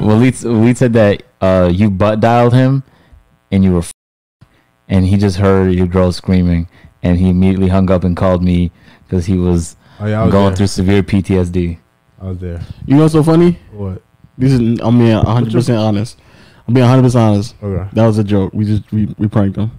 Waleed, Waleed said that uh, you butt dialed him, and you were, f- and he just heard your girl screaming, and he immediately hung up and called me because he was, Oh yeah, was going there. through severe PTSD. I was there. You know what's so funny? What? This is I'm being 100 percent honest. I'm being 100 percent honest. Okay. That was a joke. We just we, we pranked him.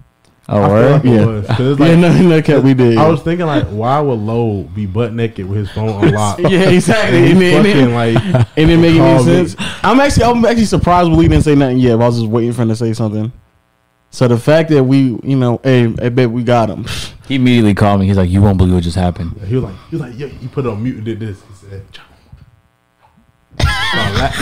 Oh, I feel word? like it Yeah. was, 'cause it's yeah, like- no, no, cat, we did. I was thinking like, why would Lowe be butt naked with his phone unlocked? yeah, exactly. And And, he then- and, fucking then- like, and it make any called sense. I'm actually I'm actually surprised Willie didn't say nothing yet. But I was just waiting for him to say something. So the fact that we, you know, hey, I bet we got him. He immediately called me. He's like, "You won't believe what just happened." he was like, he was like, yeah, he put it on mute and did this. He said,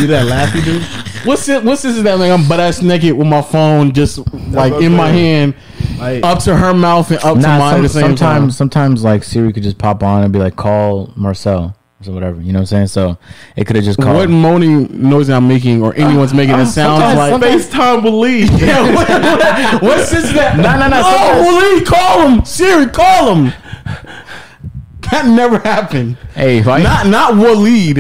you that laugh you do? What's it? What's this? Is that like I'm butt ass naked with my phone just like in I'm my hand, Like, up to her mouth and up to mine some- at the same sometimes, time. sometimes like Siri could just pop on and be like, "Call Marcel" or so whatever. You know what I'm saying? So it could have just called. What moaning noise I'm making or anyone's making it sounds like FaceTime believe. Yeah, what, what, what's this? That? No, no, no, Oh, Willie, call him. Siri, call him. That never happened. hey, why? Not not Waleed.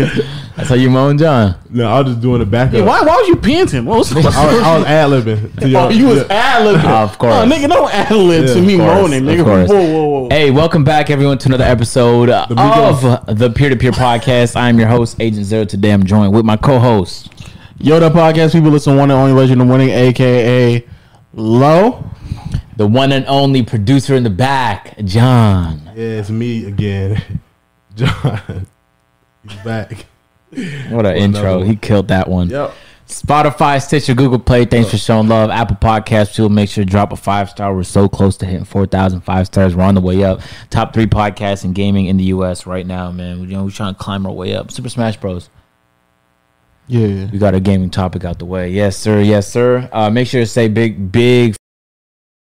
That's how you moan, John. no, I was just doing the backup. Yeah, why why was you panting? What was I was, I was ad libbing. Oh, you was ad libbing. Ah, of course. Oh, nigga, don't ad lib Yeah, to me course, moaning, nigga. Whoa, whoa, whoa. Hey, welcome back, everyone, to another episode of the Peer to Peer Podcast. I'm your host, Agent Zero. Today, I'm joined with my co-host. Yoda podcast people listen one and only legend of winning, aka Low. the one and only producer in the back, John. Yeah, it's me again. John. He's back. What an intro. He killed that one. Yep. Spotify, Stitcher, Google Play. Thanks for showing love. Apple Podcasts, too. Make sure to drop a five star. We're so close to hitting 4,000 five stars. We're on the way up. Top three podcasts in gaming in the U.S. right now, man. You know, we're trying to climb our way up. Super Smash Bros. Yeah. We got a gaming topic out the way. Yes, sir. Yes, sir. Uh, make sure to say big, big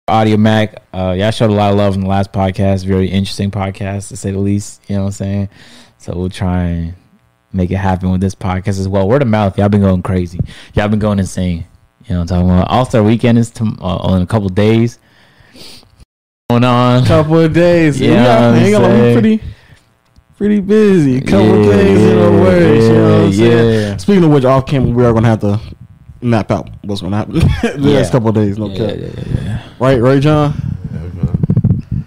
Audiomack. Uh, y'all showed a lot of love in the last podcast. Very interesting podcast, to say the least. You know what I'm saying? So we'll try and make it happen with this podcast as well. Word of mouth. Y'all been going crazy. Y'all been going insane. You know what I'm talking about? All Star Weekend is tom- uh, in a couple days. Going on. Couple of days. Yeah, Yeah, I'm ain't gonna be saying. pretty, pretty busy. Couple of Yeah, days in a way. you know what yeah. Speaking of which, off camera, we are gonna have to map out what's gonna happen the Yeah. next couple of days. No Yeah, cap. yeah, yeah, yeah. Right, right, John. Yeah.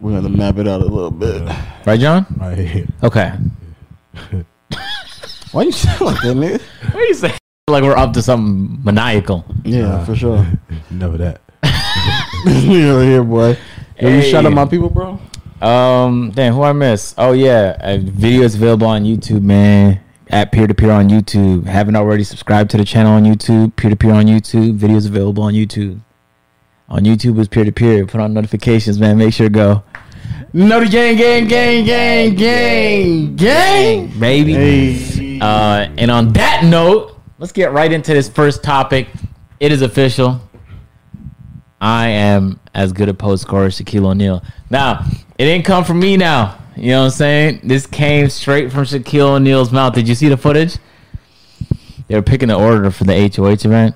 We're gonna map it out a little bit. Right, John? Right here. Okay. Why you sound like that, nigga? What do you say? Like we're up to something maniacal. Yeah, for sure. Never that. Nigga here, boy. Yo, you Hey. shout out my people, bro. Um, damn, who I miss? Oh yeah, uh, video is available on YouTube, man. At peer to peer on YouTube. Haven't already subscribed to the channel on YouTube. Peer to peer on YouTube. Videos available on YouTube. On YouTube is peer to peer. Put on notifications, man. Make sure to go. No, the gang, gang, gang, gang, gang, gang. baby. Hey. Uh, and on that note, let's get right into this first topic. It is official. I am as good a post scorer as Shaquille O'Neal. Now, it didn't come from me now. You know what I'm saying? This came straight from Shaquille O'Neal's mouth. Did you see the footage? They were picking the order for the HOH event.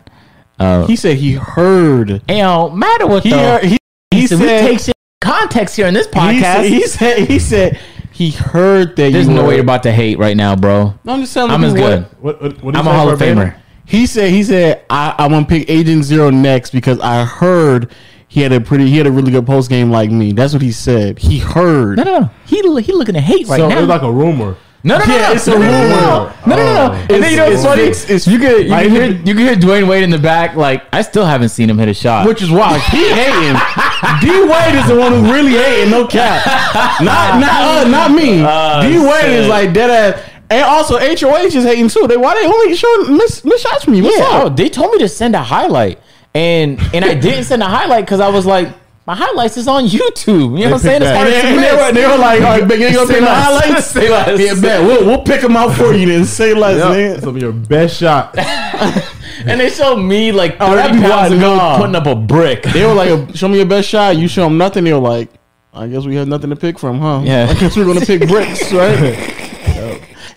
Uh, He said he heard. it don't matter what He the heard. He, he he said, we said. Take shit context here in this he podcast. said. He said. He said. He heard that. There's you no were, way you're about to hate right now, bro. No, I'm just telling I'm you as good. What, what, what did I'm a say Hall of verbatim? Famer. He said. He said. I, I'm gonna pick Agent Zero next because I heard he had a pretty. He had a really good post game like me. That's what he said. He heard. No, no, no. He he looking to hate right so now. it's like a rumor. No, no, no, Yeah, no. it's a no, no, no, rumor. No, no, no, no. Oh. And then you know what's funny? it's- you could you like- can hear you can hear Dwyane Wade in the back. Like I still haven't seen him hit a shot. Which is why he hating. D Wade is the one who's really hating. No cap. Not not uh, not me. Oh, D Wade is like dead ass. And also HOH is hating too. They why they only showing miss, miss shots from you? What's yeah, oh, up? they told me to send a highlight, and and I didn't send a highlight because I was like, my highlights is on YouTube. You know what I'm saying? It's hard to they, they were, they were like, all right, big, you gonna Say pick my highlights? Say less. Yeah, bet. We'll, we'll pick them out for you then. Say less, Yep. nigga. Some of your best shots. and they showed me like Oh, 30 that'd be pounds wild. of me Nah. putting up a brick. They were like, show me your best shot. You show them nothing. They were like, I guess we have nothing to pick from, huh? Yeah. I guess we're gonna pick bricks, right?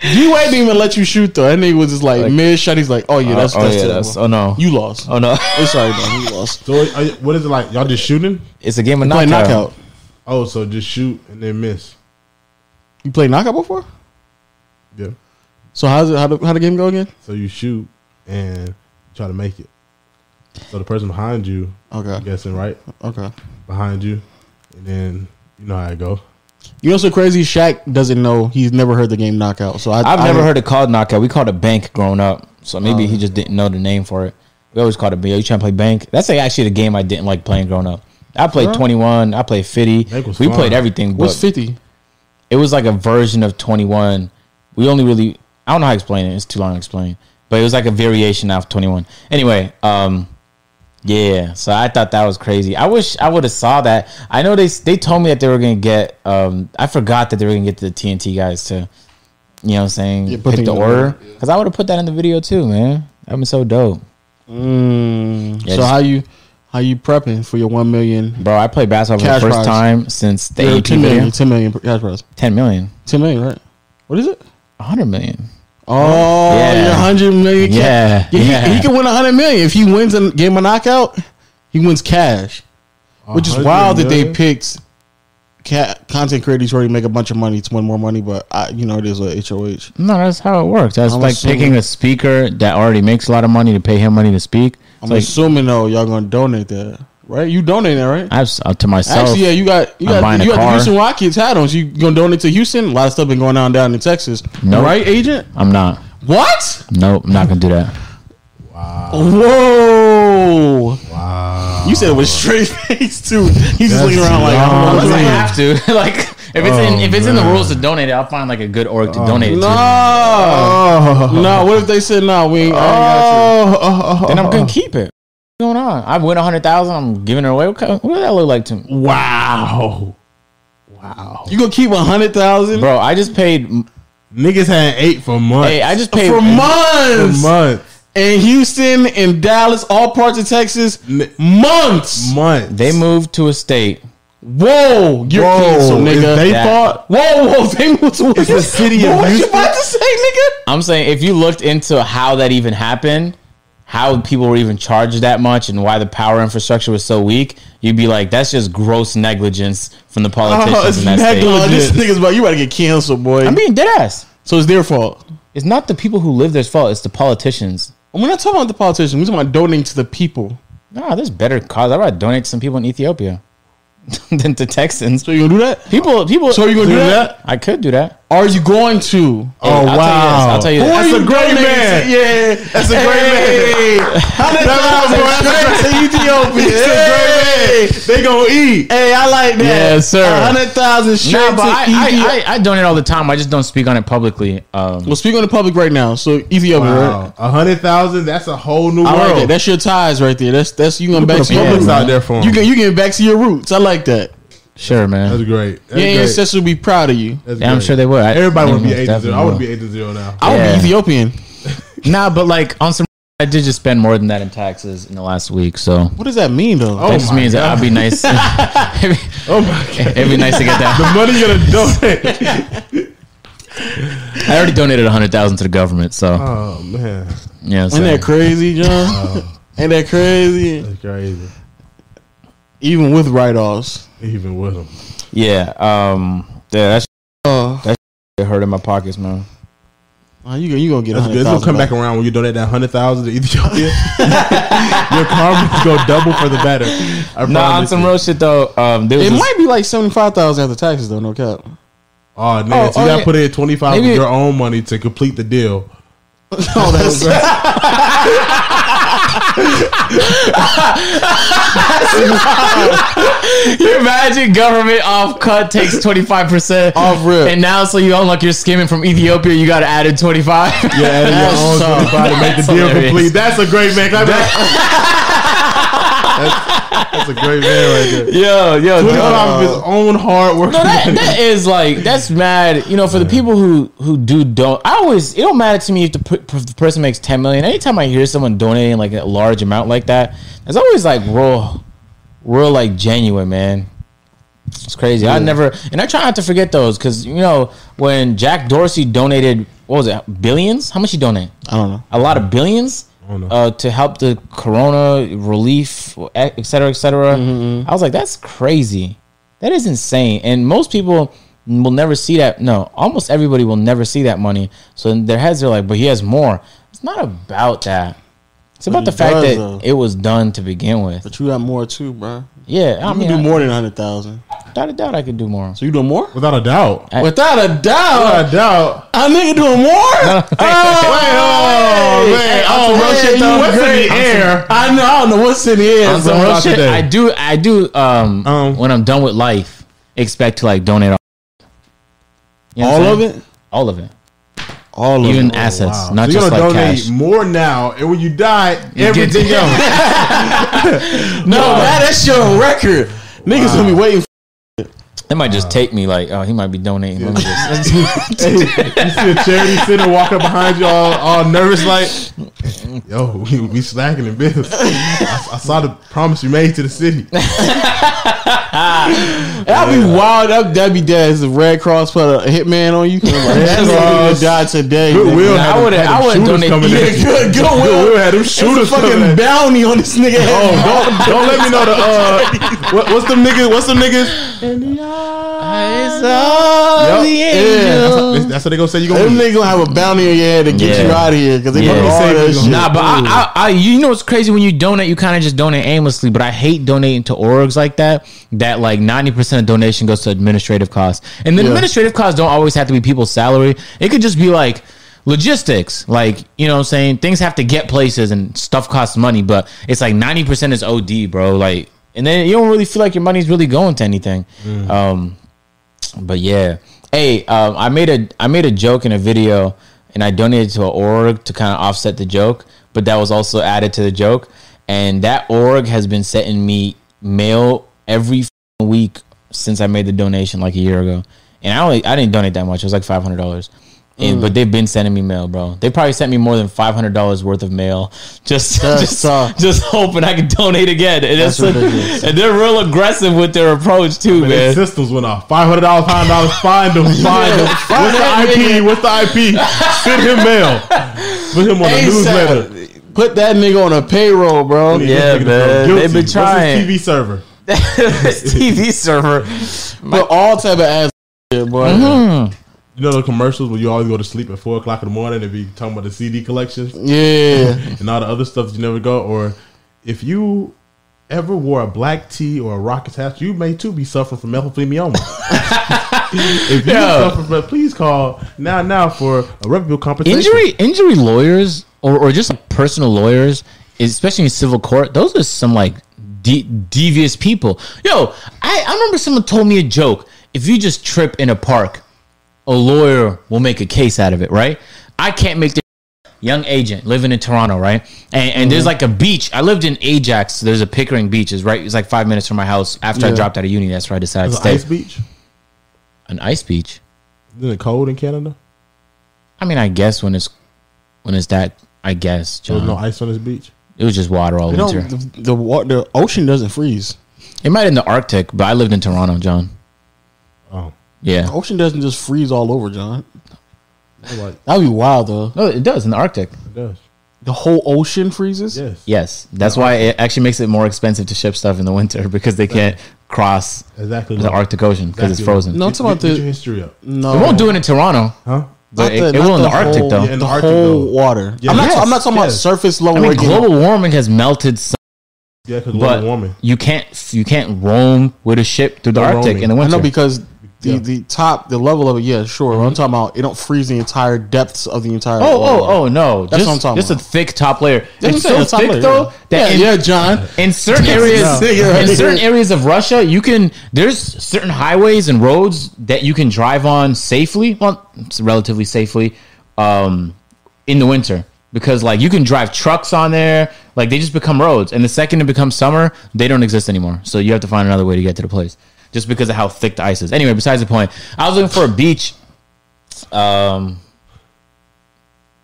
D Wade didn't even let you shoot though. That nigga was just like, Like- mid shot. He's like, oh yeah, uh, that's oh, that's yeah, terrible. that's oh no, You lost. oh no, I'm sorry, man. You lost. So are you- what is it like? Y'all just shooting? it's a game of Play knockout. knockout. Oh, so just shoot and then miss. You played knockout before? Yeah. So how's it? How the how the game go again? So you shoot and try to make it. So the person behind you, I'm Okay. guessing right Okay. behind you, and then you know how it go. You know so crazy? Shaq doesn't know. He's never heard the game knockout. So I, I've I never heard it called knockout. We called it bank growing up, so maybe Oh. he just didn't know the name for it. We always called it. You trying to play bank? That's like actually the game I didn't like playing growing up. I played Huh? twenty one. I played fifty. We fun. played everything, but What's fifty? it was like a version of 21. We only really I don't know how to explain it. It's too long to explain. But it was like a variation of 21. Anyway, um yeah, so I thought that was crazy. I wish I would have saw that. I know they they told me that they were going to get um I forgot that they were going to get the TNT guys to you know what I'm saying, Yeah, put pick the order order, cuz I would have put that in the video too, man. That'd been so dope. Mm. Yeah, so just- how you how you prepping for your one million? Bro, I played basketball for the first prize. time since the AP 10 video. million, 10 million cash prize. 10 million. 10 million, right? What is it? 100 million. Oh, Yeah. your 100 million. ca- Yeah, Yeah, he- yeah. He, can win a 100 million. If he wins a game of knockout, he wins cash. Which is 100 wild that they picked ca- content creators who already make a bunch of money to win more money, but I, you know, it is a HOH. No, that's how it works. That's I'm like assuming- picking a speaker that already makes a lot of money to pay him money to speak. I'm like assuming though y'all gonna donate that, right? You donate that, right? I have, uh, to myself. Actually, yeah, you got you I'm got you got the car. Houston Rockets hat on. So you gonna donate to Houston? A lot of stuff been going on down in Texas. Nope. right, agent? I'm not. What? Nope, I'm not gonna do that. Wow. Whoa! Wow. You said it was straight face too. He's just looking around like, I don't know Unless I going on. have to. like if it's in Oh, if it's in the rules to donate it, I'll find like a good org to donate it to. No, Oh. no. What if they said no? We ain't. I ain't got Oh, oh, Then I'm oh. gonna keep it. Going on? I win a hundred thousand. I'm giving it away. What, what does that look like to me, Wow. Wow. you. Gonna keep a hundred thousand bro? I just paid. Niggas had eight for months. Hey, I just paid for for months? months. in Houston, in Dallas, all parts of Texas, N- months. Months. They moved to a state. Whoa, you're Whoa, canceled, nigga. they That- thought whoa, whoa, they moved to It's the city of What you about to say, nigga? I'm saying if you looked into how that even happened, how people were even charged that much, and why the power infrastructure was so weak, you'd be like, that's just gross negligence from the oh, politicians it's in that state. Oh, this nigga's about you about to get canceled, boy. I'm being dead ass. so it's their fault. It's not the people who live there's fault. It's the politicians. And We're not talking about the politicians. We're talking about donating to the people. Nah, there's better cause. I'd rather donate to some people in Ethiopia than to Texans. So you gonna do that? People, people. So you gonna do that? I could do that. Are you going to? Hey, Oh, I'll Tell you this, wow. I'll tell you Who That's you a great donating man. Yeah, That's a great hey. Hundred thousand straight to Ethiopia. That's a great man. They gonna eat. Hey, I like that. Yeah, sir. hundred thousand straight Nah, to I, Ethiopia. I, I, I donate all the time. I just don't speak on it publicly. Um, well, speak on the public right now. So Ethiopia, right? Wow. A hundred thousand. That's a whole new I like world. that. That's your ties right there. That's that's you gonna Put back the to your Yeah, roots. out there for 'em. You get you getting back to your roots. I like that. Sure, man. That's great. That's Your great. ancestors will be proud of you. That's Yeah, I'm great. sure they would. I- Everybody would be mm-hmm, most agent zero. I definitely would be will. agent zero now. I would Yeah. be Ethiopian. Nah, but like on some, I did just spend more than that in taxes in the last week. So What does that mean though? Oh that just my means that I'd be nice. it'd, Oh my god. be, it'd be nice to get that. The money you're gonna donate. I already donated a hundred thousand to the government. So Oh man, yeah, Ain't that crazy, John? Oh. Ain't that crazy? that's crazy. Even with write offs. Even with them. yeah. Um, yeah, that's Oh, it hurt in my pockets, man. uh, you gonna you gonna get a That's good. It's gonna come back around when you donate that hundred thousand to Ethiopia. Your karma's go double for the better. I No, on some you. real shit though. Um, there was It might be like seventy five thousand after taxes though. No cap. Oh, man, Oh, so you oh, gotta yeah. put in twenty five of your own money to complete the deal. Oh, that's you imagine government off cut takes twenty five percent Off rip. and now so you unlock your skimming from Ethiopia, you got to add in twenty five. Yeah, add in your That's own twenty five to make the deal hilarious. complete. That's a great man. That's, that's a great man right there. yo, yo, Twenty dog. of his own hard work. No, that, that is like that's mad. You know, for the people who who do don't, I always it don't matter to me if the, if the person makes ten million. Anytime I hear someone donating like a large amount like that, it's always like real, real like genuine, man. It's crazy. I never and I try not to forget those because you know when Jack Dorsey donated what was it billions? How much he donate? I don't know. A lot of billions. Uh, to help the corona relief, et cetera, et cetera. I was like, that's crazy. That is insane. And most people will never see that. No, almost everybody will never see that money. So in their heads are like, but he has more. It's It's not about that. It's about the fact does, that though. it was done to begin with. But you got more too, bro. Yeah, I You mean, can do I- more than hundred thousand. Without a doubt, I could do more. So you doing more? Without a doubt. I- Without a doubt, Without a doubt. a nigga doing more. Oh, man. Oh, real man, shit, you what's in the air? I know. I don't know what's in the air. On so- real shit, today? I do. I do. Um, Um, when I'm done with life, expect to like donate all, You know all of it. All of it, All of even it. assets, oh, Wow. not so you're just gonna like donate cash. more now, and when you die, You everything else. No, man, that's your record. Niggas gonna be waiting. They might just take me like, oh, he might be donating. Let me just- hey, you see a charity center walking behind you, all, all nervous, like, yo, we, we slacking in business. I, I saw the promise you made to the city. That'd be wild. That'd, that'd be dead. As the Red Cross put a hitman on you. Like, that nigga Cross. died today. Goodwill nigga. I had them- wouldn't- had them I wouldn't shooters donate- coming Yeah, at you. good- Goodwill. Goodwill had them a shooters coming fucking at you. bounty on this nigga. Oh, don't, don't let me know the uh, what, what's the niggas? What's the niggas? It's all Yup. the Yeah. angels. That's, that's what they gonna say. You gonna Them niggas gonna have a bounty on your head to get Yeah. you out of here because they Yeah. put all Say that shit. gonna- Nah, but I, I, I, you know what's crazy when you donate, you kind of just donate aimlessly. But I hate donating to orgs like that. That like ninety percent of donation goes to administrative costs, and the Yeah. administrative costs don't always have to be people's salary. It could just be like logistics, like you know what I'm saying. Things have to get places, and stuff costs money. But it's like ninety percent is OD, bro. Like, and then you don't really feel like your money's really going to anything. Um, but yeah, hey, um, I made a I made a joke in a video, and I donated to an org to kind of offset the joke, but that was also added to the joke, and that org has been sending me mail every week since I made the donation like a year ago, and I only I didn't donate that much; it was like five hundred dollars. And, But they've been sending me mail, bro. They probably sent me more than five hundred dollars worth of mail, just just, tough. just hoping I can donate again. And, That's it's- and they're real aggressive with their approach too, Man, their man. systems went off. Five hundred dollars, five dollars. Find them. Find them. What's the IP? What's the IP? Send him mail. Put him on a newsletter. Put that nigga on a payroll, bro. Yeah, This nigga man. They've been What's his trying. TV server. this TV server. Put all type of ass shit, boy. Mm-hmm. You know the commercials where you always go to sleep at four o'clock in the morning and be talking about the CD collections Yeah. and all the other stuff that you never go. Or if you ever wore a black tee or a rocket hat, you may too be suffering from mesothelioma. if you Yeah. suffer from, please call now now for a reputable compensation. Injury injury lawyers or, or just like personal lawyers, especially in civil court, those are some like de- devious people. Yo, I, I remember someone told me a joke. If you just trip in a park, a lawyer will make a case out of it, right? I can't make the young agent living in Toronto, right? And, and there's mm-hmm. like a beach. I lived in Ajax. So there's a Pickering Beach. It's right. It's like five minutes from my house. After I dropped out of uni, that's where I decided There's to an stay. ice beach. An ice beach. Isn't it cold in Canada? I mean, I guess when it's when it's that, I guess, There was no ice on this beach. It was just water all winter. the, the the ocean doesn't freeze. It might in the Arctic, but I lived in Toronto, John. Oh, Yeah. The ocean doesn't just freeze all over, John. Like That'd be wild, though. No, it does in the Arctic. it does. The whole ocean freezes. Yes. Yes, that's why it actually makes it more expensive to ship stuff in the winter because they can't cross Exactly. the Arctic Ocean because it's Exactly. frozen. No, I'm Get, talking about get the your history up. no. It won't do it in Toronto, Huh? but Not it, it will in the the Arctic whole- though. Yeah, in the the Arctic, whole though. water. Yeah, I'm not. yes, I'm not talking about yes. surface level. I mean, where it global warming has melted, some, Yeah, because but global warming. you can't you can't roam with a ship through the No Arctic roaming. in the I winter. know because the, Yeah. the top, the level of it. Yeah, sure. Mm-hmm. I'm talking about. It don't freeze the entire depths of the entire. Oh, oh, oh no! That's just, what I'm talking just about. a thick top layer. That's It's so thick layer. though that Yeah, in, yeah, John. in certain areas, no. in certain areas of Russia, you can. There's certain highways and roads that you can drive on safely. Well, it's relatively safely, um, in the winter because like you can drive trucks on there. Like they just become roads, and the second it becomes summer, they don't exist anymore. So you have to find another way to get to the place, just because of how thick the ice is. Anyway, besides the point, I was looking for a beach. Um,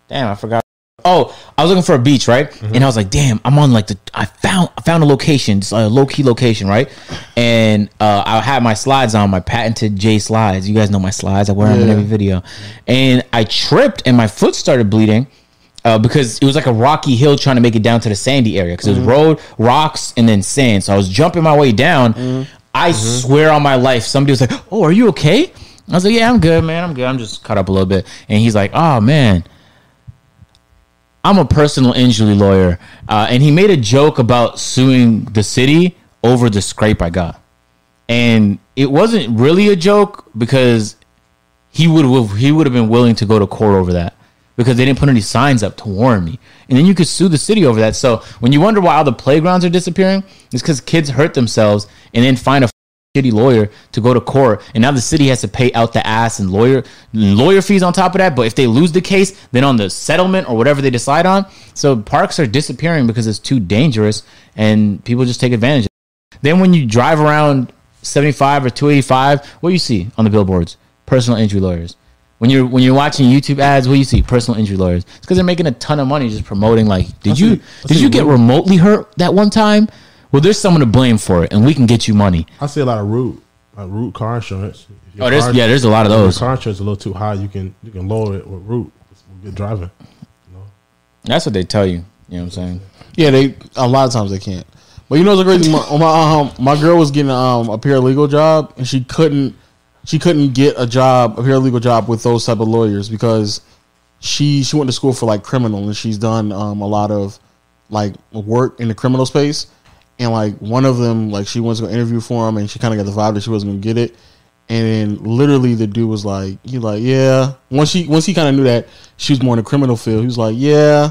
damn, I forgot. Oh, I was looking for a beach, right? And I was like, "Damn, I'm on like the I found I found a location, it's a low key location, right?" And uh, I had my slides on, my patented J slides. You guys know my slides. I wear them in every video. And I tripped, and my foot started bleeding uh, because it was like a rocky hill trying to make it down to the sandy area because it was road, rocks, and then sand. So I was jumping my way down. I swear on my life, somebody was like, "Oh, are you okay?" I was like, "Yeah, I'm good, man. I'm good. I'm just cut up a little bit." And he's like, "Oh man." I'm a personal injury lawyer, uh, and he made a joke about suing the city over the scrape I got, and it wasn't really a joke because he would he would have been willing to go to court over that because they didn't put any signs up to warn me, and then you could sue the city over that. So when you wonder why all the playgrounds are disappearing, it's because kids hurt themselves and then find a shitty lawyer to go to court, and now the city has to pay out the ass and lawyer lawyer fees on top of that. But if they lose the case, then on the settlement or whatever they decide on, so parks are disappearing because it's too dangerous, and people just take advantage. Then when you drive around 75 or 285, what do you see on the billboards? Personal injury lawyers. When you're when you're watching YouTube ads, what do you see? Personal injury lawyers. It's because they're making a ton of money just promoting. Like, did you see- did you get Root. remotely hurt that one time? Well, there's someone to blame for it, and we can get you money. I see a lot of root, like root car insurance. Your Oh, there's car- yeah, there's a lot of if your those. car insurance is a little too high. You can you can lower it with root. With good driving. That's what they tell you. You know what I'm saying? Yeah, they a lot of times they can't. But you know what's crazy? My my, um, my girl was getting um, a paralegal job, and she couldn't she couldn't get a job, a paralegal job with those type of lawyers because she she went to school for like criminal, and she's done um, a lot of like work in the criminal space. And like one of them, like she went to go interview for him, and she kind of got the vibe that she wasn't gonna get it. And then literally the dude was like, he like, yeah. Once she once he kind of knew that she was more in the criminal field, he was like, yeah.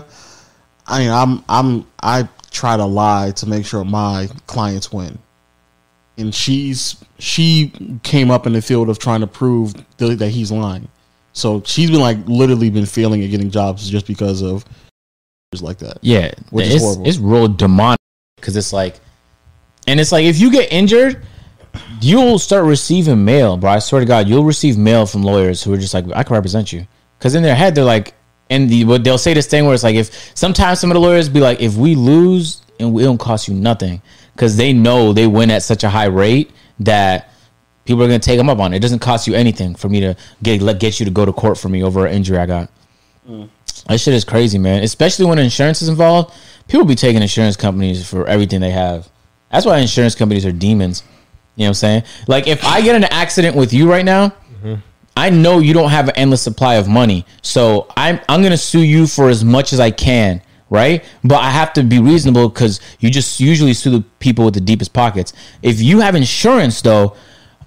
I mean, I'm I'm I try to lie to make sure my clients win, and she's she came up in the field of trying to prove th- that he's lying. So she's been like literally been failing at getting jobs just because of like that. Yeah, Which is it's horrible. it's real demonic because it's like, and it's like if you get injured, you'll start receiving mail, bro. I swear to God, you'll receive mail from lawyers who are just like, I can represent you, because in their head they're like, and the what they'll say this thing where it's like, if sometimes some of the lawyers be like, if we lose and we don't cost you nothing, because they know they win at such a high rate that people are gonna take them up on it. It doesn't cost you anything for me to get let get you to go to court for me over an injury I got. Mm. That shit is crazy, man. Especially when insurance is involved. People be taking insurance companies for everything they have. That's why insurance companies are demons. You know what I'm saying? Like if I get in an accident with you right now, mm-hmm. I know you don't have an endless supply of money. So I'm I'm gonna sue you for as much as I can, right? But I have to be reasonable because you just usually sue the people with the deepest pockets. If you have insurance though,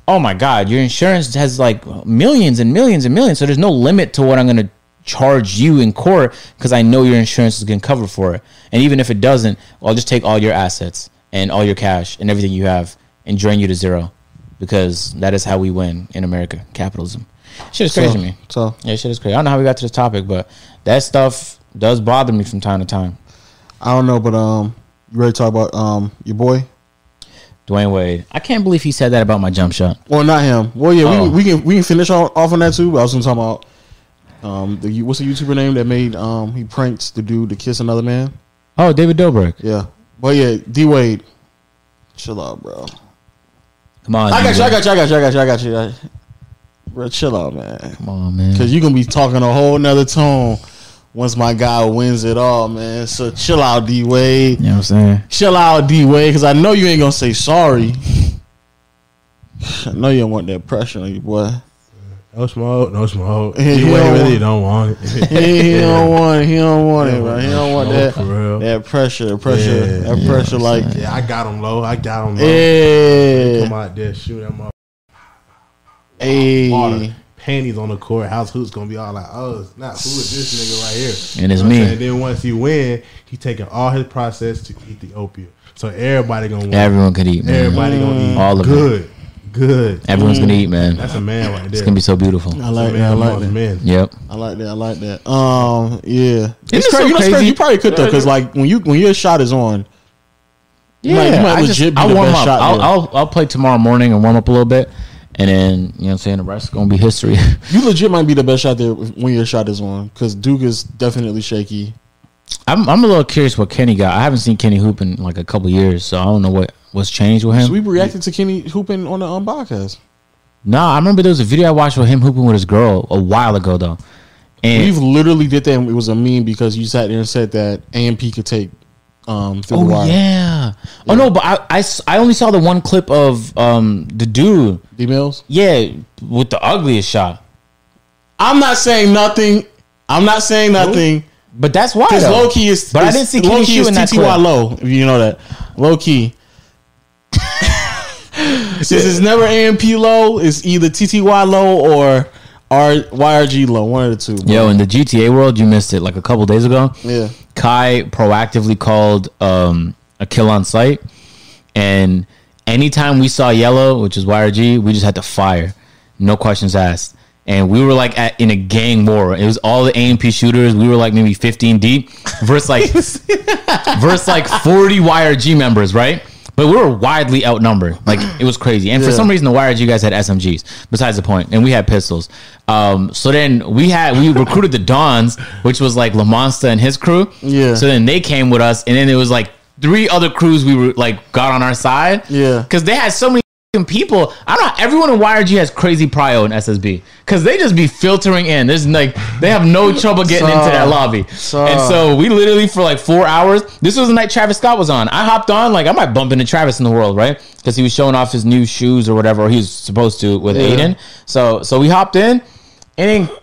oh my god, your insurance has like millions and millions and millions. So there's no limit to what I'm gonna charge you in court because I know your insurance is gonna cover for it. And even if it doesn't, I'll just take all your assets and all your cash and everything you have and drain you to zero. Because that is how we win in America, capitalism. Shit is crazy So, to me. so Yeah, shit is crazy. I don't know how we got to this topic, but that stuff does bother me from time to time. I don't know, but um, you ready to talk about um your boy? Dwyane Wade. I can't believe he said that about my jump shot. Well, not him. Well, yeah, Oh. we, we can we can finish off, off on that too. But I was gonna talk about um the what's the YouTuber name that made um he pranks the dude to kiss another man. Oh, David Dobrik. Yeah, but yeah, D Wade, chill out, bro. Come on. I got you. I got you. I got you. I got you. I got you. I- Bro, chill out, man. Come on, man. Because you're gonna be talking a whole nother tone once my guy wins it all, man. So chill out, D Wade. You know what I'm saying? Chill out, D Wade, because I know you ain't gonna say sorry. I know you don't want that pressure on you, boy. No smoke, no smoke. He You don't really want- don't want it. He, he don't want it. He don't want it, bro. He don't want that that pressure, pressure, Yeah, that yeah, pressure. Like, saying. Yeah, I got him low. I got him low. yeah, Come out there, shoot him up. All hey, the panties on the court. House who's gonna be all like, oh, it's not who is this nigga right here? And it's You know me. And Then once he win, he taking all his process to Ethiopia. So everybody gonna win. Everyone could eat, man. Everybody gonna eat. All of it. good, good. Everyone's gonna eat, man. That's a man right there. It's gonna be so beautiful. I That's a like man that. I like that. men. Yep. I like that. I like that. Um, yeah, it it's crazy. You, crazy? crazy. you probably could though, because like when you when your shot is on, You Yeah, might- you might I legit be I'll the warm best up. shot I'll. I'll I'll play tomorrow morning and warm up a little bit, and then you know what I'm saying the rest is gonna be history. you legit might be the best shot there when your shot is on, because Duke is definitely shaky. I'm I'm a little curious what Kenny got. I haven't seen Kenny hoop in like a couple years, so I don't know what what's changed with him. So we reacted to Kenny hooping on the um, podcast. Nah, I remember there was a video I watched with him hooping with his girl a while ago though, and We've literally did that. and It was a meme because you sat there and said that AMP could take um through the oh wire. yeah. oh no, but I, I, I only saw the one clip of um the dude, D Mills. yeah, with the ugliest shot. I'm not saying nothing. I'm not saying nothing. But that's why. Because low key is, But I didn't see low key is TTY low. If you know that, low key. Since it's never AMP low, it's either TTY low or R YRG low. One of the two. bro. Yo, in the GTA world, you missed it like a couple days ago. Yeah. Kai proactively called um, a kill on site, and anytime we saw yellow, which is YRG, we just had to fire, no questions asked. And we were like at, in a gang war. It was all the AMP shooters. We were like maybe 15 deep versus like versus like 40 YRG members, right? But we were widely outnumbered. Like it was crazy. And for some reason, the wires you guys had SMGs. Besides the point, and we had pistols. Um, so then we had we recruited the Dons, which was like Lamonsta and his crew. Yeah. So then they came with us, and then it was like three other crews we were like got on our side. Yeah. Because they had so many people. I don't know. Everyone in YRG has crazy prio in SSB because they just be filtering in. There's like they have no trouble getting into that lobby. So- and so we literally for like four hours. This was the night Travis Scott was on. I hopped on like I might bump into Travis in the world, right? Because he was showing off his new shoes or whatever. He was supposed to with Yeah. Adin. So so we hopped in, and then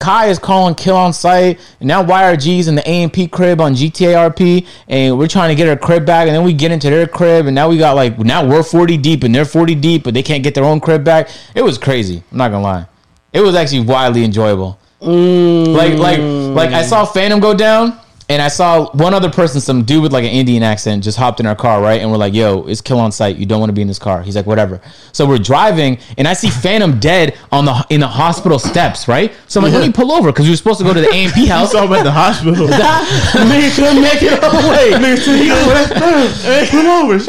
Kai is calling kill on site, and now YRG's in the AMP crib on GTA RP, and we're trying to get our crib back, and then we get into their crib, and now we got like now we're 40 deep and they're 40 deep, but they can't get their own crib back. It was crazy. I'm not gonna lie. It was actually wildly enjoyable. Mm. Like like like I saw Phantom go down. And I saw one other person, some dude with like an Indian accent, just hopped in our car, right? And we're like, "Yo, it's kill on site. You don't want to be in this car." He's like, "Whatever." So we're driving, and I see Phantom dead on the in the hospital steps, right? So I'm like, "Let me pull over," because we were supposed to go to the AMP house. saw him at the hospital. Nigga couldn't make it all the way. Come over.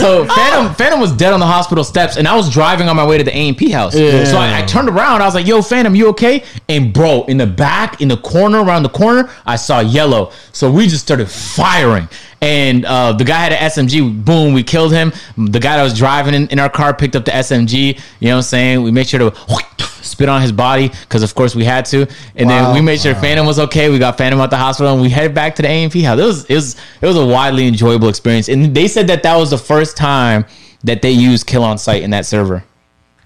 So Phantom Phantom was dead on the hospital steps, and I was driving on my way to the AMP house. Yeah. So I, I turned around. I was like, "Yo, Phantom, you okay?" And bro, in the back, in the corner, around the corner, I saw yellow. So we just started firing. And uh, the guy had an SMG. Boom, we killed him. The guy that was driving in, in our car picked up the SMG. You know what I'm saying? We made sure to spit on his body because, of course, we had to. And then we made sure Phantom was okay. We got Phantom out the hospital, and we headed back to the AMP house. It was it was it was a widely enjoyable experience. And they said that that was the first time that they used kill on site in that server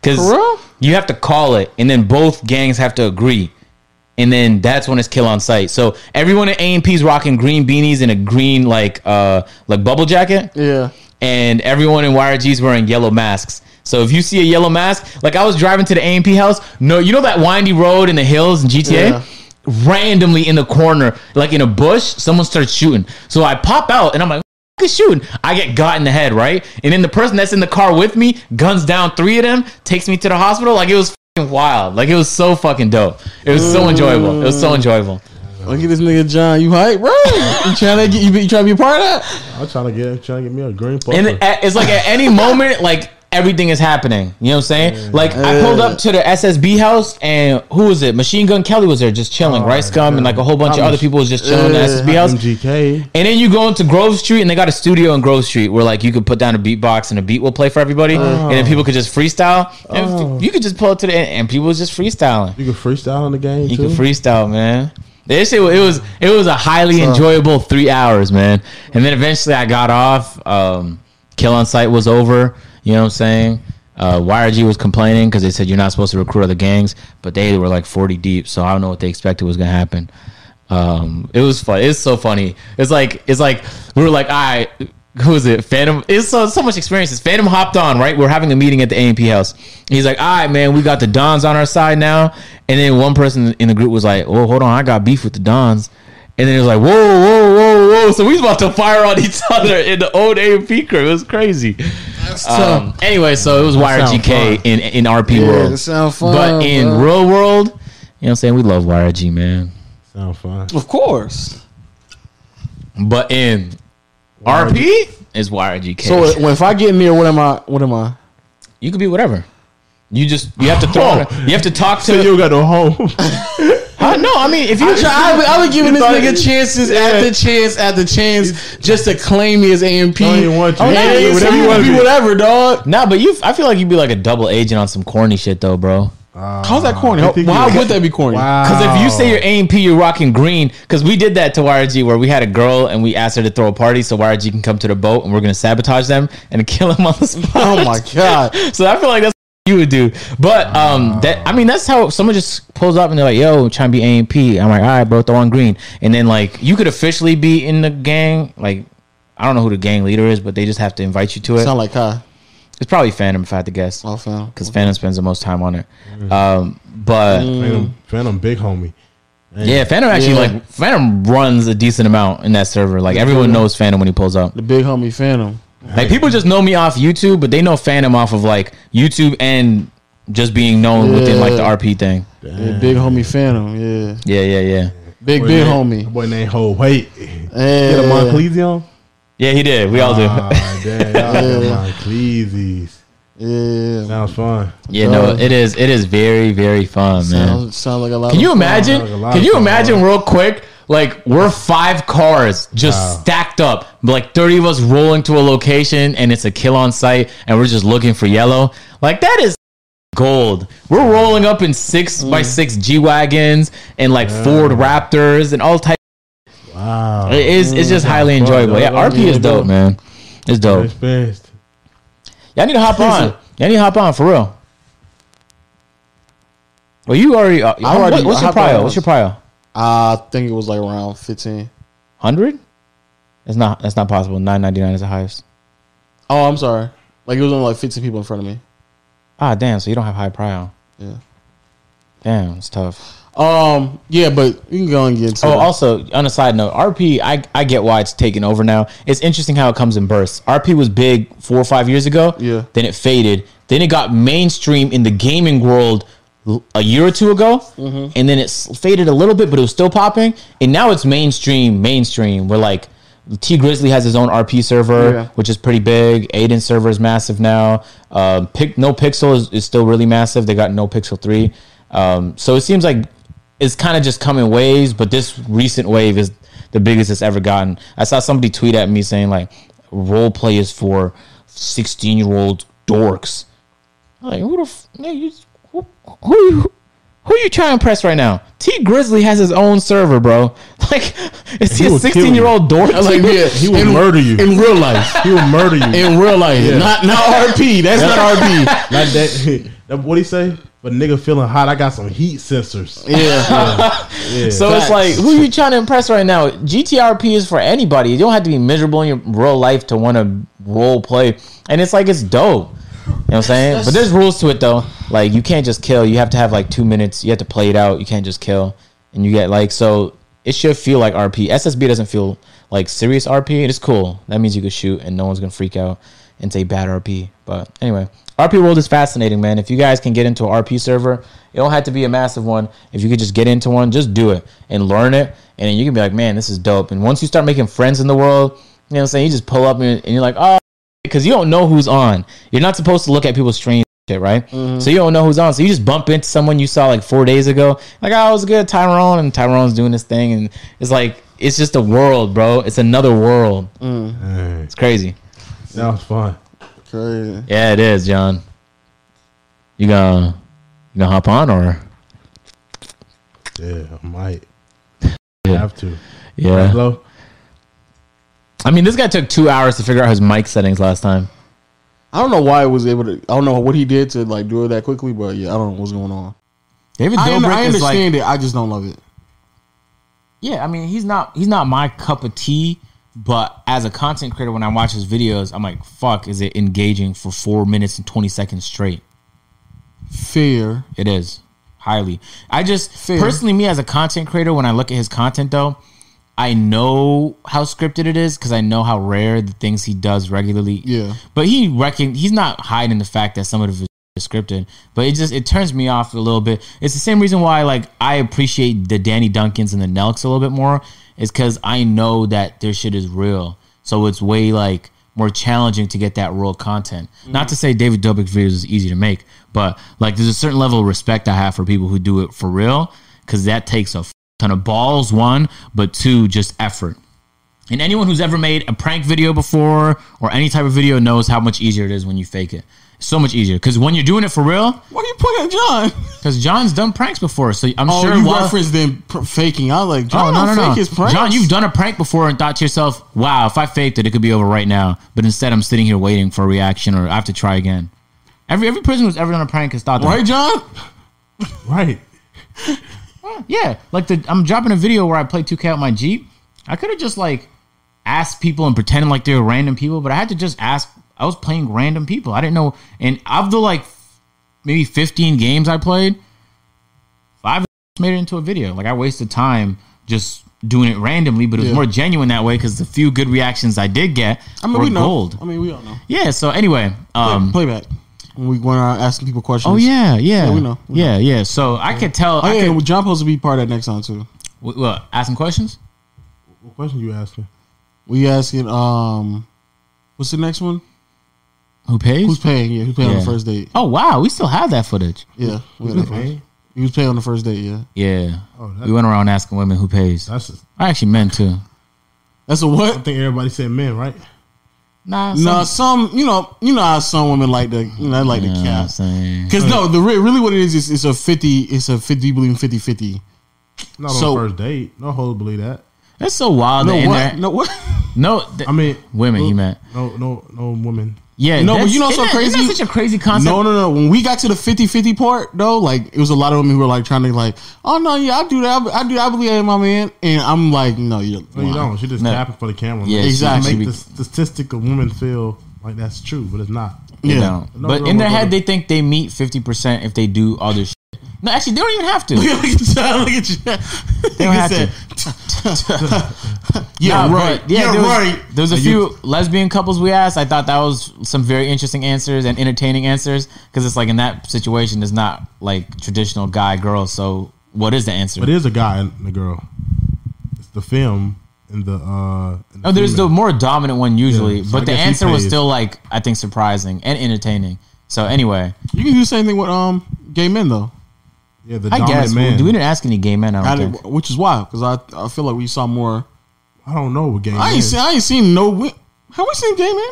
because you have to call it, and then both gangs have to agree. And then that's when it's kill on site. So everyone at AMP is rocking green beanies and a green like uh like bubble jacket Yeah. and everyone in YRG is wearing yellow masks. So if you see a yellow mask, like I was driving to the AMP house, no, you know that windy road in the hills in GTA? Yeah. Randomly in the corner, like in a bush, someone starts shooting. So I pop out and I'm like, is shooting. I get got in the head, right? And then the person that's in the car with me guns down three of them, takes me to the hospital. Like it was wild. Like it was so fucking dope. It was so enjoyable. It was so enjoyable. Look at this nigga John. You hype, bro? You trying to get you, you trying to be a part of that? I'm trying to get trying to get me a green puffer. And at, it's like at any moment, like everything is happening. You know what I'm saying? Like I pulled up to the SSB house, and who was it? Machine Gun Kelly was there just chilling. Rice Gum and like a whole bunch of other people was just chilling in the SSB house. MGK. And then you go into Grove Street, and they got a studio in Grove Street where like you could put down a beatbox and a beat will play for everybody, and then people could just freestyle. And you could just pull it to the end, and people was just freestyling. You could freestyle in the game You too. can freestyle, man. This shit, it was it was a highly enjoyable three hours, man. And then eventually I got off. Um, Kill on site was over. You know what I'm saying? Uh, YRG was complaining because they said you're not supposed to recruit other gangs, but they were like 40 deep, so I don't know what they expected was gonna happen. Um, it was fun. It's so funny. It's like it's like we were like, all right, who is it? Phantom. It's so so much experiences. Phantom hopped on. Right, we're having a meeting at the AMP house. He's like, all right, man, we got the Dons on our side now. And then one person in the group was like, oh, hold on, I got beef with the Dons. And then it was like, whoa, whoa, whoa, whoa. So we was about to fire on each other in the old AMP crew. It was crazy. Um, anyway, so it was sound YRGK in in RP Yeah, world. that sound fun. but in bro. real world, you know what I'm saying? We love YRG, man. Sound fun. of course. But in RP is YRGK. So if I get in there, what am I? What am I? you could be whatever. You just you have to throw. Oh. You have to talk So to. you got no home. Huh? no, I mean if you try. I've been, I've been giving this nigga it- chances after chance after chance just to claim me as AMP. Don't even want you. Oh, Yeah, yeah, whatever whatever you you wanna be, be. whatever, dog. Nah, but you. I feel like you'd be like a double agent on some corny shit though, bro. Ah. How's that corny? I How, think why would that be corny? Wow. Because if you say you're AMP, you're rocking green. Because we did that to YRG where we had a girl and we asked her to throw a party so YRG can come to the boat and we're gonna sabotage them and kill them on the oh spot. Oh my god! So I feel like that's you would do. But um, that I mean, that's how someone just pulls up and they're like, "Yo, trying to be A and P." I'm like, "All right, bro, throw on green." And then like you could officially be in the gang. Like I don't know who the gang leader is, but they just have to invite you to it. Sound like Kai. It's probably Phantom if I had to guess, Oh, fam. because Phantom spends the most time on it. Um, but Phantom, Phantom, big homie. Man, yeah, Phantom actually Yeah. like Phantom runs a decent amount in that server. Like everyone knows Phantom when he pulls up. The big homie Phantom. Like people just know me off YouTube, but they know Phantom off of like YouTube and just being known within like the RP thing. Yeah, big homie Phantom. Yeah. Yeah, yeah, yeah. Big boy big named- homie. Boy named Ho. Wait, get a Yeah. Monclesi. Yeah, he did. We all do. Ah, damn, y'all. Yeah. Sounds fun. yeah, no, it is. It is very, very fun, man. Sounds, sound like a lot Can of you fun. imagine? Like Can you imagine right? real quick? Like we're five cars just Wow. stacked up, like thirty of us rolling to a location, and it's a kill on site, and we're just looking for yellow. Like that is gold. We're rolling up in six by six G wagons and like Ford Raptors and all types. Wow. It is. It's just highly fun, enjoyable. Yeah, RP is dope, man. It's dope. Y'all need to hop on. Y'all need to hop on for real. Well, you already. Uh, already- what- what's your prior? on prio? once. What's your prio? I think it was like around 15. Hundred? That's not. That's not possible. Nine ninety nine is the highest. Oh, I'm sorry. Like it was only like 15 people in front of me. Ah, damn. So you don't have high prior. Yeah. Damn, it's tough. Um. Yeah, but you can go and get. Oh, it. also on a side note, RP, I I get why it's taken over now. It's interesting how it comes in bursts. RP was big four or five years ago. Yeah. Then it faded. Then it got mainstream in the gaming world a year or two ago, Mm-hmm. and then it faded a little bit, but it was still popping. And now it's mainstream. Mainstream. Where like Tee Grizzley has his own RP server, Yeah. which is pretty big. Adin server is massive now. Um, Pic- no Pixel is, is still really massive. They got No Pixel three. Um, so it seems like it's kind of just coming waves, but this recent wave is the biggest it's ever gotten. I saw somebody tweet at me saying like role play is for sixteen year old dorks. I'm like who the f- who, who you who you trying to impress right now? Tee Grizzley has his own server, bro. Like is he, He a sixteen year old dork? like yeah, He will in, murder you. in real life. He will murder you. In real life, not not RP. That's not RP. Not that, that. What he say? But nigga feeling hot. I got some heat sensors. Yeah, Yeah. So it's like, who are you trying to impress right now? GTRP is for anybody. You don't have to be miserable in your real life to want to role play. And it's like, it's dope. You know what I'm saying? But there's rules to it though. Like, you can't just kill. You have to have like two minutes. You have to play it out. You can't just kill. And you get like, so it should feel like RP. SSB doesn't feel like serious RP. It's cool. That means you can shoot and no one's to freak out and say bad RP. But anyway, RP World is fascinating, man. If you guys can get into an RP server, it don't have to be a massive one. If you could just get into one, just do it and learn it. And then you can be like, man, this is dope. And once you start making friends in the world, you know what I'm saying? You just pull up and you're like, oh, because you don't know who's on. You're not supposed to look at people's streams, shit, right? Mm-hmm. So you don't know who's on. So you just bump into someone you saw like four days ago, like, oh, it was good, Tyrone, and Tyrone's doing this thing, and it's like it's just a world, bro. It's another world. Mm. Hey, It's crazy. sounds fun. crazy. Yeah, it is, John. You gonna you gonna hop on or Yeah, I might Yeah. have to. yeah? Hello. I mean, this guy took two hours to figure out his mic settings last time. I don't know why it was able to. I don't know what he did to like do it that quickly, but yeah, I don't know what's going on. David I, un- Dobrik I is like understand it. I just don't love it. Yeah, I mean, he's not he's not my cup of tea, but as a content creator, when I watch his videos, I'm like, fuck, is it engaging for four minutes and twenty seconds straight? Fair. It is highly. I just Fair. personally, me as a content creator, when I look at his content, though, I know how scripted it is because I know how rare the things he does regularly. Yeah. but he reckon he's not hiding the fact that some of it is scripted. But it just it turns me off a little bit. It's the same reason why like I appreciate the Danny Duncans and the Nelks a little bit more. Is because I know that their shit is real. So it's way like more challenging to get that real content. Not mm-hmm. to say David Dobrik's videos is easy to make, but like there's a certain level of respect I have for people who do it for real because that takes a ton of balls, one, but two, just effort. And anyone who's ever made a prank video before or any type of video knows how much easier it is when you fake it. It's so much easier because when you're doing it for real, Why are you put at John? because John's done pranks before, so I'm Oh, sure you while- referenced them pr- faking. I was like, Oh John, no no no, fake his pranks. John, you've done a prank before and thought to yourself, "Wow, if I faked it, it could be over right now." But instead, I'm sitting here waiting for a reaction, or I have to try again. Every every person who's ever done a prank has thought that. Right, John? Right. Yeah, like the I'm dropping a video where I play 2K with my Jeep. I could have just like asked people and pretending like they were random people, but I had to just ask. I was playing random people. I didn't know. And of the like maybe 15 games I played, five made it into a video. Like I wasted time just doing it randomly, but it was Yeah. more genuine that way because the few good reactions I did get I mean, were we know. gold. I mean, we all know. Yeah. So anyway, um, Playback. When we went around asking people questions. oh yeah, yeah, we know, we yeah, yeah. So I could tell. Oh I yeah, could, well, John supposed to be part of that next time too. w- what, asking questions. What question you asking? We asking, um, what's the next one? Who pays? Who's paying? Yeah, who's paying on the first date? oh wow, we still have that footage. Yeah, we got that He was paying on the first date. Yeah, Yeah. Oh, we went around asking women who pays. that's. Just, I actually meant to. that's a I what? I think everybody said men, right? Nah, No, some you know, you know how some women like the you know, they like the I'm cap. Because no, the re- really what it is is it's a fifty. It's a fifty. Believe in 50-50. Not So- on the first date. No hold believe that. That's so wild. No that what? No what? No, th- I mean, women. He meant. no, no, no woman. Yeah. No, but you know what's so isn't that- isn't crazy? that such a crazy concept. No, no, no. When we got to the 50-50 part, though, like it was a lot of women who were like trying to like, oh no, yeah, I do that. I do. I believe in my man. And I'm like, no, you're. No, you don't. She just No. tapping for the camera. Yeah, Make- Exactly. Make the statistic of women feel like that's true, but it's not. They Yeah. don't. No, but no, in no, their head, they think they meet fifty percent if they do other shit. No, actually, they don't even have to. Look at John. Look at you. They don't have to. Yeah, Nah, right. yeah, yeah, there was, right. There was a Are few lesbian couples we asked. I thought that was some very interesting answers and entertaining answers because it's like in that situation, it's not like traditional guy girl. So what is the answer? But it is a guy and a girl. It's the film and the. uh and the Oh, there's the more dominant one usually, Yeah, so I but the guess he answer was pays. still like I think surprising and entertaining. So anyway, You can do the same thing with um gay men though. yeah the I dominant guess man. we didn't ask any gay men. I I don't did, think. which is why, because I I feel like we saw more. I don't know what gay. I men. ain't seen I ain't seen no. wi- Have we seen gay men?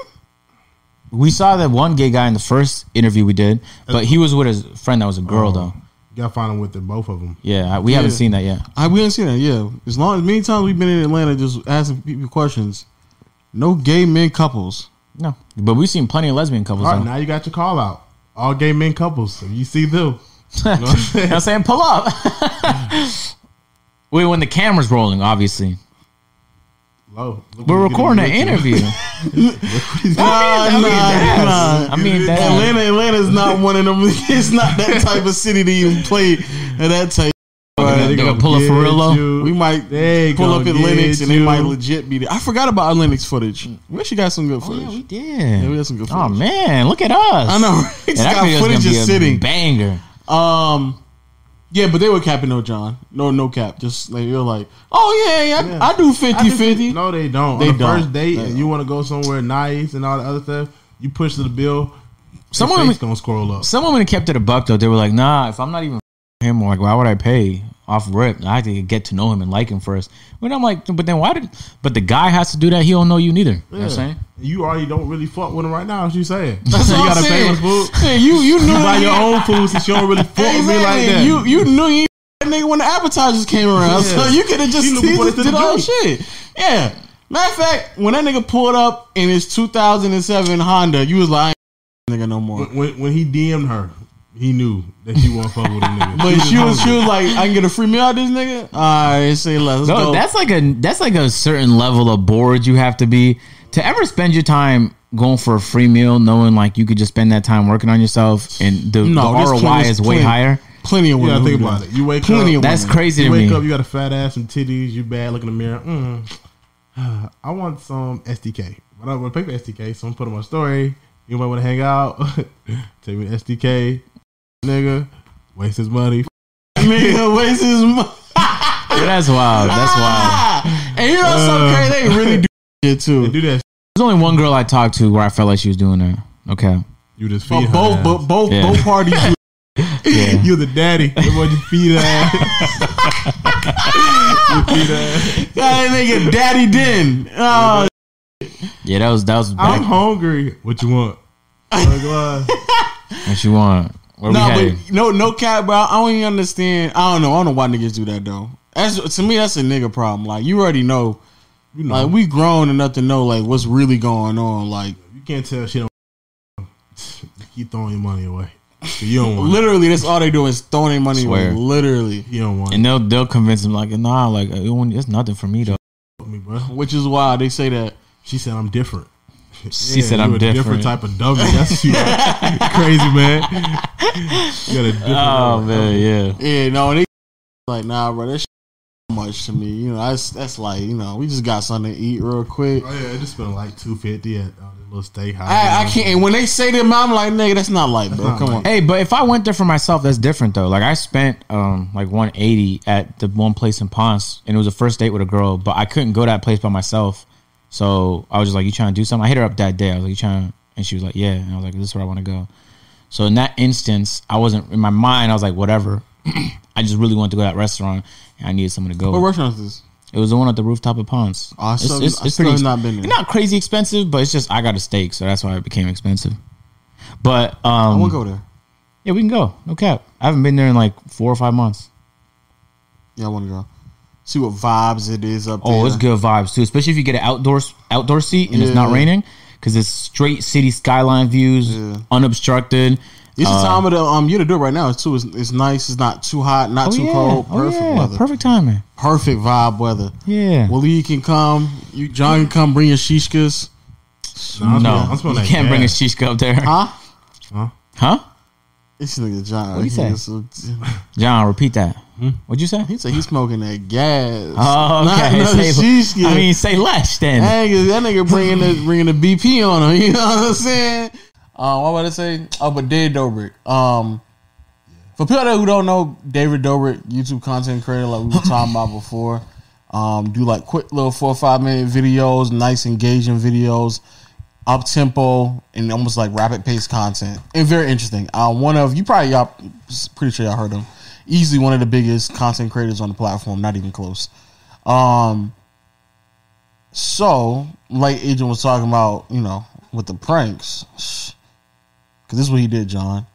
We saw that one gay guy in the first interview we did, but he was with his friend that was a girl Oh. though. You gotta find them with the both of them. Yeah, we haven't seen that yet. I we haven't seen that. Yeah, as long as many times we've been in Atlanta just asking people questions. No gay men couples. No, but we've seen plenty of lesbian couples. All right, though. now you got your call out. All gay men couples. If you see them, You know what I'm saying? Pull up. Wait, when the camera's rolling, obviously. Low. We're recording an interview. I mean, nah, I mean, Atlanta, Atlanta's not one of them. It's not that type of city to even play at that type. They They gonna pull up for real, though? We might They pull up at Lenox and they might legit be there. I forgot about our Lenox footage. We actually got some good Oh, footage. yeah, we did. Yeah, we got some good Oh man, look at us. I know. right? Yeah, It's that got footage a sitting. banger. Um, yeah, but they were capping no John. No, no cap. Just like you're like, oh yeah, yeah, Yeah. I, I do 50 I think- 50. No, they don't. They On the don't. first date, They and you want to go somewhere nice and all the other stuff, you push to the bill. Some Some women- gonna scroll up. Some women kept it a buck though. They were like, "Nah, if I'm not even him, like, why would I pay off rip? I have to get to know him and like him first. When I'm like, but then why did? But the guy has to do that. He don't know you neither. You know what I'm saying? You already don't really fuck with him right now. What you saying? That's you what I'm gotta pay saying. for food. Hey, you you knew You buy your own food since you don't really fuck with me like that. You you knew you that nigga when the appetizers came around, Yeah. so you could have just, You knew he before just did all shit. Yeah. Matter of fact, when that nigga pulled up in his 2007 Honda, you was like, I ain't nigga no more. when, when, when he DM'd her, he knew that she wasn't fuck with him nigga. But she was she was like, I can get a free meal out of this nigga. All right, say less. Let's No, go. that's like a that's like a certain level of bored you have to be to ever spend your time going for a free meal, knowing like you could just spend that time working on yourself, and the, No, the ROI plenty- is way plenty- higher. plenty of You women. gotta think about it. You wake Plenty up. of That's women. crazy You to wake me. up. You got a fat ass, some titties. You bad. Look in the mirror. Mm. I want some STK. But I don't want to pay for STK, so I'm putting my story. You might want to hang out. Take me to STK, nigga. Waste his money. Nigga waste his money. That's wild. That's wild. And you know what's so Uh. crazy? They really do shit too. They do that. There's only one girl I talked to where I felt like she was doing that. Okay. You just But feed her. both, ass. but both, Yeah. both parties. do- Yeah. You the daddy. The boy just feed her. you feed her. ass. that nigga Daddy Den. Oh, Yeah, that was that was I'm hungry. What you want? What you want? Where no, we but no, no cap, bro. I don't even understand. I don't know. I don't know why niggas do that though. That's to me, that's a nigga problem. Like you already know. you know, Like we grown enough to know like what's really going on. Like you can't tell she don't. keep throwing your money away. You don't want. Literally, that's all they do is throwing their money Swear. away. Literally, You don't want And they'll they'll convince him like, nah, like it won't- it's nothing for me though. me, bro. which is why they say that. She said I'm different. She said you I'm a different. type of dummy. That's you, crazy man. You got a different. Oh man, yeah. Yeah, no, they like nah, bro. That's so much to me. You know, that's that's like you know, we just got something to eat real quick. Oh yeah, it just spent like two fifty at uh, this little steakhouse. I, I can't. And when they say that, I'm like, nigga, that's not light, bro. not Come on. Hey, but if I went there for myself, that's different though. Like I spent um like 180 at the one place in Ponce, and it was a first date with a girl, but I couldn't go to that place by myself. So I was just like, "You trying to do something?" I hit her up that day. I was like, "You trying?" And she was like, "Yeah." And I was like, "This is where I want to go." So in that instance, I wasn't in my mind. I was like, "Whatever." I just really wanted to go to that restaurant, and I needed someone to go. What with. restaurant is this? It was the one at the rooftop of Ponce. Oh, I still- I still have not been there. It's not crazy expensive, but it's just I got a steak, so that's why it became expensive. But I um, want to go there. yeah, we can go. No cap. I haven't been there in like four or five months. Yeah, I want to go. See what vibes it is up there. Oh, it's good vibes too, especially if you get an outdoor outdoor seat and it's not raining because it's straight city skyline views, Yeah. unobstructed. It's the Uh, time of the um year to do it right now too. It's, it's nice. It's not too hot, not Oh too yeah, cold. oh, Perfect yeah. weather. perfect timing. Perfect vibe weather. Yeah. Willie can come. You John can come. Bring your shishkas. No, I'm no, I'm you that can't bring a gas. shishka up there, Huh? huh? This nigga John. What'd he say? John, repeat that. What'd you say? He said he's smoking that gas. Oh, okay. Not Say- shishka. I mean, say less then. Dang, that nigga bringing the bringing the BP on him. You know what I'm saying? Um, what about to say? Oh, but David Dobrik. Um, for people who don't know, David Dobrik, YouTube content creator, like we were talking about before, um, do like quick little four or five minute videos, nice engaging videos, up tempo and almost like rapid pace content, and very interesting. Uh, one of you probably y'all pretty sure y'all heard him. Easily one of the biggest content creators on the platform, not even close. Um, so, like Agent was talking about, you know, with the pranks, because this is what he did, John.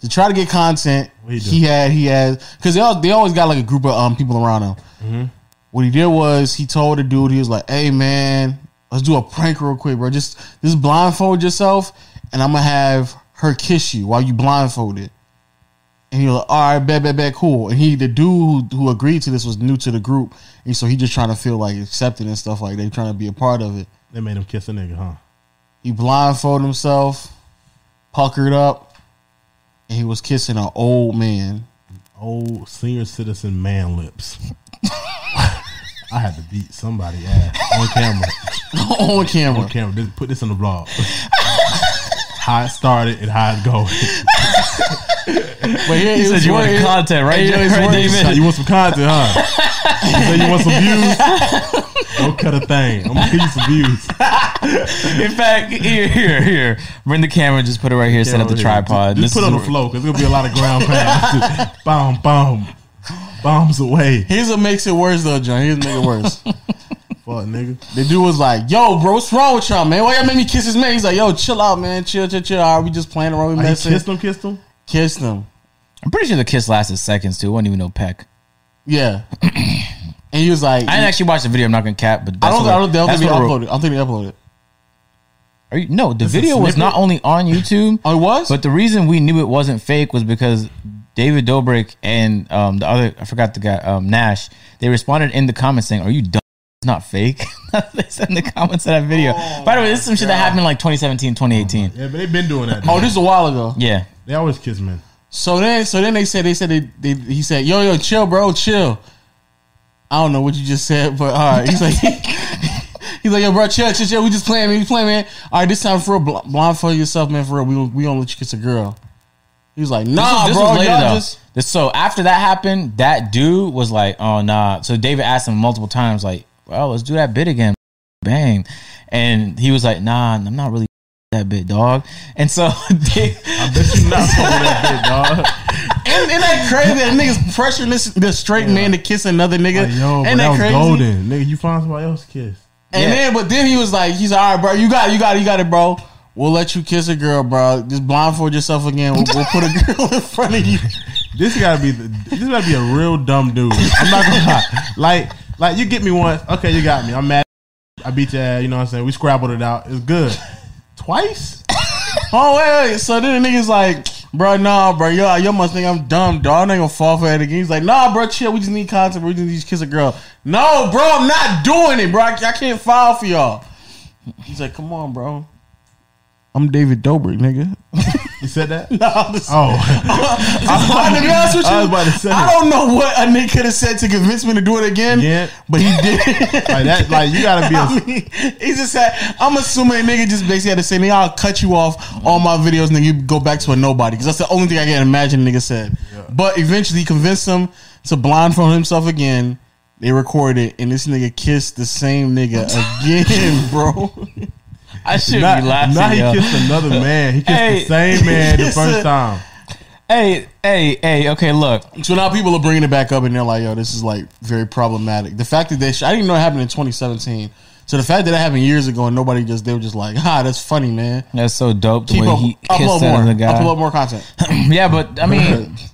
To try to get content, he he had he had because they, they always got like a group of um people around him. Mm-hmm. What he did was he told the dude he was like, "Hey man, let's do a prank real quick, bro. Just just blindfold yourself, and I'm gonna have her kiss you while you blindfolded." And he was like, "All right, bet, bet, bet, cool." And he, the dude who, who agreed to this, was new to the group, and so he just trying to feel like accepted and stuff like they trying to be a part of it. They made him kiss a nigga, huh? He blindfolded himself, puckered up, and he was kissing an old man. Old senior citizen man lips. I had to beat somebody ass on camera. on camera. On camera. This- Put this on the blog. how it started and how it's going. But here He said you want worse. content, right? Hey, yo, Right. David? you want some content, huh? You say you want some views? Don't cut a thing. I'm gonna give you some views. In fact, here, here, here. Bring the camera. Just put it right here. set up the tripod. Just, just put is on the floor because there's gonna be a lot of ground pounds. bomb, bomb, bombs away. Here's what makes it worse though, John. Here's what make it worse. Fuck, nigga. The dude was like, "Yo, bro, what's wrong with y'all, man? Why y'all make me kiss his man?" He's like, "Yo, chill out, man. Chill, chill, chill. All right, we just playing around. We ah, he messing. kissed him, kissed him. Kissed him. I'm pretty sure the kiss lasted seconds too. It wasn't even no peck. Yeah." and he was like, I didn't actually watch the video. I'm not gonna cap, but I don't, what- I don't, I don't think they uploaded. I don't think they uploaded. Are you, no, the video was not only on YouTube, Oh, it was. but the reason we knew it wasn't fake was because David Dobrik and um, the other, I forgot the guy, um, Nash, they responded in the comments saying, Are you dumb? It's not fake. they said in the comments of that video. By the way, this is some shit that happened in like 2017, 2018. Yeah, but they've been doing that. oh, this is a while ago. Yeah. They always kiss men. So then, so then they said they said they, they he said, "Yo, yo, chill, bro, chill." I don't know what you just said, but all right. He's like, he's like, yo, bro, chill, chill, chill. We just playing, man. We playing, man. All right, this time for real, blindfold yourself, man. For real, we gon- we gonna let you kiss a girl. He was like, nah, this bro, was later y'all though. just This- so after that happened, that dude was like, "Oh nah." So David asked him multiple times, like, "Well, let's do that bit again." Bang, and he was like, "Nah, I'm not really that bit, dog." And so, Dave, I bet you not over that bit, dog. Ain't, ain't that crazy that niggas pressuring this the straight man to kiss another nigga? Like, yo, but ain't that was crazy? golden, nigga. You find somebody else to kiss. And Yeah. then, but then he was like, he's like, all right, bro, you got it, you got it, you got it, bro. We'll let you kiss a girl, bro. Just blindfold yourself again. We'll, we'll put a girl in front of you. This gotta be the, this gotta be a real dumb dude. I'm not gonna lie. Like, like you get me once, okay, you got me. I'm mad. I beat your ass. You know what I'm saying? We scrabbled it out. It's good. Twice. oh wait. So then the nigga's like, bro, nah, bro, yo, yo must think I'm dumb, dog. I ain't gonna fall for that again. He's like, nah, bro, chill. We just need content. We just need to kiss a girl. No, bro, I'm not doing it, bro. I, I can't file for y'all. He's like, come on, bro. I'm David Dobrik, nigga. You said that? No, I'm just- Oh, to be honest with you, I was about to say. I don't know what a nigga could have said to convince me to do it again. Yeah. But he did. like that. Like you gotta be. I A, mean, he just said, I'm assuming a nigga just basically had to say, nigga, I'll cut you off all my videos and then you go back to a nobody. Because that's the only thing I can imagine a nigga said. But eventually he convinced him to blindfold himself again. They recorded it and this nigga kissed the same nigga again, bro. I should not, be laughing. now he yo. kissed another man. He kissed Hey. the same man the first sir. time. Hey, hey, hey. Okay, look. So now people are bringing it back up and they're like, yo, this is like very problematic. The fact that they, sh- I didn't know it happened in 2017. So the fact that it happened years ago and nobody just, they were just like, ah, that's funny, man. That's so dope. The Keep way up, he upload more, another guy. upload more content. yeah, but I mean,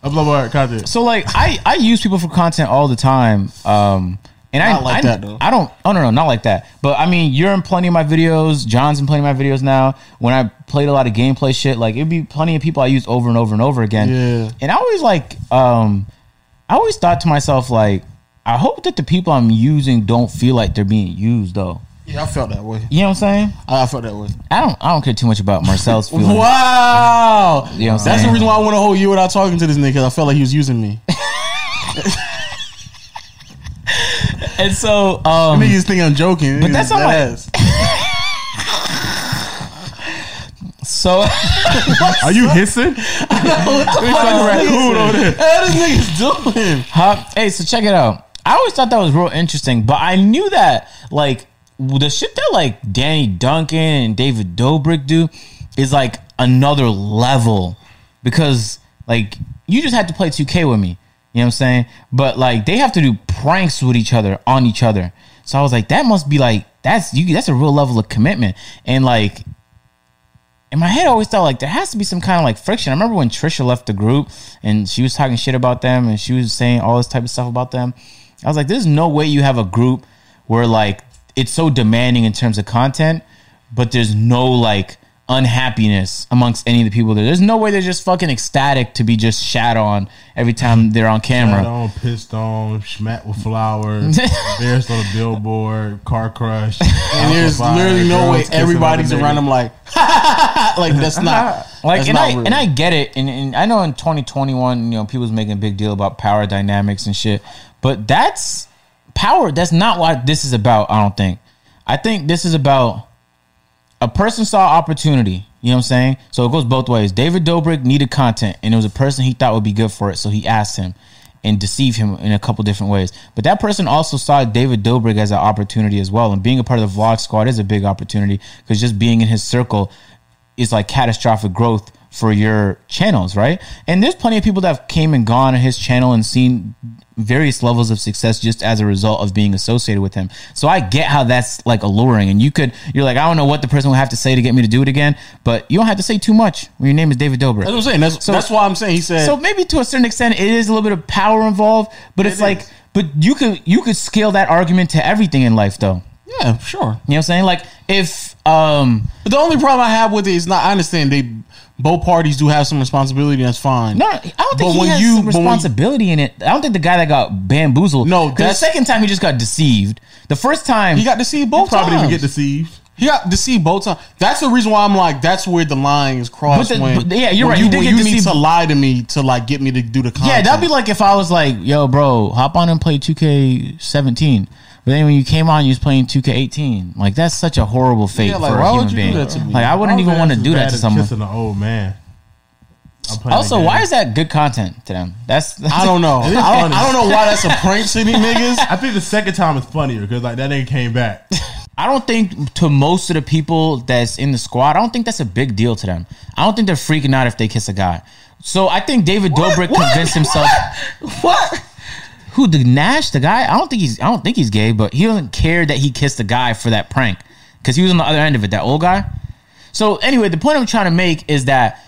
Upload more content. so like I I use people for content all the time. Um, and I Not like I, that, though. I don't. Oh no, no, not like that. But I mean, you're in plenty of my videos. John's in plenty of my videos now. When I played a lot of gameplay shit, like it'd be plenty of people I use over and over and over again. Yeah. And I always like, um, I always thought to myself like, I hope that the people I'm using don't feel like they're being used though. Yeah, I felt that way. You know what I'm saying? I I felt that way. I don't. I don't care too much about Marcel's feelings. Wow. You know what I'm That's saying? the reason why I went a whole year without talking to this nigga. 'cause I felt like he was using me. And so, um, Niggas think I'm joking. But that's not my- ass. so. Are you hissing? raccoon over there. What this nigga's doing? Huh? Hey, so check it out. I always thought that was real interesting, but I knew that like the shit that like Danny Duncan and David Dobrik do is like another level because like you just had to play 2K with me. You know what I'm saying? But like they have to do pranks with each other on each other. So I was like, that must be like that's you that's a real level of commitment. And like in my head, I always thought like there has to be some kind of like friction. I remember when Trisha left the group and she was talking shit about them and she was saying all this type of stuff about them. I was like, there's no way you have a group where like it's so demanding in terms of content, but there's no like unhappiness amongst any of the people there. There's no way they're just fucking ecstatic to be just shat on every time they're on Hat camera. on, pissed on, smacked with flowers, bears on a billboard, car crush. And there's literally no way everybody's around them like, like that's not like that's and not I real. and I get it, and, and I know in 2021, you know, people's making a big deal about power dynamics and shit, but that's power. That's not what this is about. I don't think. I think this is about a person saw opportunity. You know what I'm saying? So it goes both ways. David Dobrik needed content, and it was a person he thought would be good for it, so he asked him and deceived him in a couple different ways. But that person also saw David Dobrik as an opportunity as well, and being a part of the Vlog Squad is a big opportunity because just being in his circle is like catastrophic growth for your channels, right? And there's plenty of people that have came and gone on his channel and seen various levels of success just as a result of being associated with him. So I get how that's like alluring. And you could, you're like, I don't know what the person will have to say to get me to do it again, but you don't have to say too much when your name is David Dobrik. That's what I'm saying. That's So- that's why I'm saying he said. So maybe to a certain extent, it is a little bit of power involved, but it's It like, is. but you could you could scale that argument to everything in life, though. yeah, sure. You know what I'm saying? Like if um But the only problem I have with it is not. I understand they both parties do have some responsibility. That's fine. No, I don't But think he when has you- some but when you- responsibility in it. I don't think the guy that got bamboozled. No, the second time he just got deceived. The first time he got deceived both Probably times. didn't get deceived. He got deceived both times. That's the reason why I'm like, that's where the line is crossed. But the- when, but yeah, you're right, You, you did when get you need to lie to me to like get me to do the content. Yeah, that'd be like if I was like, "Yo, bro, hop on and play 2K17," but then when you came on, you was playing 2K18. Like that's such a horrible fate Yeah, like, for a human being. that to me? Like I wouldn't even want to do that to someone. Kissing an old man. Also, why is that good content to them? That's, I don't know. I don't. I don't know why that's a prank to these niggas. I think the second time is funnier because like that nigga came back. I don't think to most of the people that's in the squad, I don't think that's a big deal to them. I don't think they're freaking out if they kiss a guy. So I think David Dobrik What? convinced himself. What? Who the Nash, the guy? I don't think he's. I don't think he's gay, but he doesn't care that he kissed a guy for that prank because he was on the other end of it. That old guy. So anyway, the point I'm trying to make is that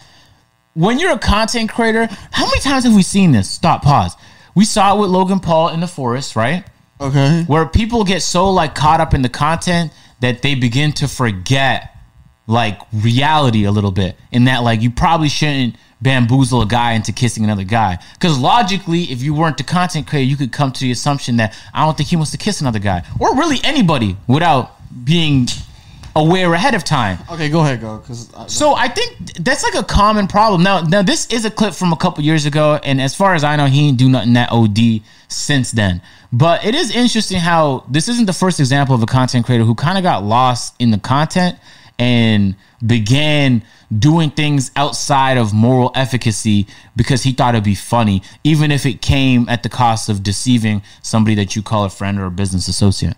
when you're a content creator, how many times have we seen this? Stop. Pause. We saw it with Logan Paul in the forest, right? Okay. where people get so like caught up in the content that they begin to forget like reality a little bit in that like you probably shouldn't bamboozle a guy into kissing another guy because logically if you weren't the content creator you could come to the assumption that i don't think he wants to kiss another guy or really anybody without being aware ahead of time Okay, go ahead, go. Because so I think that's like a common problem. Now, now this is a clip from a couple years ago, and as far as I know, he ain't do nothing that OD since then. But it is interesting how this isn't the first example of a content creator who kind of got lost in the content and began doing things outside of moral efficacy because he thought it'd be funny, even if it came at the cost of deceiving somebody that you call a friend or a business associate.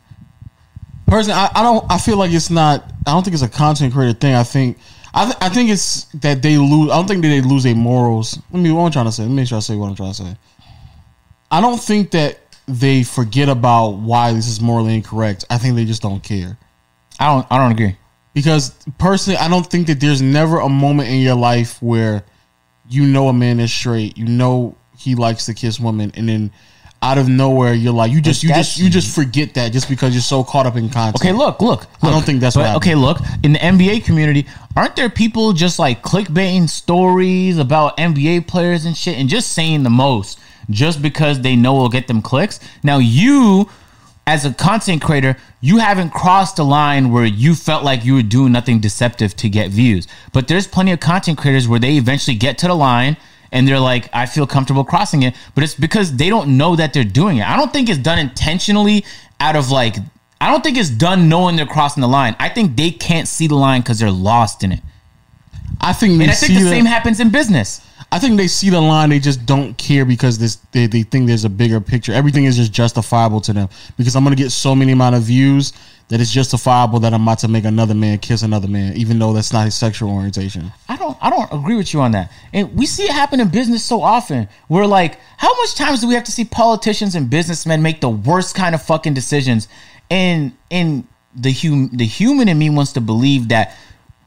personally, I, I don't. I feel like it's not. I don't think it's a content creator thing. I think. I, th- I think it's that they lose. I don't think that they lose their morals. Let me. What I'm trying to say. Let me make sure I say what I'm trying to say. I don't think that they forget about why this is morally incorrect. I think they just don't care. I don't. I don't agree. Because personally, I don't think that there's never a moment in your life where you know a man is straight, you know he likes to kiss women, and then out of nowhere you're like you just you just you just forget that just because you're so caught up in content. Okay, look, look. I don't think that's But, okay. Look, in the NBA community, aren't there people just like clickbaiting stories about NBA players and shit, and just saying the most just because they know it'll get them clicks? Now, you, as a content creator, you haven't crossed the line where you felt like you were doing nothing deceptive to get views. But there's plenty of content creators where they eventually get to the line. And they're like, I feel comfortable crossing it, but it's because they don't know that they're doing it. I don't think it's done intentionally out of like I don't think it's done knowing they're crossing the line. I think they can't see the line because they're lost in it. I think And I think the the, same happens in business. I think they see the line. They just don't care because this they, they think there's a bigger picture. Everything is just justifiable to them because I'm gonna get so many amount of views that it's justifiable that I'm about to make another man kiss another man, even though that's not his sexual orientation. I don't I don't agree with you on that. And we see it happen in business so often. We're like, how much times do we have to see politicians and businessmen make the worst kind of fucking decisions? And and the hum the human in me wants to believe that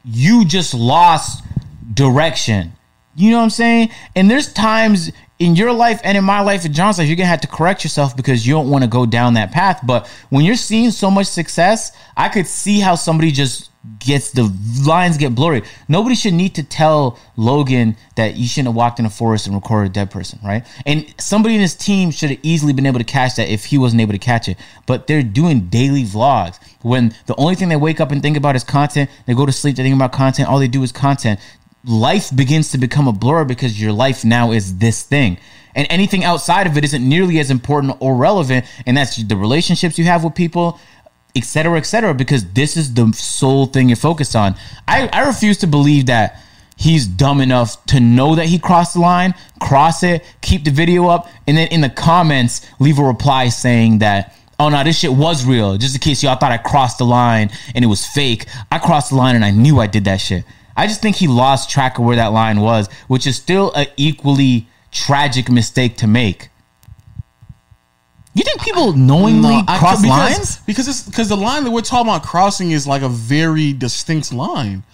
you just lost direction. You know what I'm saying? And there's times in your life and in my life and John's life, you're gonna have to correct yourself because you don't want to go down that path. But when you're seeing so much success, I could see how somebody just gets the lines get blurry. Nobody should need to tell Logan that you shouldn't have walked in a forest and recorded a dead person, right? And somebody in his team should have easily been able to catch that if he wasn't able to catch it. But they're doing daily vlogs when the only thing they wake up and think about is content. They go to sleep, they think about content. All they do is content life begins to become a blur because your life now is this thing. And anything outside of it isn't nearly as important or relevant. And that's the relationships you have with people, et cetera, et cetera, because this is the sole thing you're focused on. I, I refuse to believe that he's dumb enough to know that he crossed the line, cross it, keep the video up, and then in the comments, leave a reply saying that oh no, this shit was real. Just in case y'all thought I crossed the line and it was fake. I crossed the line and I knew I did that shit. I just think he lost track of where that line was, which is still an equally tragic mistake to make. You think people knowingly I- cross because, lines? because it's because the line that we're talking about crossing is like a very distinct line.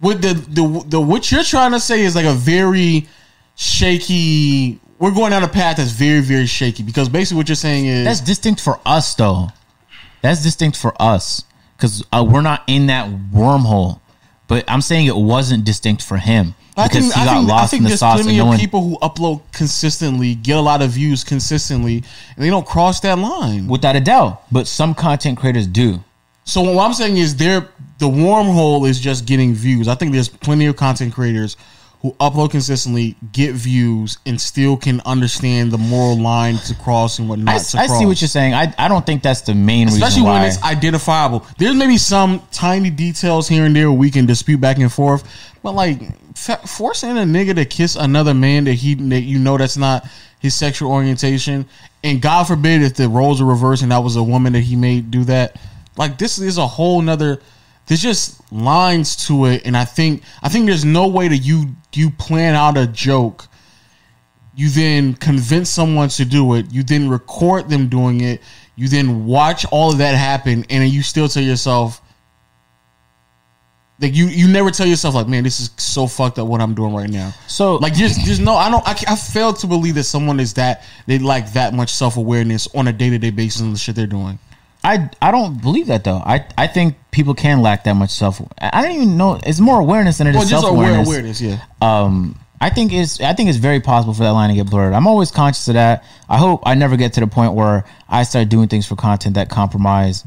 What the the the what you're trying to say is like a very shaky. We're going down a path that's very very shaky because basically what you're saying is That's distinct for us, though. That's distinct for us because uh, we're not in that wormhole. But I'm saying it wasn't distinct for him I because think, he got think, lost in the there's sauce and plenty no of one. people who upload consistently, get a lot of views consistently, and they don't cross that line. Without a doubt, but some content creators do. So what I'm saying is, there the wormhole is just getting views. I think there's plenty of content creators who upload consistently, get views, and still can understand the moral line to cross and what not I, to I cross. see what you're saying. I, I don't think that's the main Especially reason why. Especially when it's identifiable. There's maybe some tiny details here and there we can dispute back and forth, but like f- forcing a nigga to kiss another man that he that you know that's not his sexual orientation, and God forbid if the roles are reversed and that was a woman that he made do that. Like this is a whole nother. There's just lines to it, and I think I think there's no way that you you plan out a joke you then convince someone to do it you then record them doing it you then watch all of that happen and then you still tell yourself like you you never tell yourself like man this is so fucked up what i'm doing right now. So- like just just no i don't I, I fail to believe that someone is that they like that much self-awareness on a day-to-day basis on the shit they're doing I I don't believe that though. I I think people can lack that much self. I I don't even know. It's more awareness than it is Well, just self awareness. awareness, yeah. Um, I think it's I think it's very possible for that line to get blurred. I'm always conscious of that. I hope I never get to the point where I start doing things for content that compromise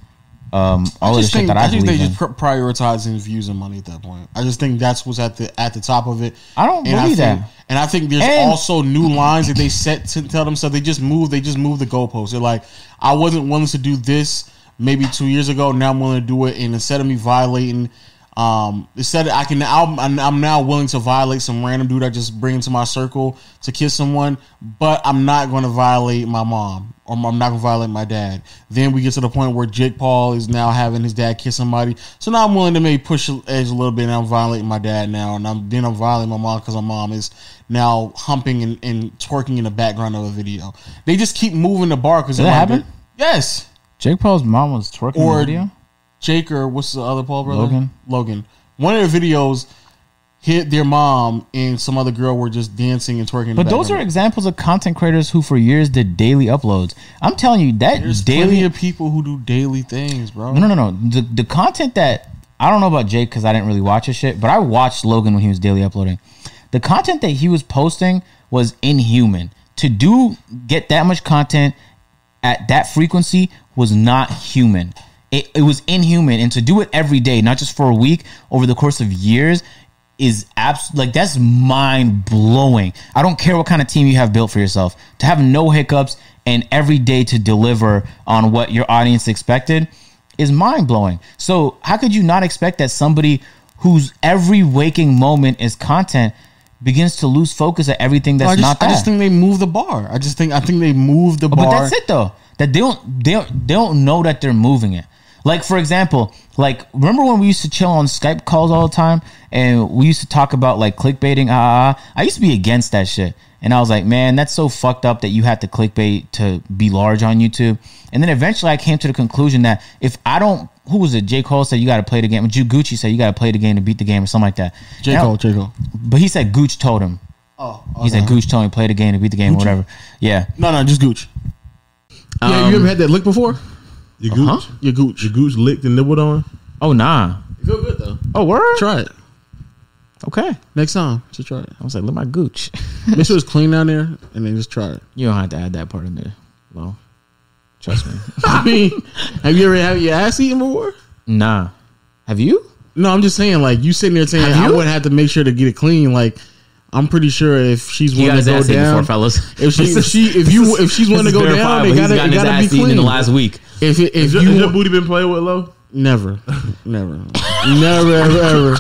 um all of the just shit think, that I, I think they just pr- prioritizing views and money at that point. I just think that's what's at the at the top of it. I don't and believe think, that. And I think there's And- also new lines that they set to tell themselves they just move. They just move the goalposts. They're like, I wasn't willing to do this maybe two years ago. Now I'm willing to do it. And instead of me violating, um, instead I can now I'm, I'm now willing to violate some random dude I just bring into my circle to kiss someone, but I'm not going to violate my mom or I'm not going to violate my dad. Then we get to the point where Jake Paul is now having his dad kiss somebody. So now I'm willing to maybe push the edge a little bit and I'm violating my dad now. And I'm then I'm violating my mom because my mom is now humping and, and twerking in the background of a video. They just keep moving the bar because that happen? Yes. Jake Paul's mom was twerking Or- in the video. Jake or what's the other Paul brother? Logan. Logan. One of their videos hit their mom and some other girl were just dancing and twerking. But those are examples of content creators who, for years, did daily uploads. I'm telling you that there's daily of people who do daily things, bro. No, no, no, no. The the content that I don't know about Jake because I didn't really watch his shit, but I watched Logan when he was daily uploading. The content that he was posting was inhuman. To do get that much content at that frequency was not human. It, it was inhuman, and to do it every day, not just for a week, over the course of years, is abs- like that's mind blowing. I don't care what kind of team you have built for yourself to have no hiccups and every day to deliver on what your audience expected is mind blowing. So how could you not expect that somebody whose every waking moment is content begins to lose focus at everything that's I just, not that? I just think they move the bar. I just think I think they move the bar. But that's it though. That they don't they don't, they don't know that they're moving it. Like for example, like remember when we used to chill on Skype calls all the time and we used to talk about like clickbaiting. Ah, ah. I used to be against that shit, and I was like, man, that's so fucked up that you have to clickbait to be large on YouTube. And then eventually, I came to the conclusion that if I don't, who was it? J Cole said you got to play the game. Drew Gucci said you got to play the game to beat the game or something like that. J And I- Cole, J Cole. but he said Gooch told him. Oh, He said Gooch told him play the game to beat the game or whatever. Yeah. no, no, just Gooch. Yeah, Um, you ever had that lick before? Your gooch, Uh-huh. Your Gooch. your gooch licked and nibbled on. Oh nah. You feel good though. Oh word. Try it Okay. next time. Just try it. I was like, look my gooch. Make sure it's clean down there, and then just try it. you don't have to add that part in there. Well, trust me. I mean, have you ever had your ass eaten before? nah. Have you? No, I'm just saying, like you sitting there saying, I you? would have to make sure to get it clean. Like, I'm pretty sure if she's He got willing his to go down, before, fellas. if she, if she, if you, if she's willing to go down, they gotta, it gotta be eaten clean. in the last week. If it, if Is your, you your booty been played with, low? never, never, never, ever, ever,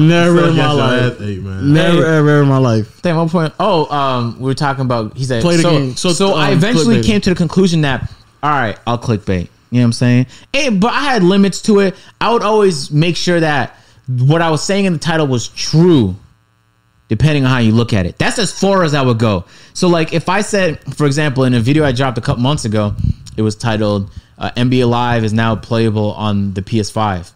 never in my life, Ass ate, man. never, Hey. ever, ever in my life. Damn, one point. Oh, um, we were talking about. He said, Play the so, game. So, So, I um, eventually clickbait. came to the conclusion that, all right, I'll clickbait. You know what I'm saying? And, but I had limits to it. I would always make sure that what I was saying in the title was true, depending on how you look at it. That's as far as I would go. So, like, if I said, for example, in a video I dropped a couple months ago, it was titled uh, "NBA Live is now playable on the PS5."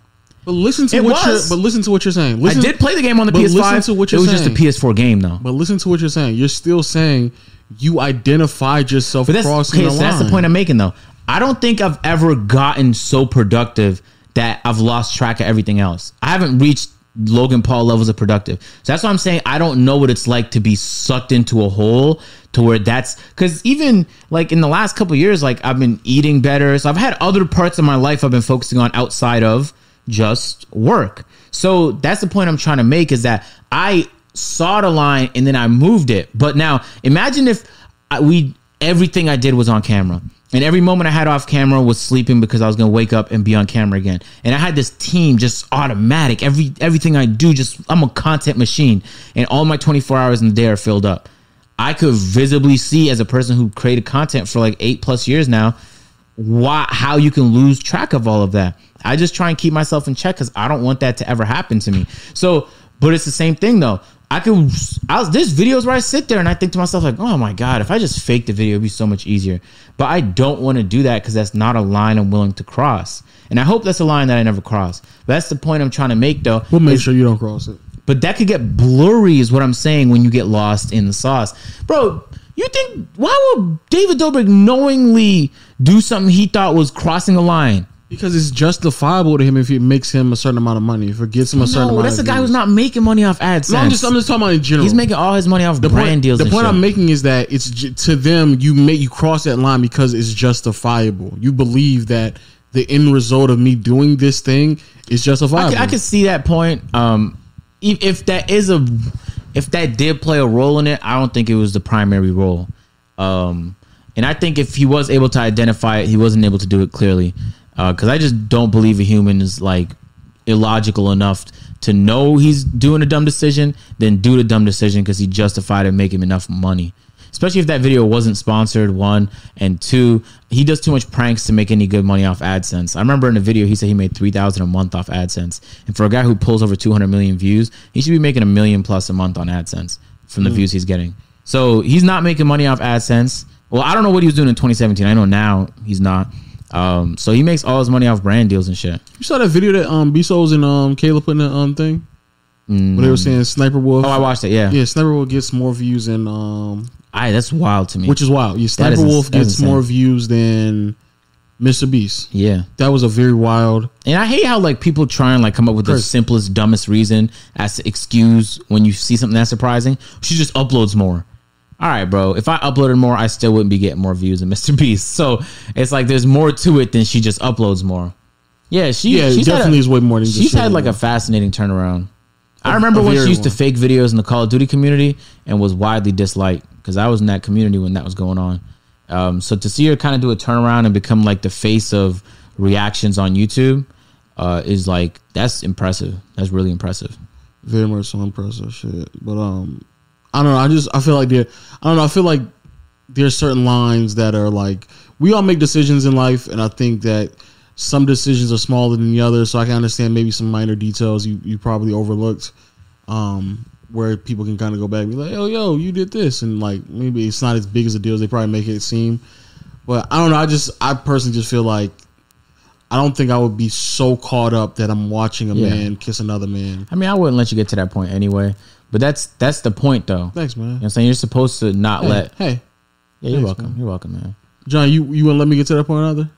But listen to It what was. you're, but listen to what you're saying. Listen, I did play the game on the but PS5. listen to what you're it was just a PS4 game, though. But listen to what you're saying. You're still saying you identified yourself But that's crossing okay. the So line. that's the point I'm making, though. I don't think I've ever gotten so productive that I've lost track of everything else. I haven't reached Logan Paul levels of productive. So that's why I'm saying I don't know what it's like to be sucked into a hole to where that's because even like in the last couple years, like I've been eating better. So I've had other parts of my life I've been focusing on outside of just work. So that's the point I'm trying to make is that I saw the line and then I moved it. But now imagine if I, we everything I did was on camera. And every moment I had off camera was sleeping because I was gonna wake up and be on camera again. And I had this team just automatic. Every everything I do, just I'm a content machine. And all my 24 hours in the day are filled up. I could visibly see as a person who created content for like eight plus years now, why how you can lose track of all of that. I just try and keep myself in check because I don't want that to ever happen to me. So, but it's the same thing though. I could. I was, there's videos where I sit there and I think to myself like, oh my god, if I just fake the video, it'd be so much easier. But I don't want to do that because that's not a line I'm willing to cross. And I hope that's a line that I never cross. But that's the point I'm trying to make though. We'll make sure you don't cross it. But that could get blurry, is what I'm saying, when you get lost in the sauce. Bro, you think, why would David Dobrik knowingly do something he thought was crossing a line. Because it's justifiable to him if it makes him a certain amount of money. If it gets him a certain amount. No, amount that's a guy views. who's not making money off AdSense. No, I'm just I'm just talking about in general. He's making all his money off the brand point, deals. The point shit. I'm making is that it's to them you make you cross that line because it's justifiable. You believe that the end result of me doing this thing is I justifiable. can, I can see that point. Um, if, if that is a, if that did play a role in it, I don't think it was the primary role. Um, and I think if he was able to identify it, he wasn't able to do it clearly. Uh, because I just don't believe a human is like illogical enough to know he's doing a dumb decision, then do the dumb decision because he justified it, make him enough money. Especially if that video wasn't sponsored, one and two, he does too much pranks to make any good money off AdSense. I remember in the video he said he made three thousand a month off AdSense, and for a guy who pulls over two hundred million views, he should be making a million plus a month on AdSense from the mm. views he's getting. So he's not making money off AdSense. Well, I don't know what he was doing in 2017. I know now he's not. Um, so he makes all his money off brand deals and shit. you saw that video that um Bezos and um Kayla put in the um thing when they were saying Sniper Wolf. Oh, I watched it. Yeah, yeah, Sniper Wolf gets more views than um, I that's wild to me. which is wild. Yeah, Sniper Wolf gets more views than Mr. Beast. yeah. That was a very wild. And I hate how like people try and like come up with the simplest, dumbest reason as to excuse when you see something that's surprising. She just uploads more. All right, bro. If I uploaded more, I still wouldn't be getting more views than Mr. Beast. So it's like there's more to it than she just uploads more. Yeah, she Yeah, she's definitely had is way more than she's had like a fascinating turnaround. I remember when she used to fake videos in the Call of Duty community and was widely disliked because I was in that community when that was going on. Um, so to see her kind of do a turnaround and become like the face of reactions on YouTube uh, is like that's impressive. That's really impressive. very much so impressive shit. But um, I don't know. I just I feel like there. I don't know. I feel like there's certain lines that are like we all make decisions in life, and I think that some decisions are smaller than the others. So I can understand maybe some minor details you you probably overlooked. Um, where people can kind of go back and be like, "Oh, yo, you did this," and like maybe it's not as big as a deal as they probably make it seem. But I don't know. I just I personally just feel like I don't think I would be so caught up that I'm watching a Yeah. man kiss another man. I mean, I wouldn't let you get to that point anyway. But that's that's the point, though. Thanks, man. You know what I'm saying? You're supposed to not Hey, let. hey, Yeah, you're thanks, welcome. You're welcome, man. John, you you want to let me get to that point either?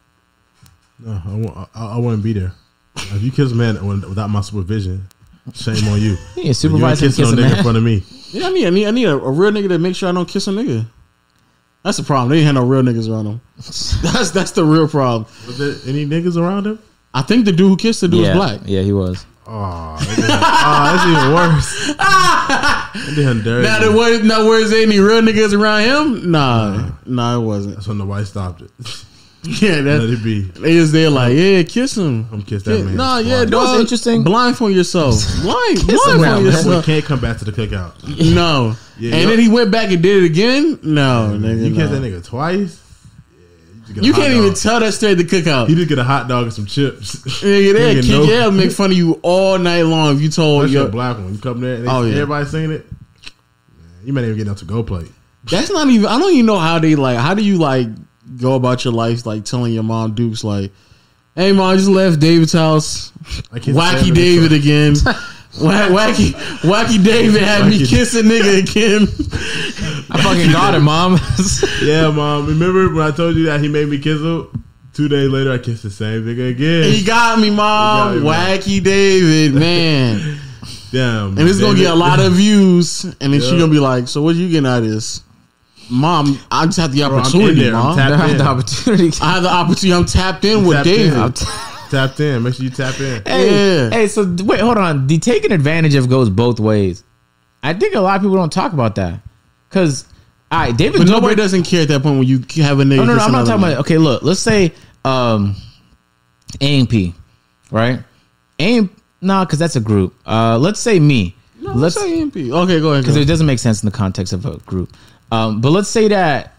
No, I, want, I, I wouldn't be there. If you kiss a man without my supervision, shame on you. Yeah, you ain't supervise kissing kiss no a nigga in front of me. Yeah, I need I need I need a, a real nigga to make sure I don't kiss a nigga. That's the problem. They ain't had no real niggas around them. That's that's the real problem. Was there any niggas around him? I think the dude who kissed the dude yeah, was black. yeah, he was. Oh, that's even, oh, that's even worse. They done dirty. Now there was now was there any real niggas around him? Nah, nah, it wasn't. That's when the wife stopped it. Yeah, Let that it be. they just there like yeah, kiss him. I'm kiss that Yeah, man. nah, yeah, You know what's dog. interesting? Blindfold yourself. Blind, him blindfold now, boy yourself. can't come back to the cookout. No, Yeah, and yo- then he went back and did it again. No, nigga, You no. kiss that nigga twice. Yeah, just get a You can't even dog. tell that story at the cookout. He just get a hot dog and some chips. Nigga, Nigga, kick no. yeah, make fun of you all night long if you told a your. black one. You come there, and they, Oh, yeah. everybody singing it. Man, you might even get enough to go play. That's not even. I don't even know how they like. How do you like go about your life like telling your mom Dukes like, "Hey mom, I just left David's house. Wacky David again. Wha- wacky Wacky David had me Wacky- kiss a nigga again. I fucking got it, mom. Yeah, mom. Remember when I told you that he made me kiss him? Two days later, I kissed the same nigga again. he got me, mom. Got me, man. Wacky David, man. Damn. And it's gonna get a lot of views. And then she Yeah. gonna be like, "So what you getting out of this, mom? I just have the Bro, I'm in opportunity, there. I'm mom. I had in. the opportunity. I have the opportunity. I'm tapped in with tapped David. in. Tapped in. Make sure you tap in. Hey, Yeah. hey, so wait, hold on. The taking advantage of goes both ways. I think a lot of people don't talk about that because, all right, David. But nobody doesn't care at that point when you have a nigga. No, no, no. I'm not talking man. about. Okay, look. Let's say um, AMP, right? AMP. Nah, because that's a group. Uh, let's say me. No, let's say EMP. Okay, go ahead. because it doesn't make sense in the context of a group. Um, but let's say that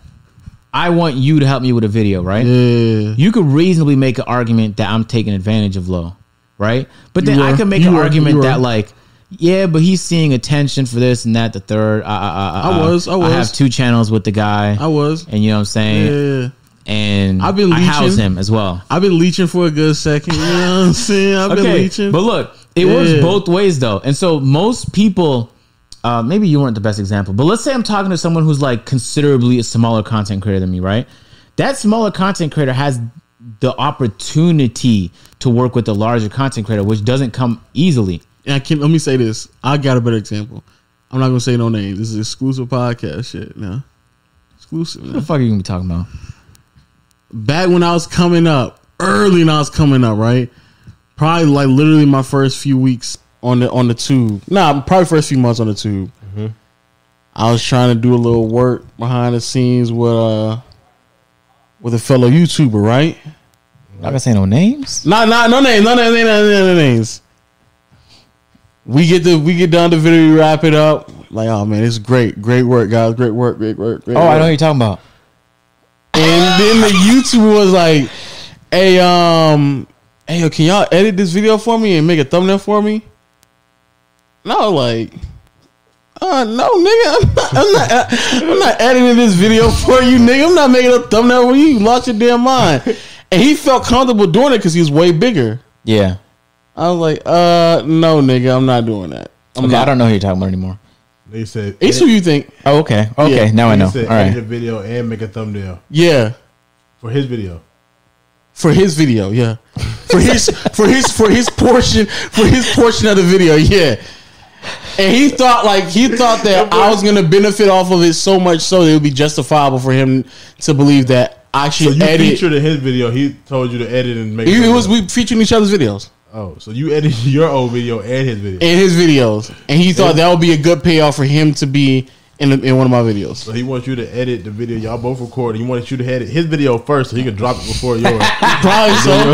I want you to help me with a video, right? Yeah. You could reasonably make an argument that I'm taking advantage of low, right? But then I could make You an were. argument that like, yeah, but he's seeing attention for this and that, the third. Uh, uh, uh, I, I, I, I was, I I was. have two channels with the guy, I was. and you know what I'm saying. Yeah. And I've been I house him as well. I've been leeching for a good second. You know what I'm saying? I've been Okay, leeching. but look, it works both ways though. And so most people, uh, maybe you weren't the best example, but let's say I'm talking to someone who's like considerably a smaller content creator than me, right? that smaller content creator has the opportunity to work with the larger content creator, which doesn't come easily. And I can let me say this. I got a better example. I'm not gonna say no names. This is exclusive podcast shit. Now, exclusive. What the fuck are you gonna be talking about? Back when I was coming up, early when I was coming up, right? Probably like literally my first few weeks on the on the tube. Nah, probably first few months on the tube. I was trying to do a little work behind the scenes with uh with a fellow YouTuber, right? Not gonna say no names. Not not no names, no names, no names, no names. We get the we get done the video, we wrap it up. Like, oh man, it's great, great work, guys, great work, great work, great Oh, work. I know what you're talking about. And then the YouTuber was like, "Hey, um, hey, yo, can y'all edit this video for me and make a thumbnail for me?" And I was like, "Uh, no, nigga, I'm not, I'm not, I'm not editing this video for you, nigga. I'm not making a thumbnail for you. You lost your damn mind." And he felt comfortable doing it because he was way bigger. Yeah. I was like, "Uh, no, nigga, I'm not doing that. I'm Okay, not." I don't know who you're talking about anymore. They said It's who you think? Oh, okay. Okay, Yeah. now I know. said All edit a video and make a thumbnail Yeah, for his video. for his video. Yeah, for his for his for his portion for his portion of the video. Yeah. And he thought like he thought that I was gonna benefit off of it so much so that it would be justifiable for him to believe that I So should you edit. featured in his video. He told you to edit and make. It, a it was we featuring each other's videos Oh, so you edited your old video and his video. in his videos, and he thought that would be a good payoff for him to be in in one of my videos. So he wants you to edit the video. Y'all both recorded. He wanted you to edit his video first, so he could drop it before yours. Probably so,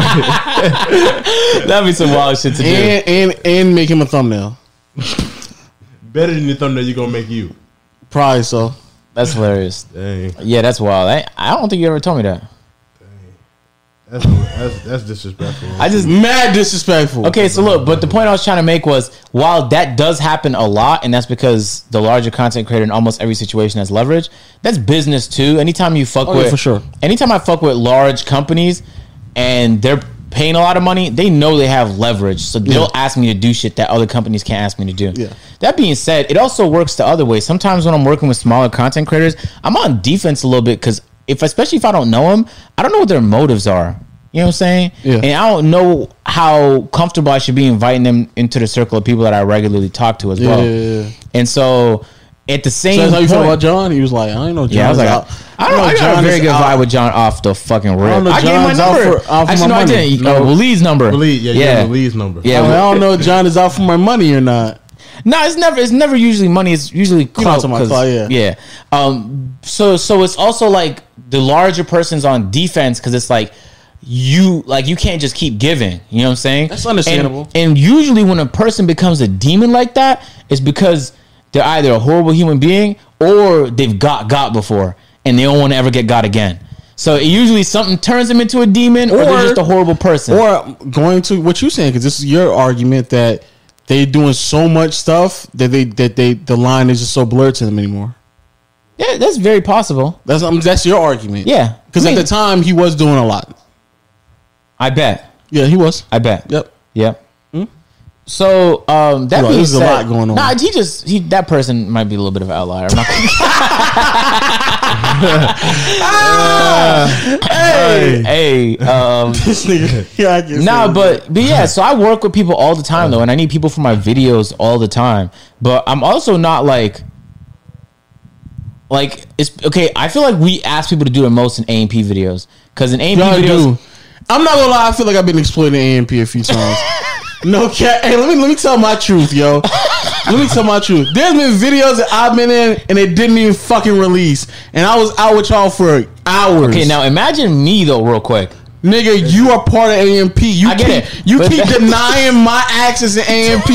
That'd be some wild shit to do. and and and make him a thumbnail. Better than the thumbnail you're gonna make you. Probably so. That's hilarious. Dang, Yeah, that's wild. I, I don't think you ever told me that. that's that's, that's disrespectful. I just Mad disrespectful. Okay, so look, but the point I was trying to make was while that does happen a lot, and that's because the larger content creator in almost every situation has leverage, that's business too. Anytime you fuck Oh, yeah, with for sure. anytime I fuck with large companies and they're paying a lot of money, they know they have leverage. So they'll Yeah. ask me to do shit that other companies can't ask me to do. Yeah. That being said, it also works the other way. Sometimes when I'm working with smaller content creators, I'm on defense a little bit because if, especially if I don't know them, I don't know what their motives are. You know what I'm saying? Yeah. And I don't know how comfortable I should be inviting them into the circle of people that I regularly talk to as Yeah, well. yeah, yeah. And so at the same So that's how you feel about John? He was like, I don't know. John's yeah, I was like, out. I, don't know. I got John a very good out. vibe with John off the fucking rip. don't know I gave my John's out number. for- out for Actually, my no, I didn't. No. Uh, Waleed's number. Believe, yeah, yeah, yeah. Lee's number. Yeah, I, mean, I don't know if John is out for my money or not. No, it's never. It's never usually money. It's usually clout. what I'm 'cause- talking yeah. Um. So so it's also like the larger person's on defense because it's like you like you can't just keep giving. You know what I'm saying? That's understandable. And, and usually when a person becomes a demon like that, it's because they're either a horrible human being or they've got God before and they don't want to ever get God again. So it usually something turns them into a demon or, Or- they're just a horrible person. Or going to what you're saying, because this is your argument that they're doing so much stuff that they that they the line is just so blurred to them anymore. yeah, that's very possible. That's um, that's your argument. Yeah. because I at the time he was doing a lot. I bet. Yeah, he was. I bet. Yep. Yep. So um, that being there's a lot going on. Nah, he just he that person might be a little bit of an outlier. I'm not Hey, hey, um, This nigga. Yeah, nah, but but yeah. So I work with people all the time though, and I need people for my videos all the time. But I'm also not like like it's okay. I feel like we ask people to do the most in A and P videos because in A and P Y'all videos. do. I'm not gonna lie. I feel like I've been exploiting AMP a few times. No cat. Hey, let me let me tell my truth, yo. let me tell my truth. There's been videos that I've been in and they didn't even fucking release, and I was out with y'all for hours. Okay, now imagine me though, real quick. Nigga, you are part of AMP. You I get keep, it, You but keep denying my access to AMP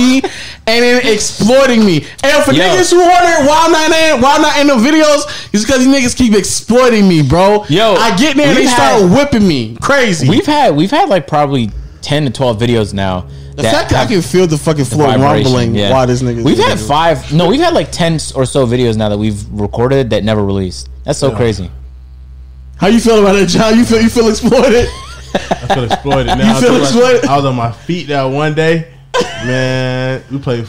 and then exploiting me. And for Yo. niggas who wonder why I'm not in, why I'm not in the videos, it's because these niggas keep exploiting me, bro. Yo, I get there and they we've start whipping me. Crazy. We've had we've had like probably ten to twelve videos now. The fact that I can feel the fucking floor rumbling while this nigga. We've had five. No, we've had like ten or so videos now that we've recorded that never released. That's so crazy. How you feel about it, John? You feel you feel exploited? I feel exploited now. You I feel like exploited? I was on my feet that one day. Man, we played.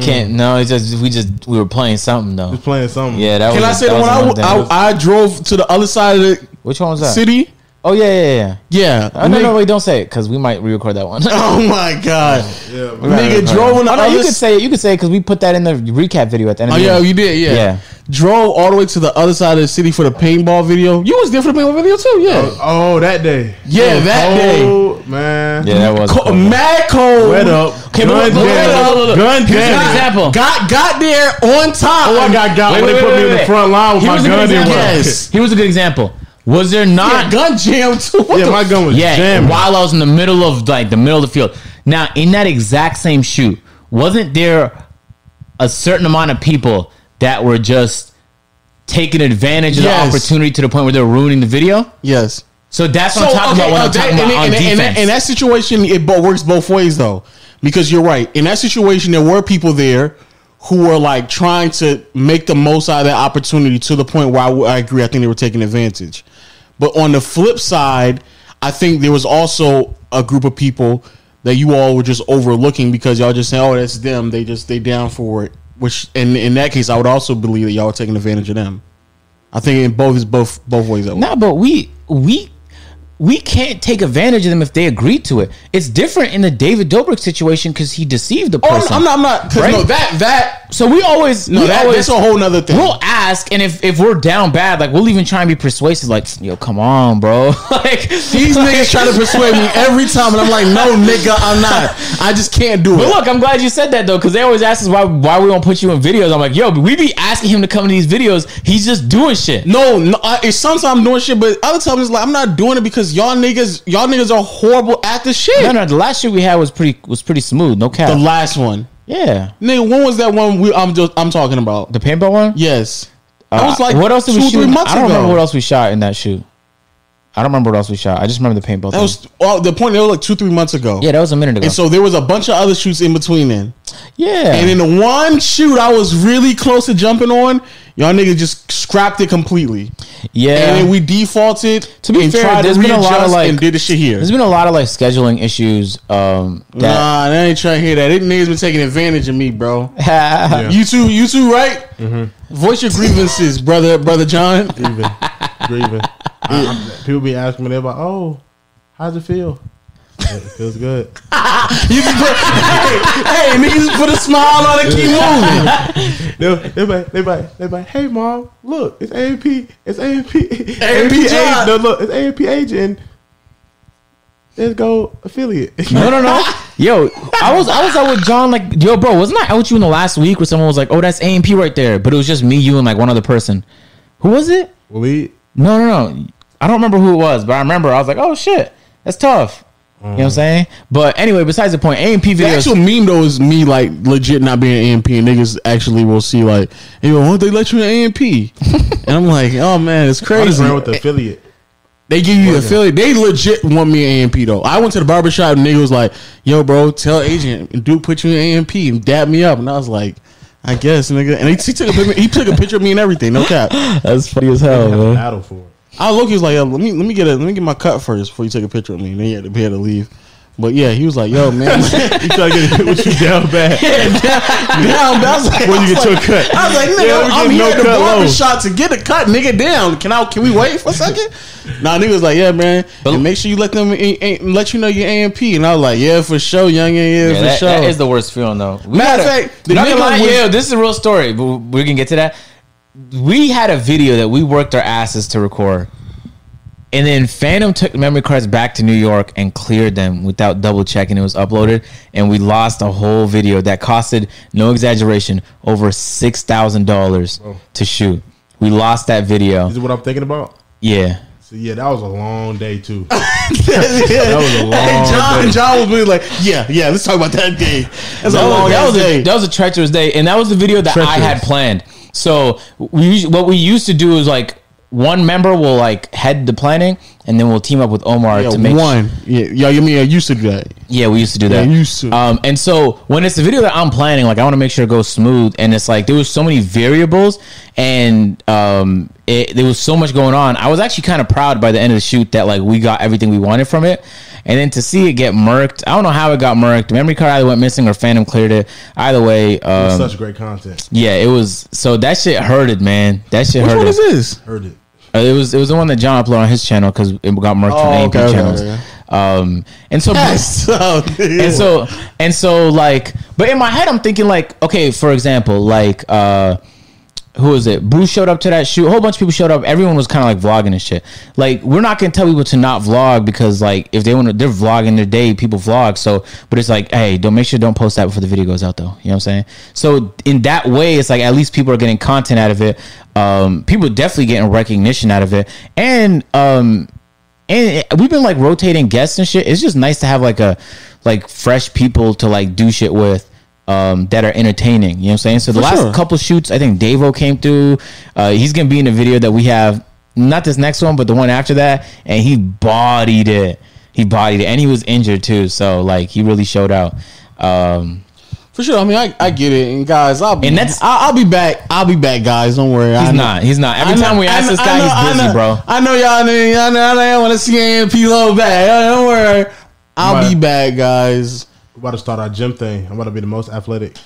Can't no. It's just we just we were playing something though. Just playing something. Yeah, that Can was. I say the one I, another thing. I, I drove to the other side of the Which one was that? city? Oh yeah, yeah, yeah. Yeah. Oh, no, no, wait, don't say it because we might re-record that one. Oh my god. Oh, yeah, Right, Nigga drove right. in the Oh, no, other you s- could say it. You could say it because we put that in the recap video at the end. Oh of the yeah, video. you did. Yeah. Yeah. Drove all the way to the other side of the city for the paintball video. You was there for the paintball video too. Yeah. Oh, oh that day. Yeah, It was that day. cold, man. Yeah, that was. Co- cool. mad cold. Wet up. Okay, but gun look, look, jam. look, look, look. Gun Here's an jam. example. Got got there on time. Oh, I got got Wait, when wait, they put wait, me in wait, the wait. front line with Here my a good gun. didn't example. work. Yes. Here was a good example. Was there Yeah, not? gun jam too. What Yeah, my gun was yeah, jamming. while I was in the middle of like the middle of the field. Now, in that exact same shoot, wasn't there a certain amount of people that were just taking advantage of Yes. the opportunity to the point where they're ruining the video? Yes. So that's what I'm talking about when uh, I'm talking that- about in, on in- in- in defense. that, in that situation, it bo- works both ways though, because you're right. In that situation, there were people there who were like trying to make the most out of that opportunity to the point where I agree. I think they were taking advantage. But on the flip side, I think there was also a group of people that you all were just overlooking because y'all just saying, "Oh, that's them." They just they down for it. Which, in in that case, I would also believe that y'all were taking advantage of them. I think in both is both both ways. That No, but we we we can't take advantage of them if they agree to it. It's different in the David Dobrik situation because he deceived the Oh, person. I'm not. I'm not. Right? No, that that So we always no, we that, always that's a whole nother thing. we'll ask, and if if we're down bad, like we'll even try and be persuasive. Like, yo, come on, bro. like These niggas try to persuade me every time, and I'm like, no, nigga, I'm not. I just can't do it. But it. look, I'm glad you said that though, because they always ask us why why we don't put you in videos. I'm like, yo, but we be asking him to come to these videos. He's just doing shit. No, no, I, it's sometimes I'm doing shit, but other times it's like I'm not doing it because y'all niggas, y'all niggas are horrible at the shit. No, no, the last shoot we had was pretty was pretty smooth. No cap. The last one, yeah, nigga, when was that one? We, I'm just, I'm talking about. the paintball one. Yes, Uh, was like what else did two, we shoot? three months I don't ago. remember what else we shot in that shoot. I don't remember what else we shot. I just remember the paintball. That thing. was well, the point. That was like two, three months ago. yeah, that was a minute ago. And so there was a bunch of other shoots in between then. yeah, And in the one shoot I was really close to jumping on, y'all niggas just scrapped it completely. yeah. And then we defaulted To be and fair, tried there's to been a lot of, like- and did the shit here. There's been a lot of like scheduling issues. Um, that Nah, they ain't trying to hear that. They niggas been taking advantage of me, bro. Yeah. You too, you too, right? Voice your grievances, brother, brother John. Grieving. Grieving. I, people be asking me, they're like, oh, how's it feel? It feels good. You can put, hey, hey, niggas put a smile on and keep moving. They they like they like they like, hey mom, look, it's AMP, it's AMP, AMP John. No, look, it's AMP agent. Let's go affiliate. no, no, no. Yo, I was I was out with John. Like, yo, bro, wasn't I out with you in the last week where someone was like, "Oh, that's AMP right there," but it was just me, you, and like one other person. Who was it? we No, no, no. I don't remember who it was, but I remember I was like, "Oh shit, that's tough." You know what I'm mm. saying? But anyway, besides the point, AMP The videos. actual meme though is me like legit not being AMP and niggas actually will see like, hey, yo, won't they let you in AMP? and I'm like, oh man, it's crazy. ran with the affiliate. They give you the affiliate. They legit want me in AMP though. I went to the barbershop and nigga was like, yo, bro, tell agent and dude put you in AMP and dab me up. And I was like, I guess, nigga. And he, he took a he took a picture of me and everything. No cap. that's funny as hell, Had a man. battle for it. I look, he was like, yo, let me let me get a let me get my cut first before you take a picture of me. And then he had to, he had to leave. But yeah, he was like, yo, man. You try to get with you down bad. down. I was like, When you I was get your like- cut. I was like, nigga, Yeah, we I'm get here no at the cut low. barber shop to get a cut, nigga. Down. Can I? Can we wait for a second? nah, nigga was like, yeah, man. and make sure you let them in, in- let you know your AMP. And I was like, yeah, for sure, young, yeah, yeah, Yeah, for that, sure. that is the worst feeling though. We Matter had of fact, the nigga lie, was- yeah, this is a real story, but we can get to that. We had a video that we worked our asses to record. And then Phantom took the memory cards back to New York and cleared them without double checking it was uploaded. And we lost a whole video that costed, no exaggeration, over six thousand dollars to shoot. We lost that video. This is what I'm thinking about. Yeah. So yeah, that was a long day too. that was a long John, day. John was really like, yeah, yeah. Let's talk about that day. That's a That was, long that, ass was day. a, that was a treacherous day, and that was the video that I had planned. So we what we used to do is like one member will like head the planning, and then we'll team up with Omar Yeah, to make one. Yeah, yeah. You mean I used to do that? Yeah, we used to do Yeah, that. used to. Um, and so when it's a video that I'm planning, like I want to make sure it goes smooth, and it's like there was so many variables, and um, it, there was so much going on. I was actually kind of proud by the end of the shoot that like we got everything we wanted from it, and then to see it get murked, I don't know how it got murked. Memory card either went missing or Phantom cleared it. Either way, um, Such great content. yeah, it was. So that shit hurted, man. That shit Which hurted. one is this? Heard it. Uh, it was it was the one that John uploaded on his channel because it got murked from Oh, AMP okay, okay, channels. okay. Um, and so Yes. Oh, and so and so like but in my head i'm thinking like okay for example like uh who was it? Bruce showed up to that shoot. A whole bunch of people showed up. Everyone was kind of like vlogging and shit. Like we're not gonna tell people to not vlog because like if they want to, they're vlogging their day. People vlog. So, but it's like, hey, don't make sure don't post that before the video goes out though. You know what I'm saying? So in that way, it's like at least people are getting content out of it. Um, people definitely getting recognition out of it, and um, and we've been like rotating guests and shit. It's just nice to have like a like fresh people to like do shit with um that are entertaining. You know what I'm saying? So the For last sure. couple shoots, I think Davo came through. Uh he's gonna be in the video that we have not this next one, but the one after that, and he bodied it. He bodied it. And he was injured too. So like he really showed out. Um For sure. I mean, I, I get it. And guys, I'll be, And that's- I'll, I'll be back. I'll be back, guys. Don't worry. he's I know- not. He's not. Every I know- time we ask know- this I guy, know- he's busy, know- bro. I know y'all. know- I know. I want to see AMP low back. Don't worry. I'll be back, guys. We're about to start our gym thing. I'm about to be the most athletic.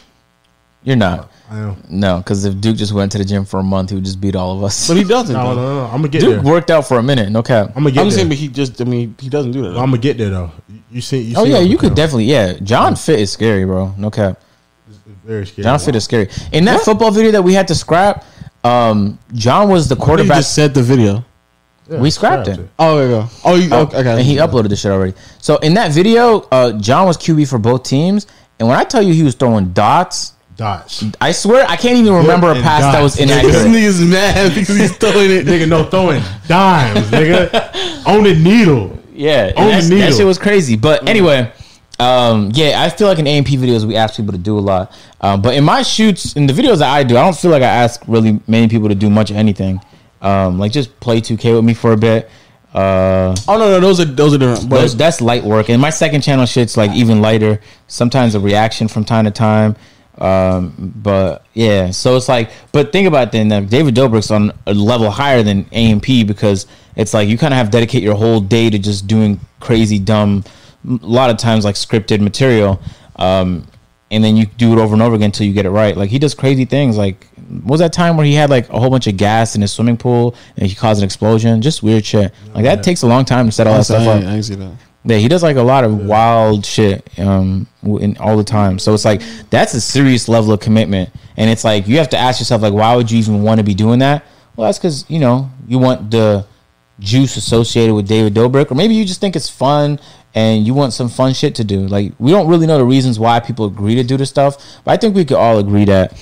You're not. I am. No, because if Duke just went to the gym for a month, he would just beat all of us. But he doesn't. No, no, no, no. I'm gonna get there. Duke there. worked out for a minute. No cap. I'm gonna get there. I'm there. saying, but he just. I mean, he doesn't do that. I'm gonna get there though. You- You see? You Oh see yeah, you could doing. definitely. Yeah, John Fit is scary, bro. No cap. Very scary. John Fit is scary. In that football video that we had to scrap, um, John was the He quarterback. just said the video. Yeah, we scrapped it. Oh, there you go. Oh, you, Oh, okay. and he uploaded the shit already. So in that video, uh, John was QB for both teams, and when I tell you he was throwing dots, Dots. I swear I can't even remember a and pass that was inaccurate. This inaccurate. nigga's mad because he's throwing it. nigga, no throwing dimes, nigga. On the needle. Yeah, On the that's- that needle. shit was crazy. But anyway, um, yeah, I feel like in AMP videos we ask people to do a lot. Um, but in my shoots, in the videos that I do, I don't feel like I ask really many people to do much of anything. Um, like just play 2K with me for a bit. Uh, Oh no, no, those are those are different. But those, that's light work. And my second channel shit's like even lighter. Sometimes a reaction from time to time. Um, but yeah, so it's like, but think about it then. That David Dobrik's on a level higher than AMP because it's like you kind of have to dedicate your whole day to just doing crazy, dumb, a lot of times like scripted material. Um, and then you do it over and over again until you get it right. Like he does crazy things. Like was that time where he had like a whole bunch of gas in his swimming pool and he caused an explosion? Just weird shit. Like that takes a long time to set all that stuff up. I see that. Yeah, he does like a lot of wild shit um in all the time. So it's like that's a serious level of commitment, and it's like you have to ask yourself like, why would you even want to be doing that? Well, that's because you know you want the juice associated with David Dobrik, or maybe you just think it's fun and you want some fun shit to do. Like we don't really know the reasons why people agree to do this stuff, but I think we could all agree that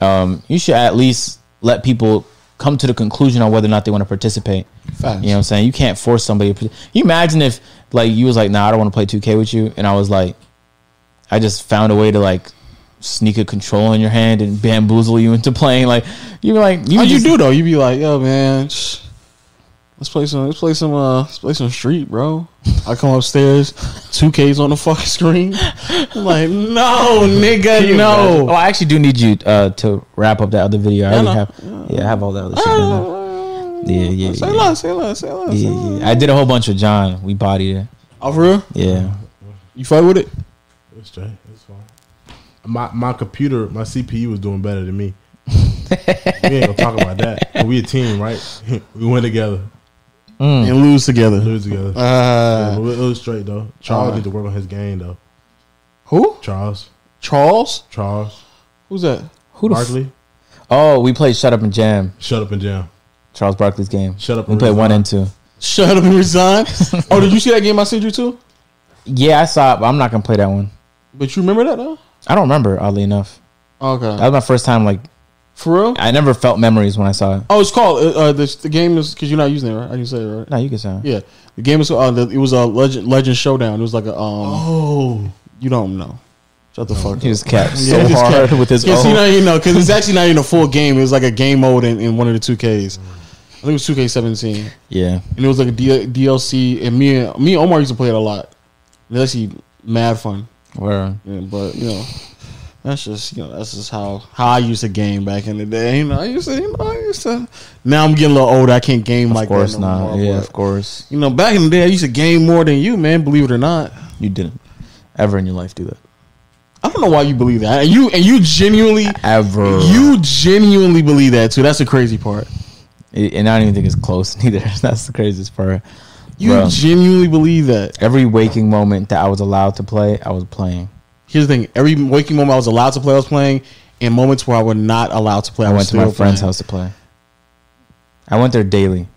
um, you should at least let people come to the conclusion on whether or not they want to participate. Facts. You know what I'm saying? You can't force somebody. To, you imagine if like you was like, nah, I don't want to play 2K with you, and I was like, I just found a way to like sneak a control in your hand and bamboozle you into playing. Like you were like, you, How you just- do though? You'd be like, yo, man, shh, let's play some, let's play some, uh, let's play some street, bro. I come upstairs, two Ks on the fucking screen. I'm like, no, nigga, no. Oh, no. I actually do need you uh, to wrap up that other video. I Yeah, already no. have, yeah, I have all that other shit. in there. Yeah, yeah, Say yeah. less, say less, say less. Yeah, yeah. I did a whole bunch with John. We bodied it. Oh, for real? Yeah. You fight with it? It's straight. It's fine. My my computer, my CPU was doing better than me. we ain't gonna talk about that. But we a team, right? we went together, Mm. And lose together. lose together. Uh, it was it was straight though. Charles Alright. need to work on his game though. who? Charles, Charles? Charles, Who's that? Who the? F- Barkley, oh, we played Shut Up and Jam. shut up and jam. Charles Barkley's game. Shut up We played one and two. Shut up and resign. oh, did you see that game I sent you to? Yeah, I saw it, but I'm not gonna play that one. But you remember that though? I don't remember. Oddly enough, Okay. that was my first time. Like, For real? I never felt memories when I saw it. Oh, it's called uh, uh the, the game is because you're not using it, right? I didn't say it right. No, you can say. it. Yeah, the game is uh, the, it was a legend legend showdown. It was like a um. Oh, You don't know. Shut the fuck He up. just kept Yeah, so he hard kept- with his. Yeah, see, oh. now you know because it's actually not even a full game. It was like a game mode in, in one of the two Ks. I think it was 2K17, Yeah, and it was like a D- DLC. And me and me and Omar used to play it a lot. It was actually mad fun. where Yeah, but you know, that's just you know that's just how how I used to game back in the day. You know, I used to you know I used to. Now I'm getting a little older. I can't game of like course that no not. more, yeah, of course You know, back in the day, I used to game more than you, man. Believe it or not. you didn't ever in your life do that. I don't know why you believe that. And you and you genuinely Ever you genuinely believe that too. That's the crazy part. It- and I don't even think it's close neither. That's the craziest part. You Bro. genuinely believe that. Every waking moment that I was allowed to play, I was playing. Here's the thing: every waking moment I was allowed to play, I was playing. And moments where I was not allowed to play, I, I went to my friend's playing. house to play. I went there daily.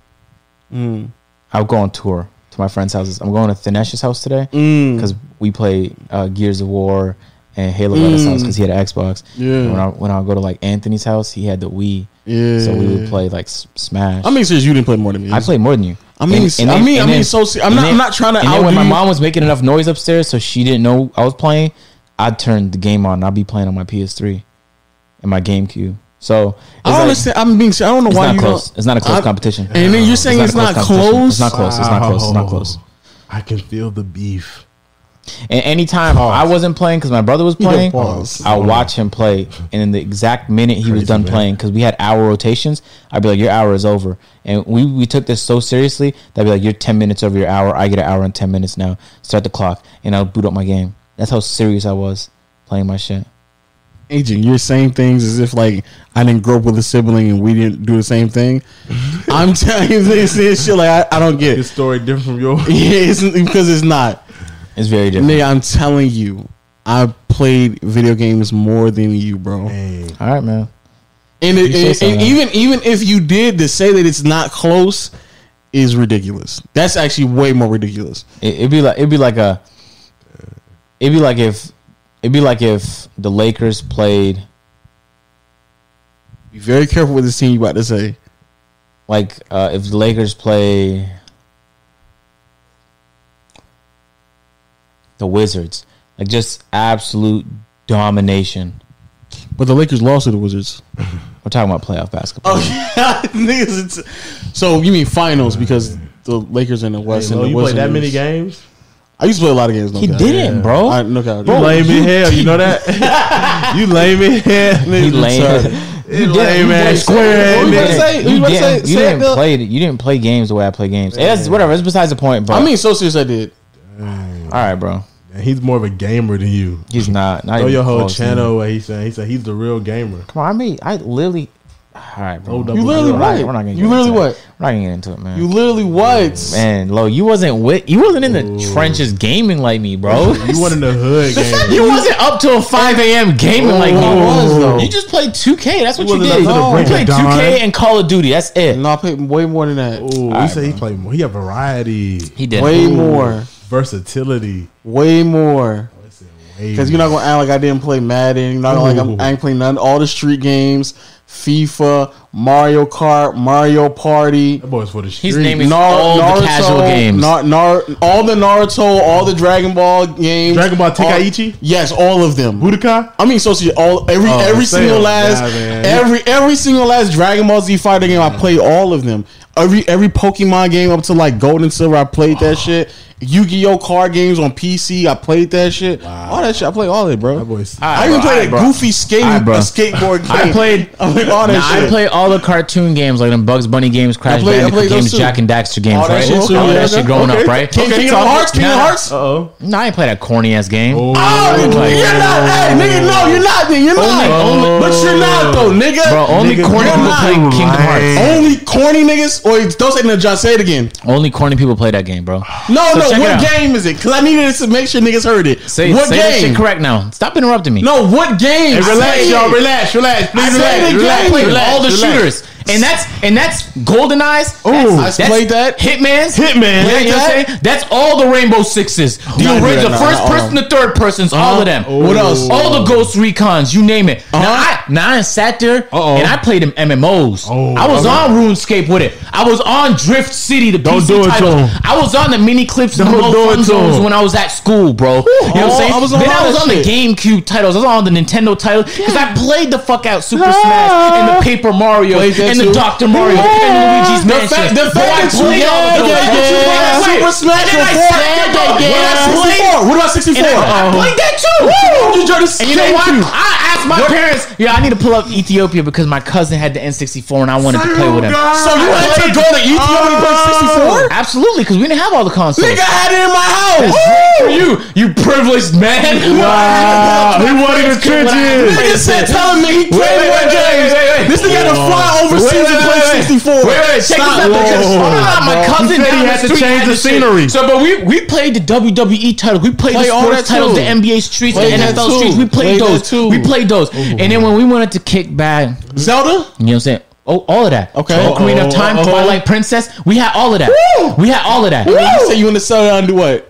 Mm. I would go on tour to my friends' houses. I'm going to Thinesh's house today Mm. because we play uh, Gears of War and Halo at his house Mm. because he had an Xbox. Yeah. When I when I go to like Anthony's house, he had the Wii, Yeah. so we would play like Smash. I mean, serious, you didn't play more than me. I played more than you. I mean, And- and I then- mean, I mean, so I'm not, then- I'm not trying to And then when my you. mom was making enough noise upstairs, so she didn't know I was playing, I'd turn the game on. and I'd be playing on my PS3 and my GameCube. So I don't like- understand. I'm being. I don't know It's why not you close. don't. It's not a close I'm- competition. And then you're saying it's, a not competition. close. It's not close. It's not close. It's not close. Oh. I can feel the beef. And anytime I wasn't playing because my brother was playing. I'll watch him play. And in the exact minute he was done man. playing, because we had hour rotations, I'd be like, "Your hour is over." And we we took this so seriously that I'd be like, "You're ten minutes over your hour. I get an hour and ten minutes now. Start the clock." And I'll boot up my game. That's how serious I was playing my shit. Agent, you're saying things as if like I didn't grow up with a sibling and we didn't do the same thing. I'm telling you this, this shit like I, I don't get His story different from yours. Yeah, it's because it's not. It's very different. Nigga, I'm telling you, I played video games more than you, bro. Hey, All right, man. And, it, and, so, and man. even even if you did, to say that it's not close is ridiculous. That's actually way more ridiculous. It, it'd be like it'd be like a. It'd be like if, it'd be like if the Lakers played Be very careful with this team you about to say. like uh, if the Lakers play the Wizards, like just absolute domination. But the Lakers lost to the Wizards. We're talking about playoff basketball. Oh, niggas, so you mean finals because the Lakers in the West hey, and Lo, the you played Wizards. that many games? I used to play a lot of games. No he doubt. didn't, bro. I, no doubt. You lame you- in hell. You know that? you lame in hell. he lame. You lame ass square you about to ass say? You You didn't, say- you didn't Bill? play. You didn't play games the way I play games. It's whatever. It's besides the point. But I mean, so serious I did. all right, bro. Man, He's more of a gamer than you. He's not. Not Know even your whole channel where he said he said he's the real gamer. Come on, I mean, I literally. All right, bro. Oh, We're double You literally zero. not- what? We're not gonna. Get You literally into it. what? We're not gonna get into it, man. You literally what? Man, Lo, you wasn't with you wasn't in the Ooh. trenches gaming like me, bro. You went in the hood gamer. You wasn't up till five a.m. gaming like me. I was, though. You just played 2K. That's what You you, did. up till the You played 2K and Call of Duty. That's it. No, I played way more than that. Ooh, he Alright, said he played more. He had variety, He did. Way Ooh. more. versatility. Way more. Oh, because you're not gonna act like I didn't play Madden. You're not gonna like I'm, I ain't playing none all the street games, FIFA, Mario Kart, Mario Party. that boy's for the street. He's naming Nar- all the casual games. Nar- Nar- all the Naruto, all the Dragon Ball games, Dragon Ball all- yes, all of them. Budokai. I mean, so see, all every Oh, every single last Yeah, every every single last Dragon Ball Z fighter game I played all of them. Every every Pokemon game up to like Gold and Silver I played that shit. Yu-Gi-Oh card games on PC I played that shit. All that shit I played all of it, bro. That boy's. I even bro, played alright, a bro. goofy skating Alright, skateboard game. I played- I played all that Nah, shit. I play all the cartoon games like them Bugs Bunny games, Crash I Bandicoot games, too. Jack and Daxter games, All that right? all yeah, that shit okay. growing up, right? King, Okay, Kingdom talk- Hearts, Kingdom Nah. Hearts. Uh oh. No, I ain't played that corny ass game. Oh. Oh, Like- you're not, hey, nigga, no, you're not, then, you're not. only- but you're not, though, nigga. Bro, only Nigga, corny people play Kingdom Hearts. Only corny niggas, or don't say no, John. Say it again. Only corny people play that game, bro. No, So no. What game is it? Because I needed to make sure niggas heard it. Say, what say that shit game? correct now. Stop interrupting me. No, what game? Hey, relax, y'all. Relax, relax. Please relax. Relax, all the relax. Shooters. And that's and that's Golden Eyes. Ooh, that's, I played that. Hitman's. Hitman. Yeah, you know what I'm saying? That's all the Rainbow Sixes. The original, the no, first no, person, the third persons, all of them. What else? All the Ghost Recons, you name it. Now, Uh-huh. I, now I sat there Uh-oh. and I played them MMOs. Oh, I was okay. on RuneScape with it. I was on Drift City, the Don't PC do it to titles. him. I was on the mini clips and the Don't low do it fun to zones when I was at school, bro. You know what I'm Oh, saying? I was on then I was on the. GameCube titles. I was on the Nintendo titles because I played the fuck out Super Smash and the Paper Mario and in the. Dr. Mario and Luigi's The Mansion. the fact that you, yeah, yeah, yeah, yeah, wait, wait. Super Smash And then I Bros. What about 64? What about 64? I, played that too. You Jordan And you know what? I my parents, yeah, I need to pull up Ethiopia because my cousin had the N64 and I wanted to play with him. So you had to go to Ethiopia to play 64? Absolutely, because we didn't have all the consoles. Nigga, I had it in my house. For you, you privileged man. Wow, he wanted the trenches. Nigga said telling me he played wait, one wait, game. wait, wait, wait. This nigga had to fly overseas and play wait, wait. 64. Wait, wait, check this out. Because, my cousin He said down he the had to change the scenery. So, but we we played the WWE titles. We played Play the sports titles, the NBA streets, the NFL streets. We played those. too. We played those. And then when we wanted to kick back, Zelda, you know what I'm saying? Oh, all of that. Okay. Ocarina of Oh, Time, oh, oh. Twilight Princess. We had all of that. Woo! We had all of that. You say you want to sell to what?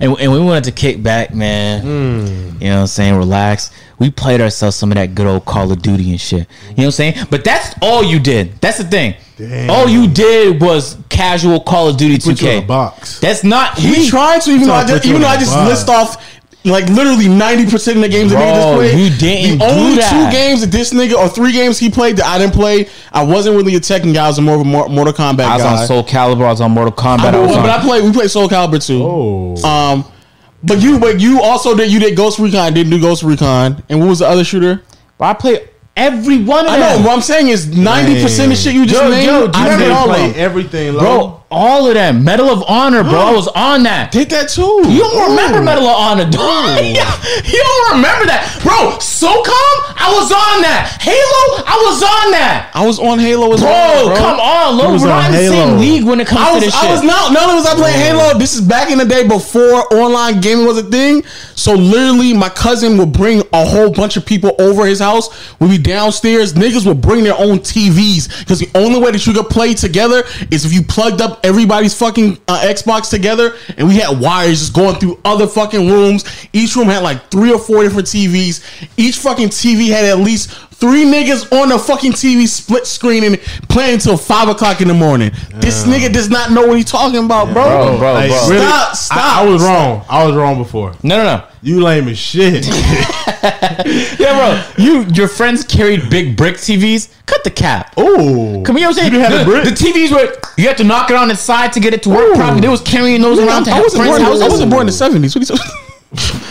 And, and we wanted to kick back, man. Hmm. You know what I'm saying? Relax. We played ourselves some of that good old Call of Duty and shit. You know what I'm saying? But that's all you did. That's the thing. Damn. All you did was casual Call of Duty Put you in a 2K. box. That's not We we. tried to, even though I just, even though I just box. list off like literally ninety percent of the games that nigga just Bro, played. you didn't The do only that. two games that this nigga or three games he played that I didn't play. I wasn't really a Tekken guy. I was more of a Mortal Kombat guy. I was guy. on Soul Calibur. I was on Mortal Kombat. I, I, was but, on. I played. We played Soul Calibur too. Oh, Um, but you, but you also did. You did Ghost Recon. Didn't do Ghost Recon. And what was the other shooter? I played every one of them. I know. What I'm saying is ninety percent of shit you just Yo, named. yo, do you I remember did all play everything, low. Bro, all of them. Medal of Honor, bro. I was on that. Did that too. You don't remember Ooh. Medal of Honor, dog. you don't remember that, bro. SOCOM, I was on that. Halo, I was on that. I was on Halo as Bro, well. come on, look, we're not in the same league when it comes I to was, this I shit. was not. Not only was I playing Halo. This is back in the day before online gaming was a thing. So literally, my cousin would bring a whole bunch of people over his house. We'd be downstairs. Niggas would bring their own TVs because the only way that you could play together is if you plugged up everybody's fucking uh, Xbox together, and we had wires just going through other fucking rooms. Each room had like three or four different TVs. Each fucking TV had at least three niggas on the fucking TV split screening playing until five o'clock in the morning. This nigga does not know what he's talking about, bro. Bro, bro, Like, bro. really, Stop, stop. I, I was wrong. I was wrong before. No, no, no. You lame as shit. Yeah, bro. You, your friends carried big brick TVs. Cut the cap. Oh, Come here, I'm saying You had a the, the TVs were you had to knock it on its side to get it to work Ooh. properly. They was carrying those around to I wasn't, born, I wasn't born in the seventies. What are you talking?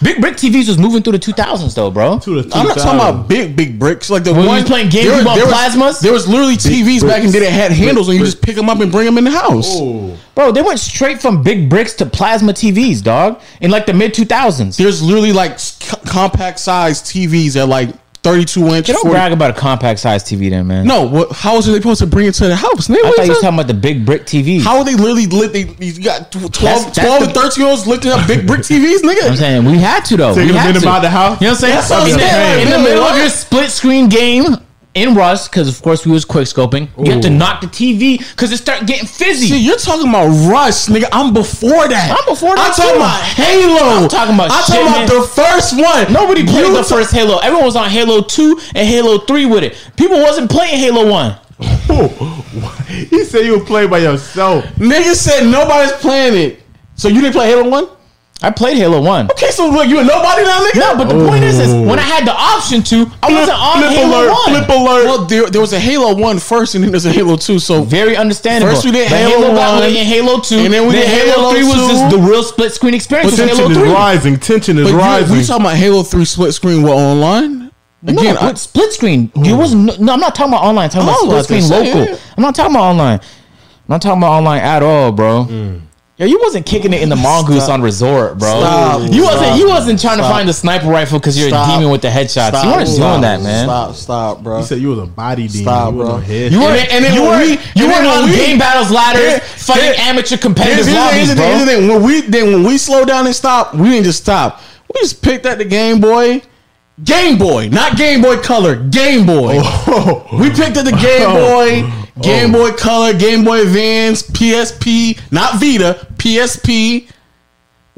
Big brick TVs was moving through the 2000s though, bro. To the I'm not talking about big, big bricks like the When we one was playing GameCube there- on there was- plasmas? There was literally TVs back in the day that had handles, and you bricks. just pick them up and bring them in the house. Ooh. Bro, they went straight from big bricks to plasma TVs, dog, in like the mid 2000s. There's literally like s- co- compact size TVs that like 32 inch. You don't 40 brag about a compact size TV, then, man. No, what? How else are they supposed to bring it to the house? Nigga, I thought you you was talking about the big brick TVs. How are they literally lit? They you got 12, That's- that's 12 the- and 13 year olds lifting up big brick TVs, nigga. I'm saying we had to though. Taking we them had in to. about the house? You know what I'm saying? That's what I'm in, saying. the, in the middle of your split screen game in Rust, because of course we was quick scoping. You have to knock the TV because it start getting fizzy. See, you're talking about Rush, nigga. I'm before that. I'm before that I'm talking too. about Halo. I'm talking about I'm shit, talking about man. the first one. Nobody played You the ta- first Halo. Everyone was on Halo 2 and Halo 3 with it. People wasn't playing Halo 1. he said you would play by yourself. Nigga said nobody's playing it. So you didn't play Halo One? I played Halo 1. Okay, so look, you a nobody now, nigga. No, but the point is, is when I had the option to, I wasn't on flip Halo alert, 1. flip alert. Well, there, there was a Halo One first, and then there's a Halo Two. So Very understandable. First we did But Halo 1, lit in Halo 2. and then we did Halo 3 was just the real split screen experience. But was Tension Halo is 3. rising. Tension is but you, rising. we talking about Halo Three split screen? What online? Again, no, I- split screen. You wasn't. No, I'm not talking about online. I'm talking Oh, about split screen gonna say, local. yeah. I'm not talking about online. I'm not talking about online at all, bro. Mm. Yeah, you wasn't kicking it in the mongoose Stop. on resort, bro. Stop. You wasn't. Stop. You wasn't trying to find the sniper rifle because you're Stop. a demon with the headshots. Stop, you weren't stop, doing that, man. Stop, stop, bro. he said you was a body demon. Stop, you bro. head. You weren't. and then you weren't. we- you weren't on when we- GameBattles ladders Here- fighting here- amateur competitive here's, lobbies, here's, bro. here's the thing. When we then when we slow down and stop, we didn't just stop. We just picked up the Game Boy. Game Boy, not Game Boy Color, Game Boy. Oh. We picked up the Game oh. Boy, Game oh. Boy Color, Game Boy Advance, PSP, not Vita, PSP.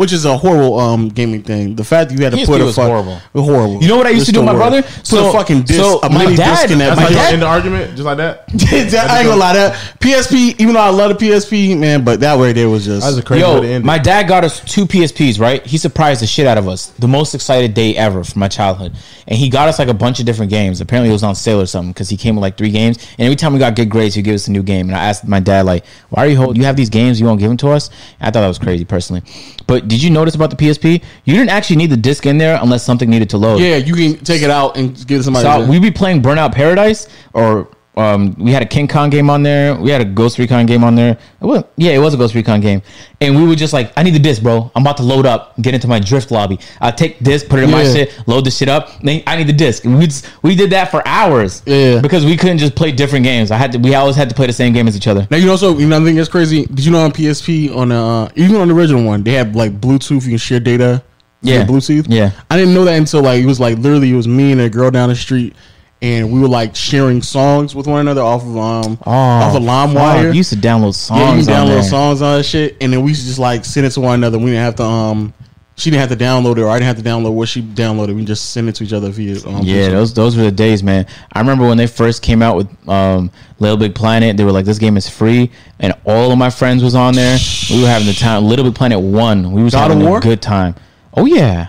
Which is a horrible um gaming thing. The fact that you had to PSP put a was fuck, horrible. horrible. You know what I used to do with my brother? Put So- a fucking disc, so a my mini dad- disc in that. That's My how you end the argument, just like that. I ain't gonna lie. That PSP, even though I love the PSP, man, but that way there was just That's a crazy way to Yo, end my it. dad got us two PSPs, right? He surprised the shit out of us. The most excited day ever from my childhood. And he got us like a bunch of different games. Apparently it was on sale or something because he came with like three games. And every time we got good grades, he'd give us a new game. And I asked my dad, like, why are you holding? you have these games, you won't give them to us? And I thought that was crazy personally. But did you notice about the PSP? You didn't actually need the disc in there unless something needed to load. yeah. You can take it out and give it to somebody. So we'd be playing Burnout Paradise, or um, we had a King Kong game on there. We had a Ghost Recon game on there. It yeah, it was a Ghost Recon game. And we would just like, I need the disc, bro. I'm about to load up, get into my drift lobby. I take disc, put it in my shit, load the shit up. Then I need the disc. And we we did that for hours. Yeah. because we couldn't just play different games. I had to. We always had to play the same game as each other. Now you know so you know I think that's crazy. Did you know on PSP on uh even on the original one they have like Bluetooth you can share data. Yeah. Bluetooth. Yeah. I didn't know that until like it was like literally it was me and a girl down the street, and we were like sharing songs with one another off of um off of LimeWire. You used to download yeah, you songs. on download songs on that shit, and then we used to just like send it to one another. We didn't have to um. She didn't have to download it, or I didn't have to download what she downloaded. We just send it to each other via. Um, Yeah, those those were the days, man. I remember when they first came out with um, Little Big Planet. They were like, "This game is free," and all of my friends was on there. We were having the time. Little Big Planet one. We was God having a good time. Oh yeah,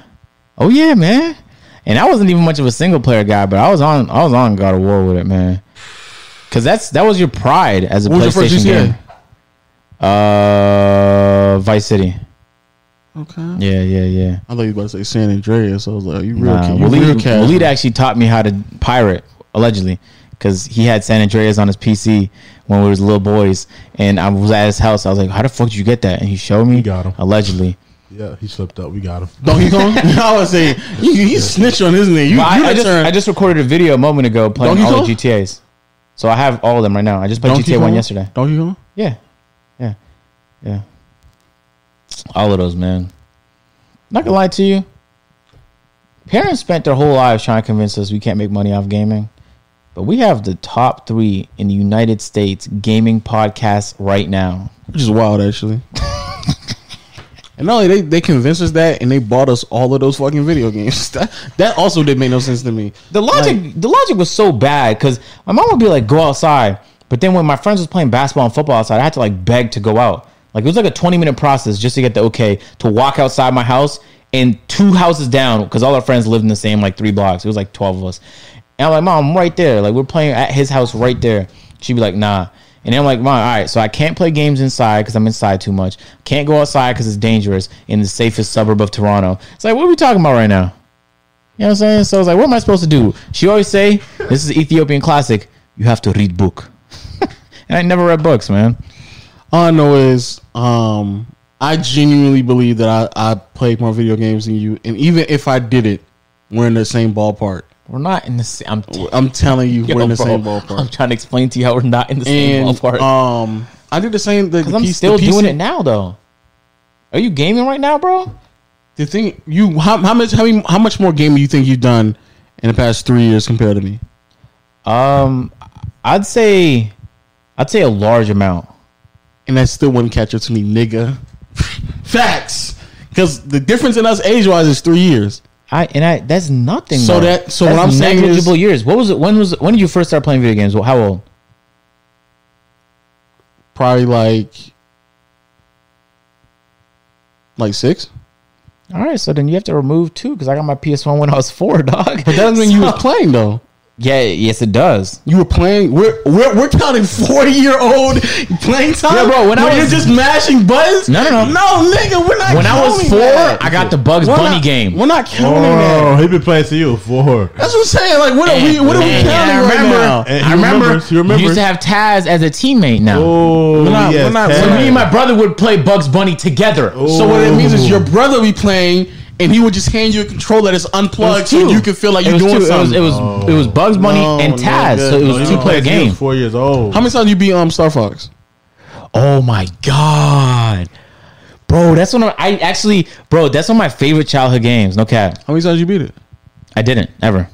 oh yeah, man. And I wasn't even much of a single player guy, but I was on I was on God of War with it, man. Cause that's that was your pride as a What was your first PlayStation game. Uh, Vice City. Okay. Yeah, yeah, yeah. I thought you were about to say San Andreas. I was like, you real, Nah, you real Waleed, casual. Waleed actually taught me how to pirate, allegedly, because he had San Andreas on his PC when we was little boys, and I was at his house. I was like, "How the fuck did you get that?" And he showed me. He got 'em. allegedly. Yeah, he slipped up. We got him. Donkey Kong? I was saying you, he snitched on his name. You, I, you I the just I just recorded a video a moment ago playing Donkey all the GTA's, so I have all of them right now. I just played Donkey GTA One Kong? yesterday. Donkey Kong. Yeah, yeah, yeah. All of those, man. Not gonna lie to you. Parents spent their whole lives trying to convince us we can't make money off gaming. But we have the top three in the United States gaming podcasts right now. Which is wild, actually. and not only they they convinced us that, and they bought us all of those fucking video games. That that also didn't make no sense to me. The logic, the logic was so bad because my mom would be like, "Go outside," but then when my friends was playing basketball and football outside, I had to like beg to go out. Like it was like a twenty minute process just to get the okay to walk outside my house and two houses down because all our friends lived in the same like three blocks. It was like twelve of us, and I'm like, "Mom, I'm right there." Like we're playing at his house right there. She'd be like, "Nah." And I'm like, all right, so I can't play games inside because I'm inside too much. Can't go outside because it's dangerous in the safest suburb of Toronto. It's like, what are we talking about right now? You know what I'm saying? So I was like, what am I supposed to do? She always say, this is Ethiopian classic. You have to read book. and I never read books, man. All I know is, um, I genuinely believe that I I more video games than you, and even if I did it, we're in the same ballpark. We're not in the same. I'm, t- I'm telling you, Yo, we're in the bro, same ballpark. I'm trying to explain to you how we're not in the same And ballpark. um, I do the same. The, Because I'm piece- still the doing it now, though. Are you gaming right now, bro? The thing you how, how much how many, how much more gaming you think you've done in the past three years compared to me? Um, I'd say, I'd say a large amount. and that still wouldn't catch up to me, nigga. Facts, because the difference in us age wise is three years. I and I that's nothing. So though. that- so That's what I'm saying is- negligible years. What was it? When was when did you first start playing video games? Well, How old? Probably like like six. All right, so then you have to remove two because I got my PS1 when I was four, dog. But that doesn't mean you was playing though. Yeah, yes, it does. You were playing. We're we're, we're counting forty year old playing time. Yeah, bro, when I was- you're just mashing buttons. No, no, no. no, nigga. We're not. When I was counting four, that. I got the Bugs We're Bunny not- game. We're not counting Oh, that. he been playing to you for. That's what I'm saying. Like, what are we? What are we counting and I right remember, now? And I remember, remembers, he you remembers. used to have Taz as a teammate now. Oh, We're not- yes, we're not- So me and my brother would play Bugs Bunny together. Oh. So what it means is your brother be playing, and he would just hand you a controller that's unplugged, so you can feel like you're doing two. It was, something. it was it was Bugs Bunny No, and Taz. nigga. So it was No, a you two player He game. Four years old. How many times you beat um Star Fox? Oh my god, bro! That's one of I actually, bro. That's one of my favorite childhood games. No cap. How many times you beat it? I didn't ever.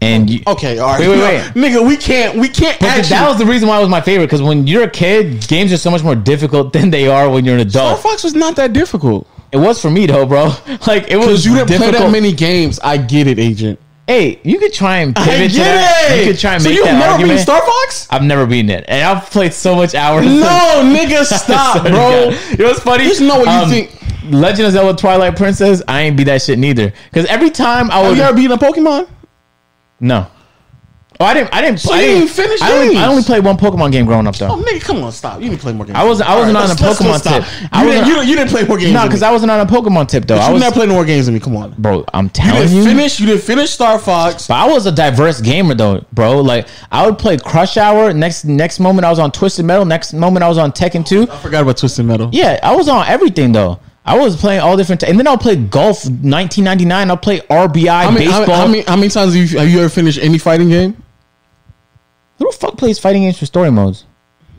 And you, Okay, all right. Wait, wait, No, wait. nigga, we can't, we can't. Actually, that was the reason why it was my favorite because when you're a kid, games are so much more difficult than they are when you're an adult. Star. Fox was not that difficult. It was for me though, bro. Like it was. You didn't play that many games. I get it, Agent. Hey, you could try and I pivot to get that. it. You could try and so make you've that never argument. beat Star Fox? I've never beaten it, and I've played so much hours. No, nigga, stop, bro. You know what's funny? No way you Um, think. Legend of Zelda Twilight Princess. I ain't beat that shit neither. Because every time I Have you ever beaten a Pokemon? no. Oh, I didn't. I didn't. So I you didn't finish I only, games? I only played one Pokemon game growing up though. Oh, nigga, come on, stop. You didn't play more games. I wasn't- I wasn't All on let's- a let's go Pokemon stop. tip. You, I didn't, you, didn't, you didn't play more games. no, because. I wasn't on a Pokemon tip though. I you was, never played more games than me. Come on. bro. I'm You telling didn't you. finish. You didn't finish Star Fox. But I was a diverse gamer though, bro. Like I would play Crush Hour. Next next moment I was on Twisted Metal. Next moment I was on Tekken 2. I forgot about Twisted Metal. Yeah, I was on everything though. I was playing all different, and then I'll play golf. 1999. I'll play RBI How many, how, baseball. how many how many times have you, have you ever finished any fighting game? Who the fuck plays fighting games for story modes?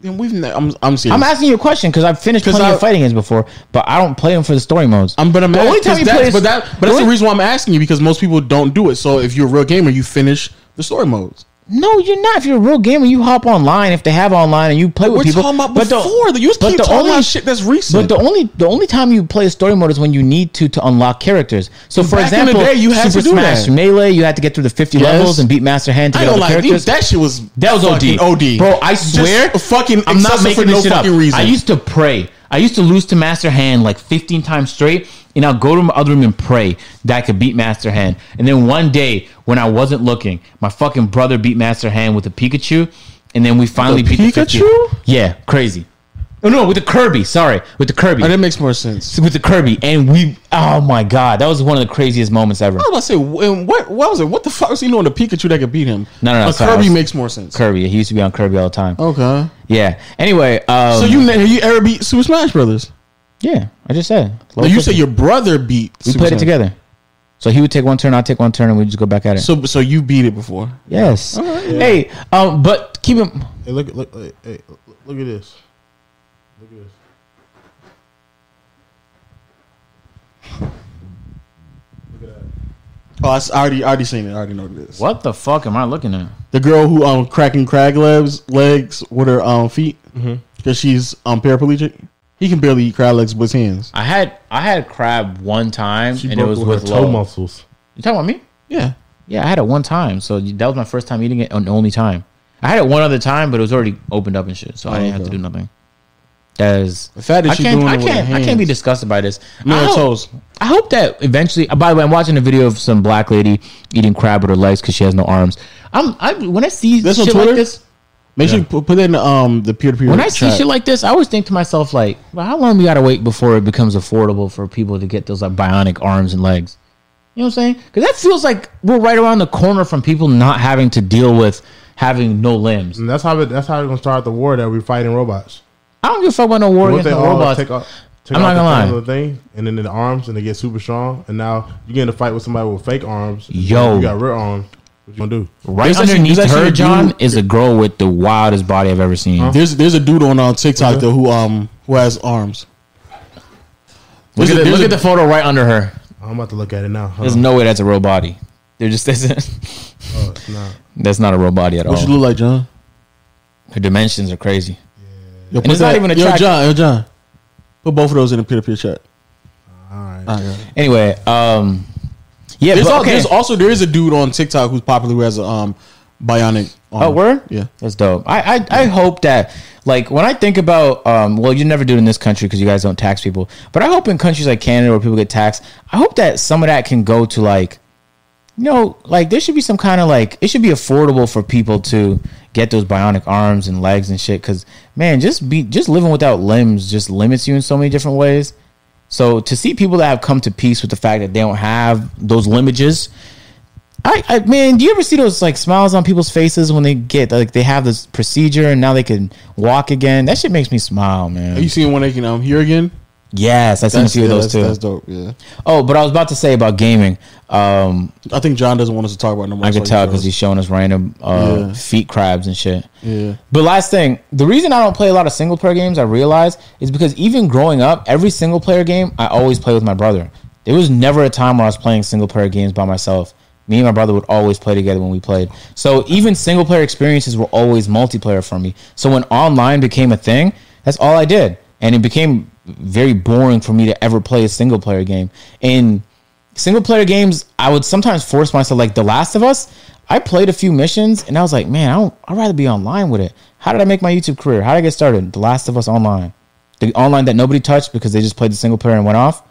Then we've. Ne- I'm I'm serious. I'm asking you a question because I've finished 'Cause plenty I- of fighting games before, but I don't play them for the story modes. I'm but I'm The only time you that's- but that but the that's the only- reason why I'm asking you because most people don't do it. So if you're a real gamer, you finish the story modes. No, you're not. If you're a real gamer, you hop online if they have online and you play with We're people. talking about But before. The, you but keep the talking only- about shit that's recent. But the only the only time you play a story mode is when you need to to unlock characters. So for Back in the example, day, you had Super to do Smash that. Melee, you had to get through the 50 Yes. levels and beat Master Hand to I get all the characters. that shit was That was fucking OD. OD, Bro, I swear, Just fucking. I'm not making no shit up. fucking reason. I used to pray. I used to lose to Master Hand like 15 times straight, and I'll go to my other room and pray that I could beat Master Hand. And then one day, when I wasn't looking, my fucking brother beat Master Hand with a Pikachu, and then we finally The beat the Pikachu? Yeah, crazy. Oh no, with the Kirby. Sorry, with the Kirby. Oh, that makes more sense. with the Kirby, and we. Oh my god, that was one of the craziest moments ever. I was about to say, what, what was it? What the fuck was he doing? The Pikachu that could beat him? No, no, no, But sorry, Kirby was- makes more sense. Kirby. He used to be on Kirby all the time. Okay. Yeah. Anyway, um, So you ne- have you ever beat Super Smash Brothers? Yeah, I just said. No, you said your brother beat. we Super played it together. So he would take one turn, I'd take one turn, and we just go back at it. So so you beat it before. yes. Hey, um, but keep it. Hey, look, look, hey, hey, look at this. Look at this. Look at that. Oh, I s- I already I already seen it. I already know this. What the fuck am I looking at? The girl who um cracking crag legs legs with her um feet because she's um paraplegic. He can barely eat crab legs with his hands. I had I had crab one time, She and it was with with her toe low. muscles. You talking about me? Yeah. Yeah, I had it one time, so that was my first time eating it, and only time. I had it one other time, but it was already opened up and shit, so I didn't have to do nothing. That is. The fact that I she's can't. doing I it with her can't. I can't be disgusted by this. No, I her hope- toes. I hope that eventually. uh, By the way, I'm watching a video of some black lady eating crab with her legs because she has no arms. I'm. I when I see This on shit like Twitter? this, Make sure you put, put that in the, um the peer to peer. when I see shit like this, I always think to myself like, well, how long we gotta wait before it becomes affordable for people to get those like bionic arms and legs? You know what I'm saying? Because that feels like we're right around the corner from people not having to deal with having no limbs. And that's how it, that's how we're gonna start the war that we're fighting robots. I don't give a fuck about no war against they no robots. take off, take I'm not gonna lie. of the thing, and then the arms, and they get super strong. And now you get in a fight with somebody with fake arms. Yo. you got real arms. What you gonna do? Right There's underneath there's her, John, dude- is a girl with the wildest body I've ever seen. There's there's a dude on uh, TikTok though who um who has arms. Look, at, a- the, look a- at the photo right under her. I'm about to look at it now. Hold There's no way that's a real body. There just isn't. Oh, it's not. That's not a real body at all. What you look like, John? Her dimensions are crazy. Yo, And put it's not even a Yo, attractive. John, yo, John. Put both of those in the peer to peer chat. All right. All right. Anyway, um, yeah, There's, but, al- okay. there's also there is a dude on TikTok who's popular who has a um bionic. Arm. Oh, word? Yeah. That's dope. I, I I hope that like when I think about um well you never do it in this country because you guys don't tax people, but I hope in countries like Canada where people get taxed, I hope that some of that can go to like you know like there should be some kind of like it should be affordable for people to get those bionic arms and legs and shit because man just be just living without limbs just limits you in so many different ways. So to see people that have come to peace with the fact that they don't have those limages, I, I man, do you ever see those like smiles on people's faces when they get like they have this procedure and now they can walk again? That shit makes me smile, man. you seen when they can um hear again? Yes, I seen a few of those that's, too. that's dope. Yeah. Oh, but I was about to say about gaming. Um, I think John doesn't want us to talk about no more. I could so tell because he's showing us random uh, Yeah. feet crabs and shit. Yeah. But last thing, the reason I don't play a lot of single player games, I realize, is because even growing up, every single player game I always play with my brother. There was never a time where I was playing single player games by myself. Me and my brother would always play together when we played. So even single player experiences were always multiplayer for me. So when online became a thing, that's all I did. And it became very boring for me to ever play a single player game. In single player games, I would sometimes force myself, like The Last of Us. I played a few missions and I was like, man, I don't, I'd rather be online with it. How did I make my YouTube career? How did I get started? The Last of Us Online. The online that nobody touched because they just played the single player and went off.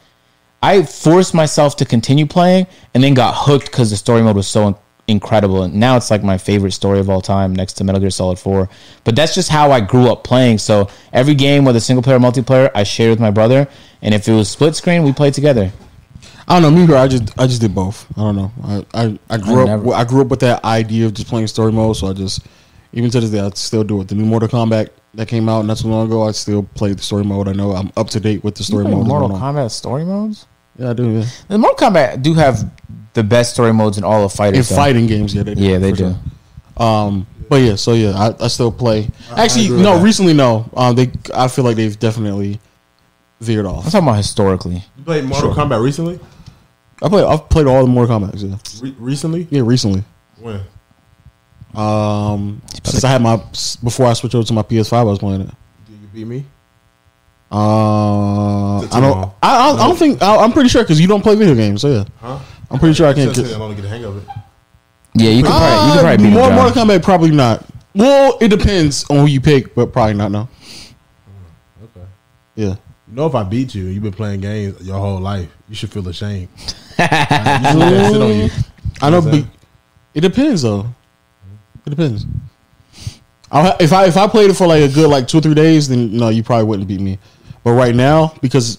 I forced myself to continue playing and then got hooked because the story mode was so incredible. And now it's like my favorite story of all time next to Metal Gear Solid 4. But that's just how I grew up playing. So every game, whether single player or multiplayer, I shared with my brother. And if it was split screen, we played together. I don't know. Me, bro, I just I just did both. I don't know. I I, I grew I up never- I grew up with that idea of just playing story mode. So I just even to this day I still do it. The new Mortal Kombat that came out not too long ago, I still play the story mode. I know I'm up to date with the story You play mode. Mortal going. Kombat story modes? Yeah, I do. Yeah. The Mortal Kombat do have the best story modes in all of In fighters. though. fighting games, yeah, they do. Yeah, they do. sure. Um, but yeah, so yeah, I, I still play. Actually, agree no, that. recently no. Um, they I feel like they've definitely veered off. I'm off. talking about historically. You played Mortal Kombat recently? I play I've played all the Mortal Kombat. Yeah, Re- recently? yeah, recently. When? Um, since I had my before I switched over to my PS5, I was playing it. Did you beat me? Uh, I don't. I, I, I don't think. I, I'm pretty sure because you don't play video games. So yeah, Huh? I'm pretty sure I can't. Since I don't get the hang of it. Yeah, you can ah, probably you can probably beat more him. Mortal John. Kombat, probably not. Well, it depends on who you pick, but probably not. No. Oh, okay. Yeah. You know, if I beat you, you've been playing games your whole life. You should feel ashamed. Like, you should sit on you. I know, You know I'm but it depends though. It depends. I'll ha- if I if I played it for like a good like two or three days, then no, you probably wouldn't beat me. But right now, because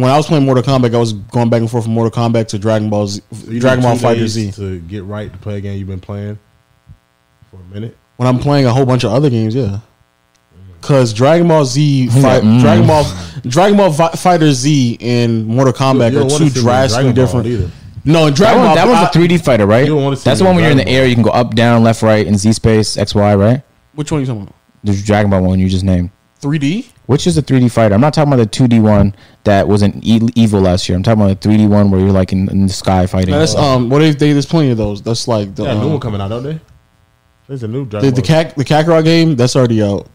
when I was playing Mortal Kombat, I was going back and forth from Mortal Kombat to Dragon Ball Z, You Dragon Ball Fighter Z. to get right to play a game you've been playing for a minute. When I'm playing a whole bunch of other games, yeah. Cause Dragon Ball Z, fight, mm. Dragon Ball, Dragon Ball Vi- Fighter Z, and Mortal Kombat You don't are two see me in drastically different. either. No, in That, Dragon one, Ball, that one's I- a 3D fighter, right? You don't wanna see That's the one in when you're in the Dragon air. You can go up, down, left, right, in Z space, X, Y, right? which one are you talking about? The Dragon Ball one you just named. 3D. Which is a 3D fighter? I'm not talking about the 2D one that was an e- evil last year. I'm talking about the 3D one where you're like in, in the sky fighting. No, that's um. What if they? There's plenty of those. That's like the Yeah, a new um, one coming out, don't they? There's a new the the, Ball. Kak, the Kakarot game. That's already out.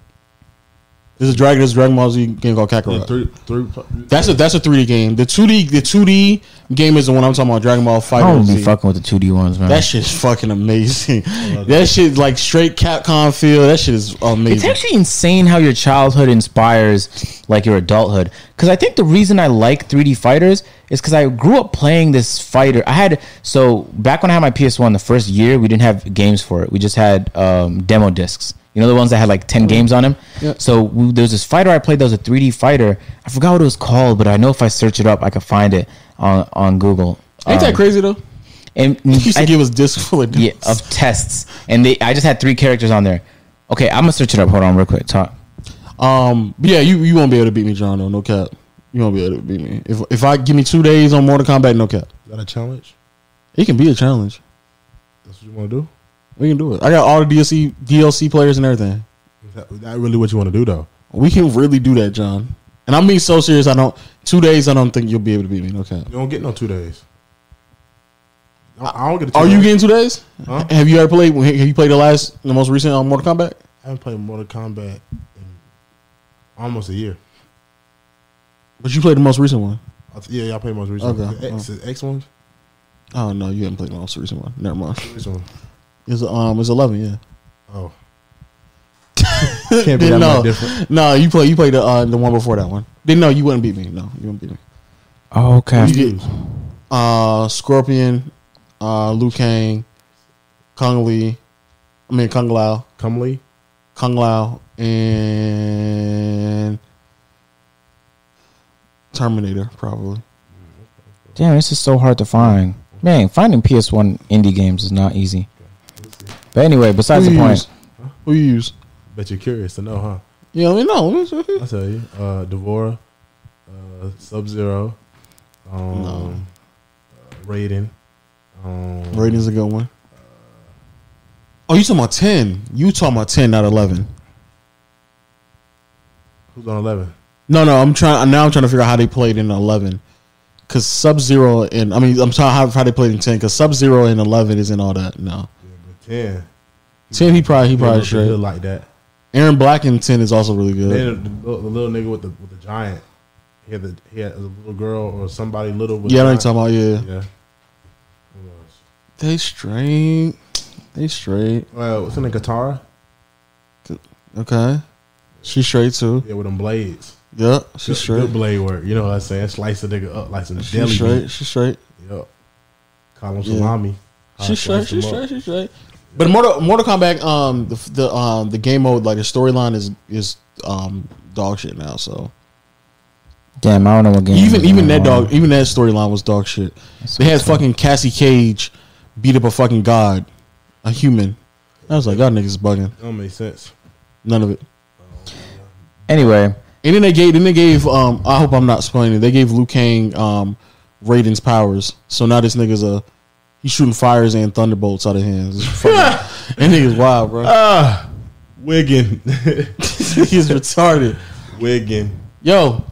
There's a Dragon. There's a Dragon Ball Z game called Yeah, Kakarot. three, three, That's a that's a 3D game. The 2D the 2D game is the one I'm talking about. Dragon Ball Fighter. I don't be Z. fucking with the 2D ones, man. That shit's fucking amazing. that shit like straight Capcom feel. That shit is amazing. It's actually insane how your childhood inspires like your adulthood. Because I think the reason I like 3D fighters is because I grew up playing this fighter. I had so back when I had my PS1, the first year we didn't have games for it. We just had um, demo discs. You know the ones that had like ten games on them. Yeah. So we, there was this fighter I played that was a 3D fighter. I forgot what it was called, but I know if I search it up, I could find it on on Google. Ain't that Um, crazy though? And He used to I- give us discs full of yeah, of tests, and they I just had three characters on there. Okay, I'm gonna search it up. Hold on, real quick. Talk. Um, but yeah, you you won't be able to beat me, John. Though, no cap. You won't be able to beat me. If if I give me two days on Mortal Kombat, no cap. Is that a challenge? It can be a challenge. That's what you want to do? We can do it. I got all the DLC DLC players and everything. Is that, is that really what you want to do, though? We can really do that, John. And I'm being so serious. I don't. Two days. I don't think you'll be able to beat me. Cap. You don't get no two days. I I don't get. A two Are you getting two days? Huh? Have you ever played? Have you played the last, the most recent on Mortal Kombat? I haven't played Mortal Kombat in almost a year. But you played the most recent one. I Yeah, yeah, I played the most recent. Okay. The X, the X ones. Oh no, you haven't played the most recent one. Never mind. Which one? It's um, it's eleven. Yeah. Oh, can't be that no, much different. no, you play. You played the uh, the one before that one. Then no, you wouldn't beat me. No, you wouldn't beat me. Oh, okay. You use? Uh, Scorpion, uh, Liu Kang, Kung Lee. I mean Kung Lao, Come Lee. Kung Lao, and Terminator probably. Damn, this is so hard to find. Man, finding PS1 indie games is not easy. But anyway, besides Who the you point, use? Who you use? Bet you're curious to know, huh? Yeah, I mean no. I'll tell you. Uh, D'Vorah, uh, Sub Zero, um, No. uh, Raiden. Um, Raiden's a good one. Oh, you talking about ten? You talking about ten, not eleven? Who's on eleven? No, no. I'm trying now. I'm trying to figure out how they played in eleven. Cause Sub Zero and I mean I'm talking how, how they played in ten. Cause Sub Zero and eleven isn't all that. No, Yeah, ten. he probably he probably straight. good like that. Erron Black in ten is also really good. Then the, the, little nigga with the with the giant. he had the he had a little girl or somebody little. Yeah, I know dying. what you're talking about. Yeah, Yeah. They straight. They straight. Well, what's in the guitar? Okay, she straight too. Yeah, with them blades. Yeah, Good- she's straight. Good blade work. You know what I'm saying? Slice the nigga up like some She's deli straight. meat. She's straight. Yep. Call him Yeah. salami. I'll straight. slice him She's up. straight. She straight. But Mortal Mortal Kombat, um, the the um the game mode, like the storyline is is um dog shit now. So Damn, I don't know what game. even even going that on. dog, even that storyline was dog shit. That's They had what's fucking Cassie Cage beat up a fucking god, a human. I was like, y'all niggas bugging. That don't make sense. None of it. Anyway, And then they gave, then they gave. Um, I hope I'm not spoiling it. They gave Liu Kang um, Raiden's powers. So now this nigga's a he's shooting fires and thunderbolts out of hands. It's fucking, that nigga's wild, bro. Ah, Wiggin. he's retarded. Wiggin. Yo,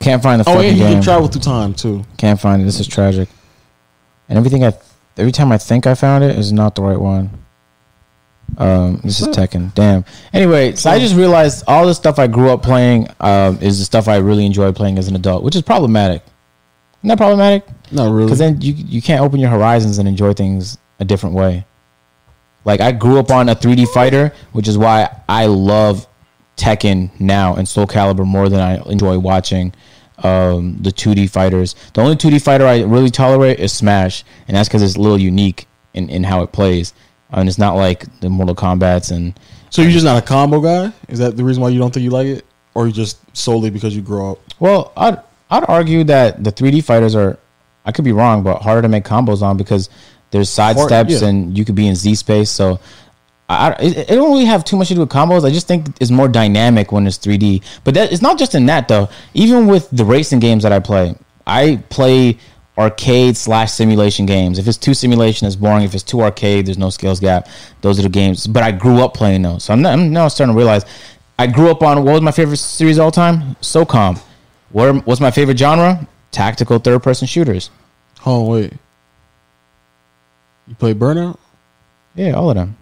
can't find the oh, fucking and he game. can travel through time too. Can't find it. This is tragic. And everything I, every time I think I found it is not the right one. Um, this is Tekken. Damn. Anyway, so I just realized all the stuff I grew up playing um, is the stuff I really enjoy playing as an adult, which is problematic. Isn't that problematic? Not really. Because then you you can't open your horizons and enjoy things a different way. Like I grew up on a 3D fighter, which is why I love Tekken now and Soul Calibur more than I enjoy watching um, the 2D fighters. The only 2D fighter I really tolerate is Smash, and that's because it's a little unique in, in how it plays. And it's not like the Mortal Kombat's and so you're just not a combo guy? Is that the reason why you don't think you like it, or just solely because you grow up? Well, I'd I'd argue that the 3D fighters are, I could be wrong, but harder to make combos on because there's side Hard- steps yeah. and you could be in Z space. So, I, it, it don't really have too much to do with combos. I just think it's more dynamic when it's 3D. But that it's not just in that though. Even with the racing games that I play, I play arcade slash simulation games. If it's two simulation, it's boring. If it's two arcade, there's no skills gap. Those are the games. But I grew up playing those, so I'm, not, I'm now starting to realize. I grew up on what was my favorite series of all time? SOCOM. What are, what's my favorite genre? Tactical third person shooters. Oh wait, you play Burnout? Yeah, all of them.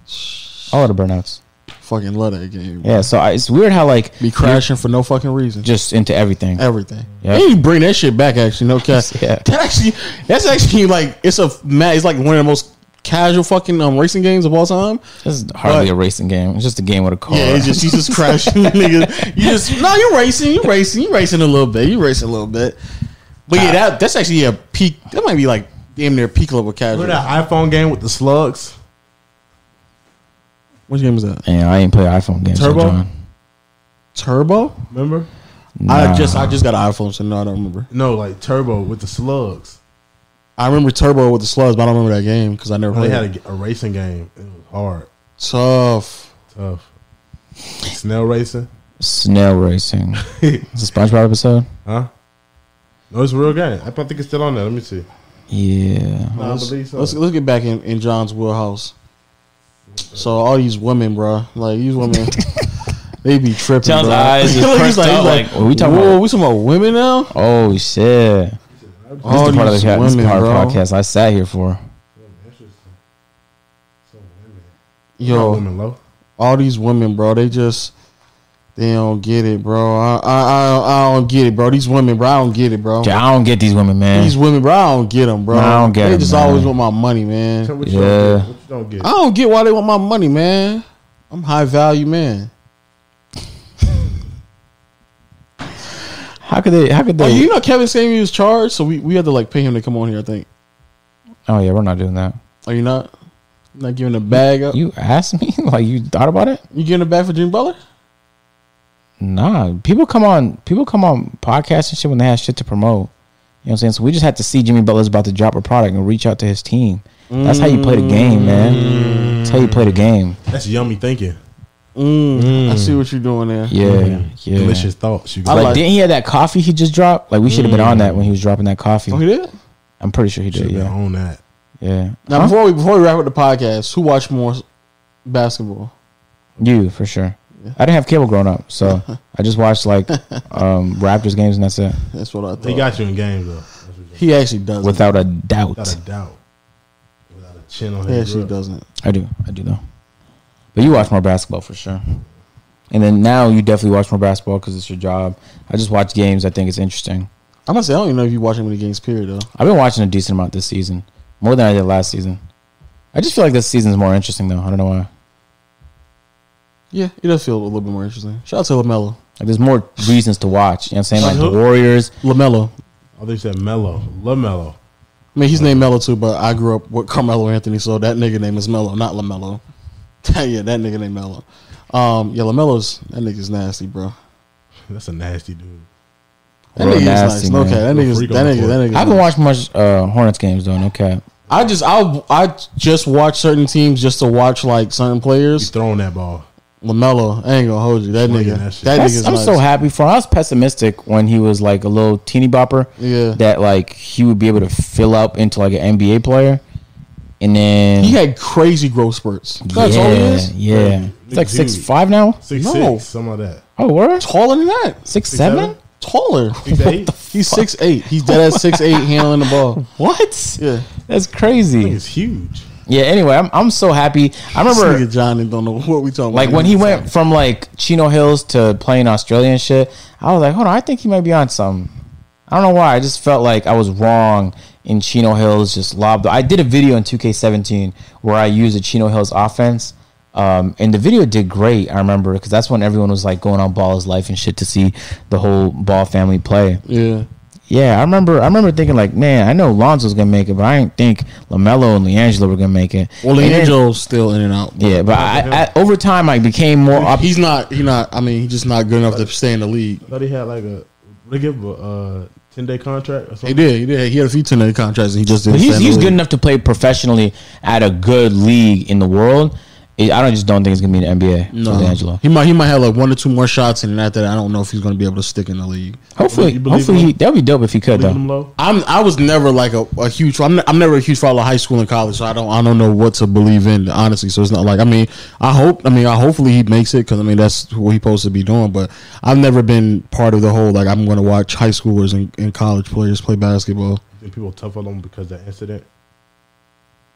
All of the burnouts. Fucking love that game. bro. Yeah, so I, it's weird how like Be crashing for no fucking reason. just into everything. everything. Yeah. You bring that shit back. Actually, no cap. Yeah. That actually, that's actually like it's a ma- It's like one of the most casual fucking um racing games of all time. This is hardly But- a racing game. It's just a game with a car. Yeah, it's just you just crashing, nigga. You just no, you're racing, you're racing, you racing a little bit, you racing a little bit. But yeah, that that's actually a peak. That might be like damn near peak level casual. Remember that iPhone game with the slugs? Which game is that? Yeah, I ain't play iPhone games. Turbo? so John. Turbo. Remember? I just I just got an iPhone, so no, I don't remember. No, like Turbo with the slugs. I remember Turbo with the slugs, but I don't remember that game because I never They played. had it. a, a racing game. It was hard, Tough. tough. Snail racing, Snail racing. It's a SpongeBob episode. huh? No, it's a real game. I think it's still on there. Let me see. Yeah. No, I let's, believe so. let's let's get back in, in John's wheelhouse. So all these women, bro, like these women, they be tripping. John's bro. eyes just He's perked up, like, what we talking Whoa, about? we talking about women now? Oh shit. This All is the part of the, these ca- this women, part bro. podcast I sat here for. Yo, all these women, bro, they just they don't get it, bro. I I I, I don't get it, bro. These women, bro, I don't get it, bro. Yeah, I don't get these women, man. These women, bro, I don't get them, bro. I don't get They 'em, just man. always want my money, man. Tell me what you Yeah. don't get. What you don't get. I don't get why they want my money, man. I'm high value, man. How could they? How could Oh, they? you know Kevin Samuels was charged, so we, we had to like pay him to come on here. I think. oh yeah, we're not doing that. Are you not? Not giving a bag up? You, You asked me, like you thought about it? You getting a bag for Jimmy Butler? Nah, people come on, people come on podcasts and shit when they have shit to promote. You know what I'm saying? So we just had to see Jimmy Butler's about to drop a product and reach out to his team. That's how you play the game, man. That's how you play the game. That's yummy thinking. Mm, I see what you're doing there. Yeah, yeah. Delicious thoughts. You I Like, got. like- didn't he have that coffee he just dropped? Like, we should have been on that when he was dropping that coffee. Oh, he did. I'm pretty sure he Should did. have been Yeah, on that. yeah. Now Huh? before we before we wrap up the podcast, who watched more basketball? you for sure. I didn't have cable growing up, so I just watched like um, Raptors games and that's it, That's what I thought. He got you in games though. That's what you- He actually doesn't. without a doubt. Without a doubt. Without a chin on he his actually grill. doesn't. I do, I do though. But you watch more basketball for sure. And then now you definitely watch more basketball because it's your job. I just watch games. I think it's interesting. I'm gonna say I don't even know if you watching many games. Period though. I've been watching a decent amount this season, more than I did last season. I just feel like this season's more interesting though. I don't know why. Yeah, it does feel a little bit more interesting. Shout out to Lamelo. Like there's more reasons to watch. You know what I'm saying? Like Like the? Warriors. Lamelo. Oh, they said Mello, Lamelo. I mean, he's named Melo too, but I grew up with Carmelo Anthony, so that nigga name is Melo, not Lamelo. yeah, that nigga named Melo. Um, yeah, Lamelo's that nigga's nasty, bro. That's a nasty dude. That Real nigga nasty, is man. nice. Okay, that Little nigga's that nigga. That nigga. I haven't watched much uh, Hornets games though. No cap. I just I I just watch certain teams just to watch like certain He's players. throwing that ball. Lamelo, I ain't gonna hold you. That Swinging nigga. that That, shit. Nigga's I'm nice. so happy for. him. I was pessimistic when he was like a little teeny bopper. Yeah. That like he would be able to fill up into like an NBA player, and then He had crazy growth spurts. That's yeah, all he is. yeah. Yeah, It's like six huge. five now. Six No. six, something like that. Oh, word Taller than that. six Six, seven. seven? Taller. Six eight. He's six eight. He's dead at six eight handling the ball. What? Yeah. That's crazy. It's huge. Yeah. Anyway, I'm I'm so happy. I This remember nigga Johnny don't know what we talking about. like about. when he went from like Chino Hills to playing Australian shit. I was like, hold on, I think he might be on something. I don't know why. I just felt like I was wrong in Chino Hills just lobbed. I did a video in 2K17 where I used the Chino Hills offense. Um, and the video did great. I remember because that's when everyone was like going on Ball's life and shit to see the whole Ball family play. Yeah. Yeah, I remember. I remember thinking like, man, I know Lonzo's gonna make it, but I didn't think Lamelo and LiAngelo were gonna make it. Well, And then- LiAngelo's still in and out. but yeah, but I, I, over time I became more. Op- he's not. He not. I mean, he's just not good enough to stay in the league. I thought he had like a they give him a uh, ten day contract or He something. did. He did. He had a few ten day contracts, and he just didn't. But stay he's the he's league. good enough to play professionally at a good league in the world. I I don't just don't think it's gonna be an NBA No, for Angelo. he might. He might have like one or two more shots, and then after that, I don't know if he's going to be able to stick in the league. Hopefully, You hopefully he, that'd be dope if he could Leave though. him low. I'm. I was never like a, a huge. I'm. I'm never a huge follower of high school and college, so I don't. I don't know what to believe in honestly. So it's not like. I mean, I hope. I mean, I hopefully he makes it because I mean that's what he's supposed to be doing. But I've never been part of the whole like I'm going to watch high schoolers and, and college players play basketball. Think people tough on them because of that incident.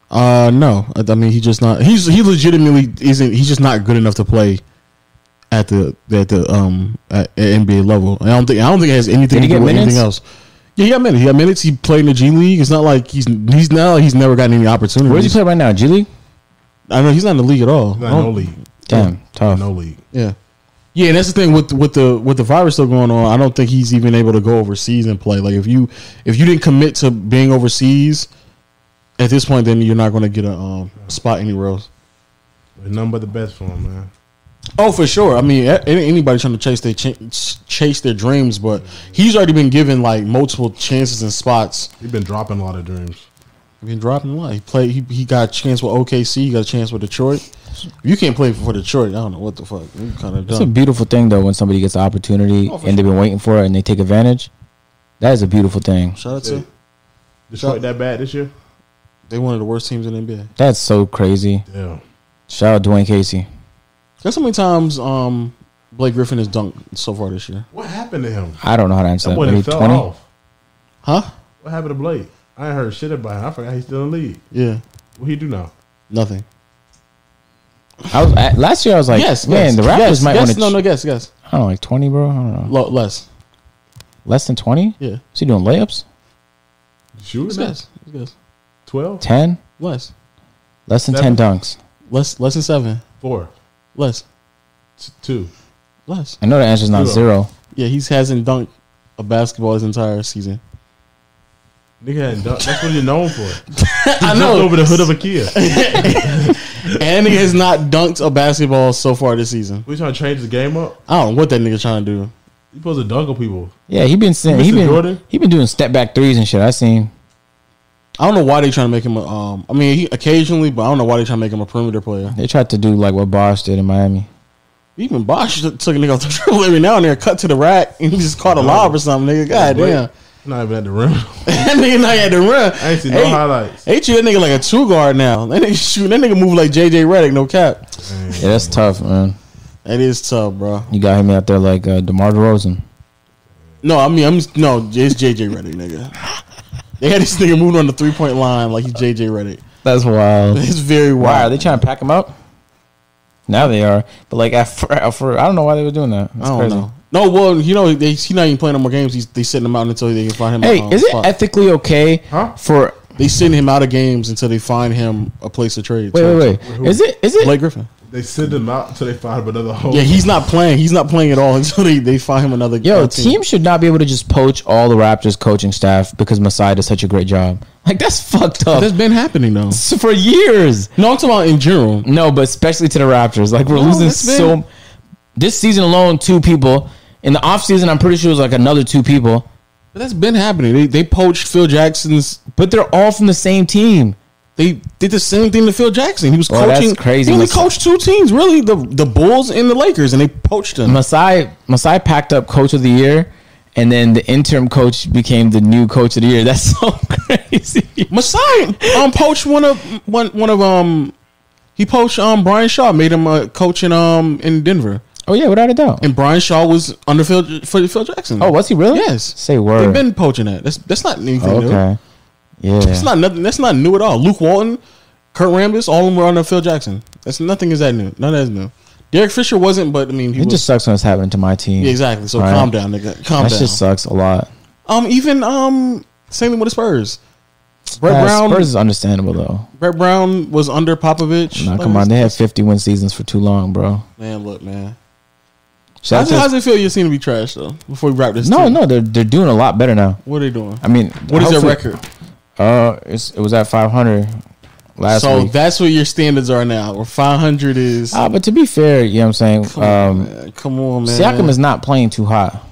Uh, no. I I mean, he just not. He's he legitimately isn't. He's just not good enough to play at the at the um at, at NBA level. I don't think. I don't think it has anything to do get with anything minutes? else. Yeah, he got minutes. He got minutes. He played in the G League. It's not like he's he's now he's never gotten any opportunities. Where's he play right now? G League. I know he's not in the league at all. He's not no league. Damn, tough. No league. Yeah. Yeah, and that's the thing with with the with the virus still going on. I don't think he's even able to go overseas and play. Like if you if you didn't commit to being overseas at this point, then you're not going to get a um, spot anywhere else. There's nothing but the best for him, man. Oh, for sure. I mean, a- anybody trying to chase their ch- chase their dreams, but he's already been given like multiple chances and spots. He's been dropping a lot of dreams. He's been dropping a lot. He played. He, he got a chance with OKC. He got a chance with Detroit. You can't play for Detroit. I don't know what the fuck. You kind of It's a beautiful thing though when somebody gets the opportunity Oh, for and they've been waiting for it and they take advantage. That is a beautiful thing. Shout out to Yeah. Detroit that bad this year? They one of the worst teams in the NBA. That's so crazy. Yeah. Shout out Dwane Casey. Guess how many times um Blake Griffin has dunked so far this year? What happened to him? I don't know how to answer That that. boy done fell twenty. off. Huh? What happened to Blake? I ain't heard shit about him. I forgot he's still in the league. Yeah, What he do now? nothing. I was I, last year. I was like, yes, man, yes, the Raptors yes, might yes, want to. No, no, guess, guess. I don't know, like twenty, bro. I don't know. Lo- less. Less than twenty. Yeah, Is he doing layups? Shooting guess, guess. Twelve? Ten. Less, Less than Seven. ten dunks. less, less than seven. Four. Less, T- two. less. I know the answer's not Zero. zero. Yeah, he hasn't dunked a basketball his entire season. Nigga hadn't done. That's what he's known for. I Jumped know. over the hood of a Kia. and he has not dunked a basketball so far this season. We trying to change the game up? I don't know what that nigga trying to do. You supposed to dunk on people. Yeah, he been saying he Mr. been Jordan? he been doing step back threes and shit. I seen. I don't know why they trying to make him a. Um, I mean, he occasionally, but I don't know why they trying to make him a perimeter player. They tried to do like what Bosh did in Miami. Even Bosh took took a nigga off the dribble every now and then, cut to the rack, and he just caught a lob or something. Nigga, god Blake. damn, Not even at the rim. that nigga not had to run. I ain't seen no Hey, highlights. They treat that nigga like a two guard now. That nigga shoot. That nigga move like JJ Redick. No cap. Yeah, that's tough, man. That is tough, bro. You got him out there like uh, Demar Derozan. No, I mean I'm no. It's JJ Redick, nigga. They had this nigga moving on the three point line like he's JJ Redick. That's wild. It's very Why are they trying to pack him up? Now they are, but like at for, for I don't know why they were doing that. That's I don't crazy. know. No, well, you know, they, he's not even playing no more games. He's, they sitting him out until they can find him. Hey, is it spot. ethically okay Huh? for They sitting him out of games until they find him a place to trade. wait So- wait wait? Is it is it Blake Griffin. They send him out until they find him another home. Yeah, he's not playing. He's not playing at all until they, they find him another. Game. Yo, uh, team should not be able to just poach all the Raptors coaching staff because Masai does such a great job. Like that's fucked up That's been happening though. So for years. No, I'm talking about in general. No, but especially to the Raptors. Like we're No, losing it's been- so. This season alone, two people. In the offseason, I'm pretty sure it was like another two people. But that's been happening. They they poached Phil Jackson's. But they're all from the same team. They did the same thing to Phil Jackson. He was Well, that's coaching. crazy. He only Mas- coached two teams, really the the Bulls and the Lakers, and they poached him. Masai Masai packed up coach of the year, and then the interim coach became the new coach of the year. That's so crazy. Masai um poached one of one one of um he poached um Brian Shaw, made him a coach in um in Denver, Oh yeah, without a doubt. and Brian Shaw was under Phil for Phil Jackson. Oh, was he really? Yes. Say word. They've been poaching that. That's that's not anything Oh, new. Yeah. That's not nothing. That's not new at all. Luke Walton, Kurt Rambis, all of them were under Phil Jackson. That's nothing. Is that new? None of that's new. Derek Fisher wasn't, but I mean, he it was just sucks when it's happening to my team. yeah, exactly. So Right. calm down, nigga. Calm that down. That just sucks a lot. um, even um, same thing with the Spurs. Brett Uh, Brown. Spurs is understandable though. Brett Brown was under Popovich. Nah, come on, they had 50 win seasons for too long, bro. man. Look, man. Shout How's, it- to- how's it feel? You seem to be trash though. Before we wrap this, no, too. no, they're they're doing a lot better now. What are they doing? I mean, What is their record? Uh, it's, it was at 500 last so week. that's what your standards are now. Five hundred is. Uh, but to be fair, you know what I'm saying. come, on, Um, man. come on, man. Siakam is not playing too hot.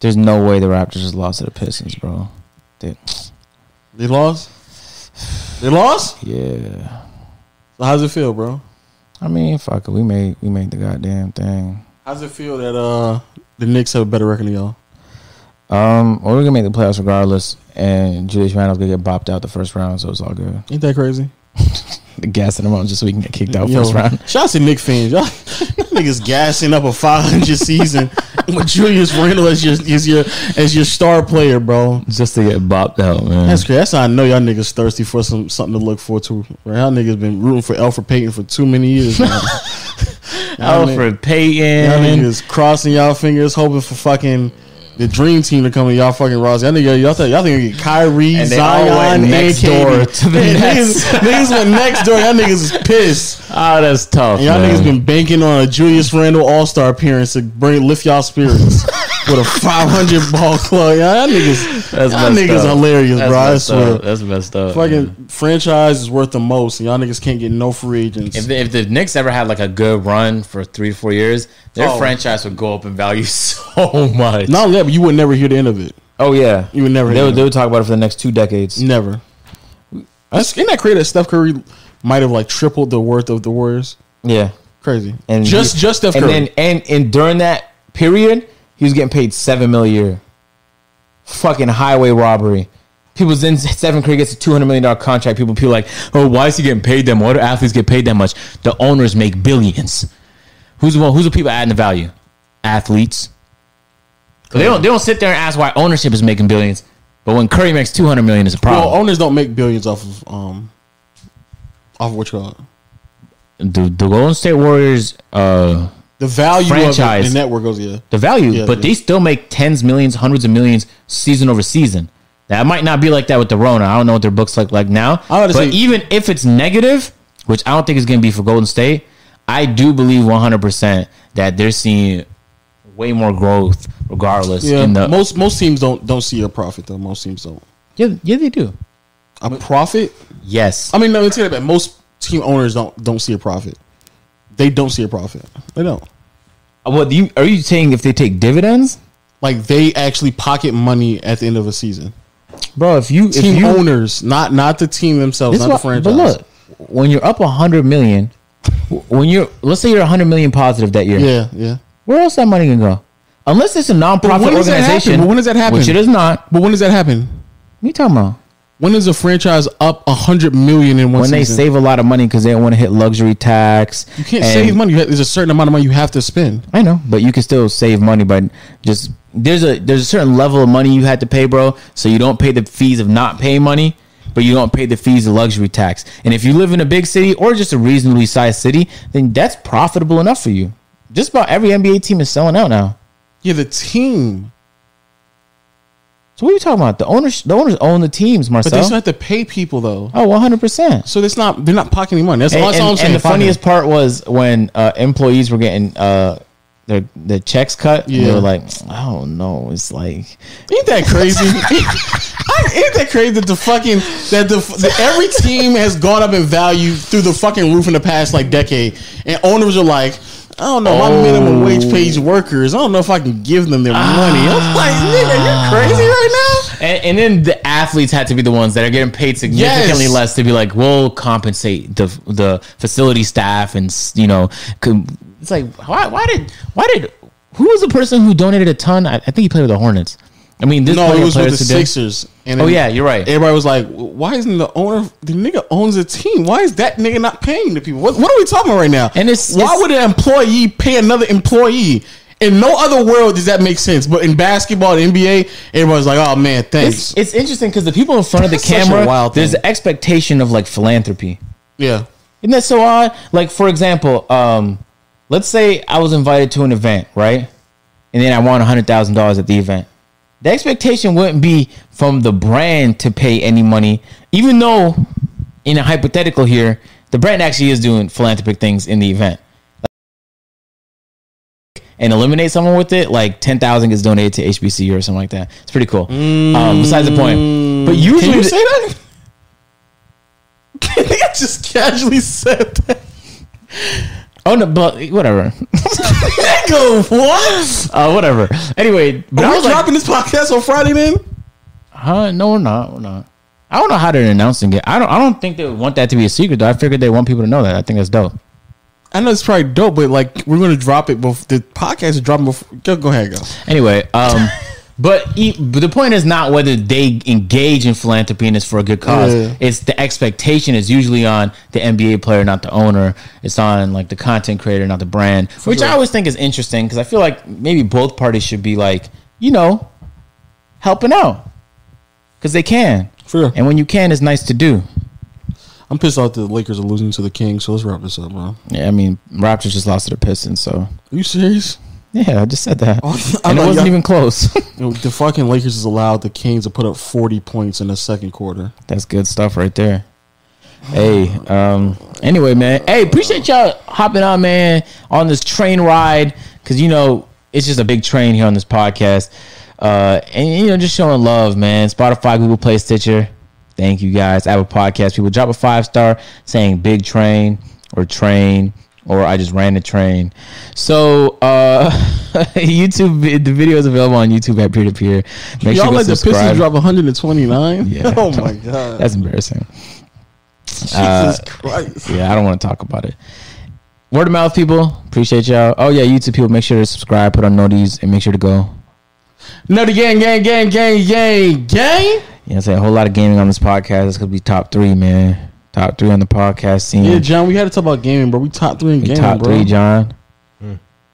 There's no way the Raptors just lost to the Pistons, bro. They- They lost. They lost. yeah. So how's it feel, bro? I mean, fuck it. We made we made the goddamn thing. How's it feel that uh the Knicks have a better record than y'all? Um, well, we're gonna make the playoffs regardless, and Julius Randle's gonna get bopped out the first round, so it's all good. Ain't that crazy? the Gassing him out just so we can get kicked out Yo, first round. Shout out to Knick fans. Y'all niggas gassing up a 500 season with Julius Randle as your as your as your star player, bro. Just to get bopped out, man. That's crazy. That's how I know y'all niggas thirsty for some something to look forward to. Right? Y'all niggas been rooting for Elfrid Payton for too many years now. Y'all niggas- Elfrid Y'all Payton. niggas crossing y'all fingers, hoping for fucking the dream team to come in y'all fucking roster. Y'all niggas, y'all think y'all think get Kyrie, And Zion, went next and door to the Yeah, Nets. Niggas, niggas went next door. Y'all niggas is pissed. Oh, that's tough. And y'all man. niggas been banking on a Julius Randle All Star appearance to bring lift y'all spirits with a 500 ball club. Y'all niggas, That's y'all niggas up. hilarious, That's bro. I swear. up. That's messed up. Fucking man. franchise is worth the most, and y'all niggas can't get no free agents. If the, if the Knicks ever had like a good run for three to four years, their Oh. franchise would go up in value so much. Not only that, but you would never hear the end of it. Oh yeah, You would never they hear would, they would talk about it for the next two decades. Never. That's, isn't that crazy that Steph Curry might have like tripled the worth of the Warriors? Yeah, Crazy. and just just Steph and Curry. then and and during that period, he was getting paid seven mil a year. Fucking highway robbery. People then Stephen Curry gets a two hundred million dollar contract. People people like, oh, why is he getting paid that much? Why do athletes get paid that much? The owners make billions. Who's the one? Who's the people adding the value? Athletes. They don't. They don't sit there and ask why ownership is making billions. But when Curry makes two hundred million, it's a well, problem. owners don't make billions off of um off of what you call it. the, the Golden State Warriors, uh, The value Franchise. of it, the network goes yeah. the value, Yeah, but yeah. they still make tens, millions, hundreds of millions season over season. That might not be like that with the Rona. I don't know what their books like like now. I But say- even if it's negative, which I don't think is going to be for Golden State, I do believe one hundred percent that they're seeing way more growth regardless. Yeah, in the most most teams don't don't see a profit though. Most teams don't. yeah, yeah, they do. A profit? Yes, I mean, no, let's say that. but Most team owners don't don't see a profit. They don't see a profit. They don't. Uh, what do you are you saying? If they take dividends, Like they actually pocket money at the end of a season. bro? If you if Team you owners, not not the team themselves, not is the franchise. But look, when you're up a hundred million, when you're let's say you're a hundred million positive that year, yeah, yeah. where else that money can go? Unless it's a nonprofit when does that organization. happen? But when does that happen? Which it is not. But when does that happen? What you talking about? When is a franchise up a hundred million in one season? When they season? save a lot of money because they don't want to hit luxury tax. you can't save money. There's a certain amount of money you have to spend. I know, but you can still save money by just there's a there's a certain level of money you had to pay, bro. So you don't pay the fees of not paying money. but you don't pay the fees of luxury tax. And if you live in a big city or just a reasonably sized city, then that's profitable enough for you. Just about every NBA team is selling out now. Yeah, the team. So what are you talking about? The owners, the owners own the teams, Marcel. But they still have to pay people though. oh, 100 percent. So it's not they're not pocketing money. That's, And, all, that's all I'm saying. and the funniest part was when uh, employees were getting uh, their the checks cut. and They were like, I don't know. It's like Ain't that crazy? Ain't that crazy that the fucking that the that every team has gone up in value through the fucking roof in the past like decade, and owners are like, I don't know, my Oh. minimum wage oh. pays workers. I don't know if I can give them their money. I'm ah. like, nigga, you're crazy right now. And, and then the athletes had to be the ones that are getting paid significantly Yes. less to be like, we'll compensate the the facility staff and you know, it's like why why did why did who was the person who donated a ton? I, I think he played with the Hornets. I mean, this No, of was with the did- Sixers. And Oh then yeah, you're right. Everybody was like, "Why isn't the owner? The nigga owns a team. Why is that nigga not paying the people? What, what are we talking about right now? And it's- why it's- would an employee pay another employee? In no other world does that make sense. But in basketball, the NBA, everybody's like, "Oh man, thanks." It's, it's interesting because the people in front of the That's camera, there's an expectation of like philanthropy. yeah, Isn't that so odd? Like, for example, um, let's say I was invited to an event, right? And then I won hundred thousand dollars at the event. The expectation wouldn't be from the brand to pay any money, even though, in a hypothetical here, the brand actually is doing philanthropic things in the event. And eliminate someone with it, like ten thousand gets donated to HBCU or something like that. It's pretty cool. Um, besides the point, but usually can you the- say that? I just casually said that. Oh no, but whatever. Nigga, what? uh, whatever. Anyway, but I Are we was like, dropping this podcast on Friday then? Huh? No, we're not. We're not. I don't know how they're announcing it. I don't. I don't think they want that to be a secret. though. I figured they want people to know that. I think that's dope. I know it's probably dope, but like we're gonna drop it. Before, the podcast is dropping before. Go, go ahead, go. Anyway, um, but, but the point is not whether they engage in philanthropy and it's for a good cause. Yeah. It's the expectation is usually on the NBA player, not the owner. It's on like the content creator, not the brand. which I always think is interesting because I feel like maybe both parties should be like, you know, helping out because they can. Sure. And when you can, it's nice to do. I'm pissed off that the Lakers are losing to the Kings, so let's wrap this up, bro. Yeah, I mean, Raptors just lost to the Pistons, so Are you serious? Yeah, I just said that, and it wasn't even close. You know, the fucking Lakers has allowed the Kings to put up 40 points in the second quarter. That's good stuff right there. Hey, um, anyway, man. Hey, appreciate y'all hopping on, man, on this train ride because you know it's just a big train here on this podcast, uh, and you know just showing love, man. Spotify, Google Play, Stitcher. Thank you guys. I have a Podcast people drop a five star saying "big train" or "train." Or I just ran the train. So uh YouTube, the video is available on YouTube at peer to peer. Make Y'all sure let to the subscribe. Pistons drop 129? Yeah. Oh my god. That's embarrassing. Jesus uh, Christ. Yeah, I don't want to talk about it. Word of mouth, people. Appreciate y'all. Oh yeah, YouTube people. Make sure to subscribe, put on noties, and make sure to go. No, the gang, gang, gang, gang, gang, gang. You know, I'm saying a whole lot of gaming on this podcast. It's gonna be top three, man. Top three on the podcast scene. Yeah, John, we had to talk about gaming, bro. We top three in We gaming, top bro. three, John.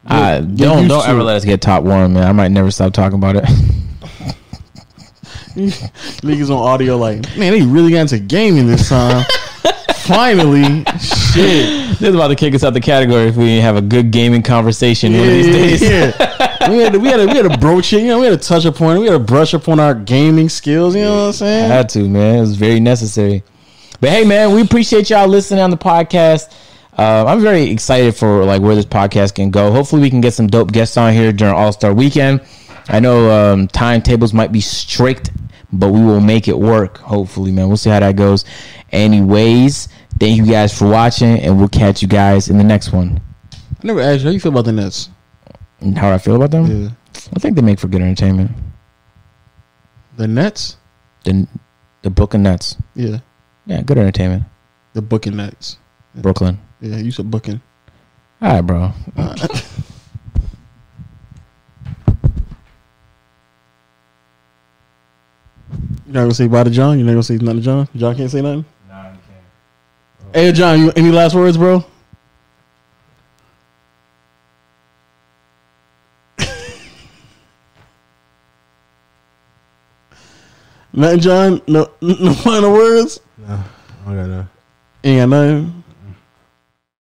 Uh, get don't used don't ever it. let us get top one, man. I might never stop talking about it. Niggas on audio like, man, they really got into gaming this time. Finally, shit. this is about to kick us out the category if we didn't have a good gaming conversation one of these days. yeah. we had to, we had to, we had to broach it, you know, we had to touch upon it, we had to brush upon our gaming skills, you know what I'm saying? I had to, man. It was very necessary. But hey, man, we appreciate y'all listening on the podcast. Uh, I'm very excited for like where this podcast can go. Hopefully, we can get some dope guests on here during All Star Weekend. I know um, timetables might be strict, but we will make it work. Hopefully, man. We'll see how that goes. Anyways, thank you guys for watching, and we'll catch you guys in the next one. I never asked you, how you feel about the Nets? And How I feel about them? Yeah. I think they make for good entertainment. The Nets? The the Brooklyn Nets, Yeah. Yeah, good entertainment. The booking Nets. Brooklyn. Yeah, you said booking. All right, bro. You're not gonna say bye to John? You're not gonna say nothing to John? John can't say nothing? Nah, he can't. Hey John, you any last words, bro? Nothing, John. No, no final words. I don't got nothing. Ain't got nothing.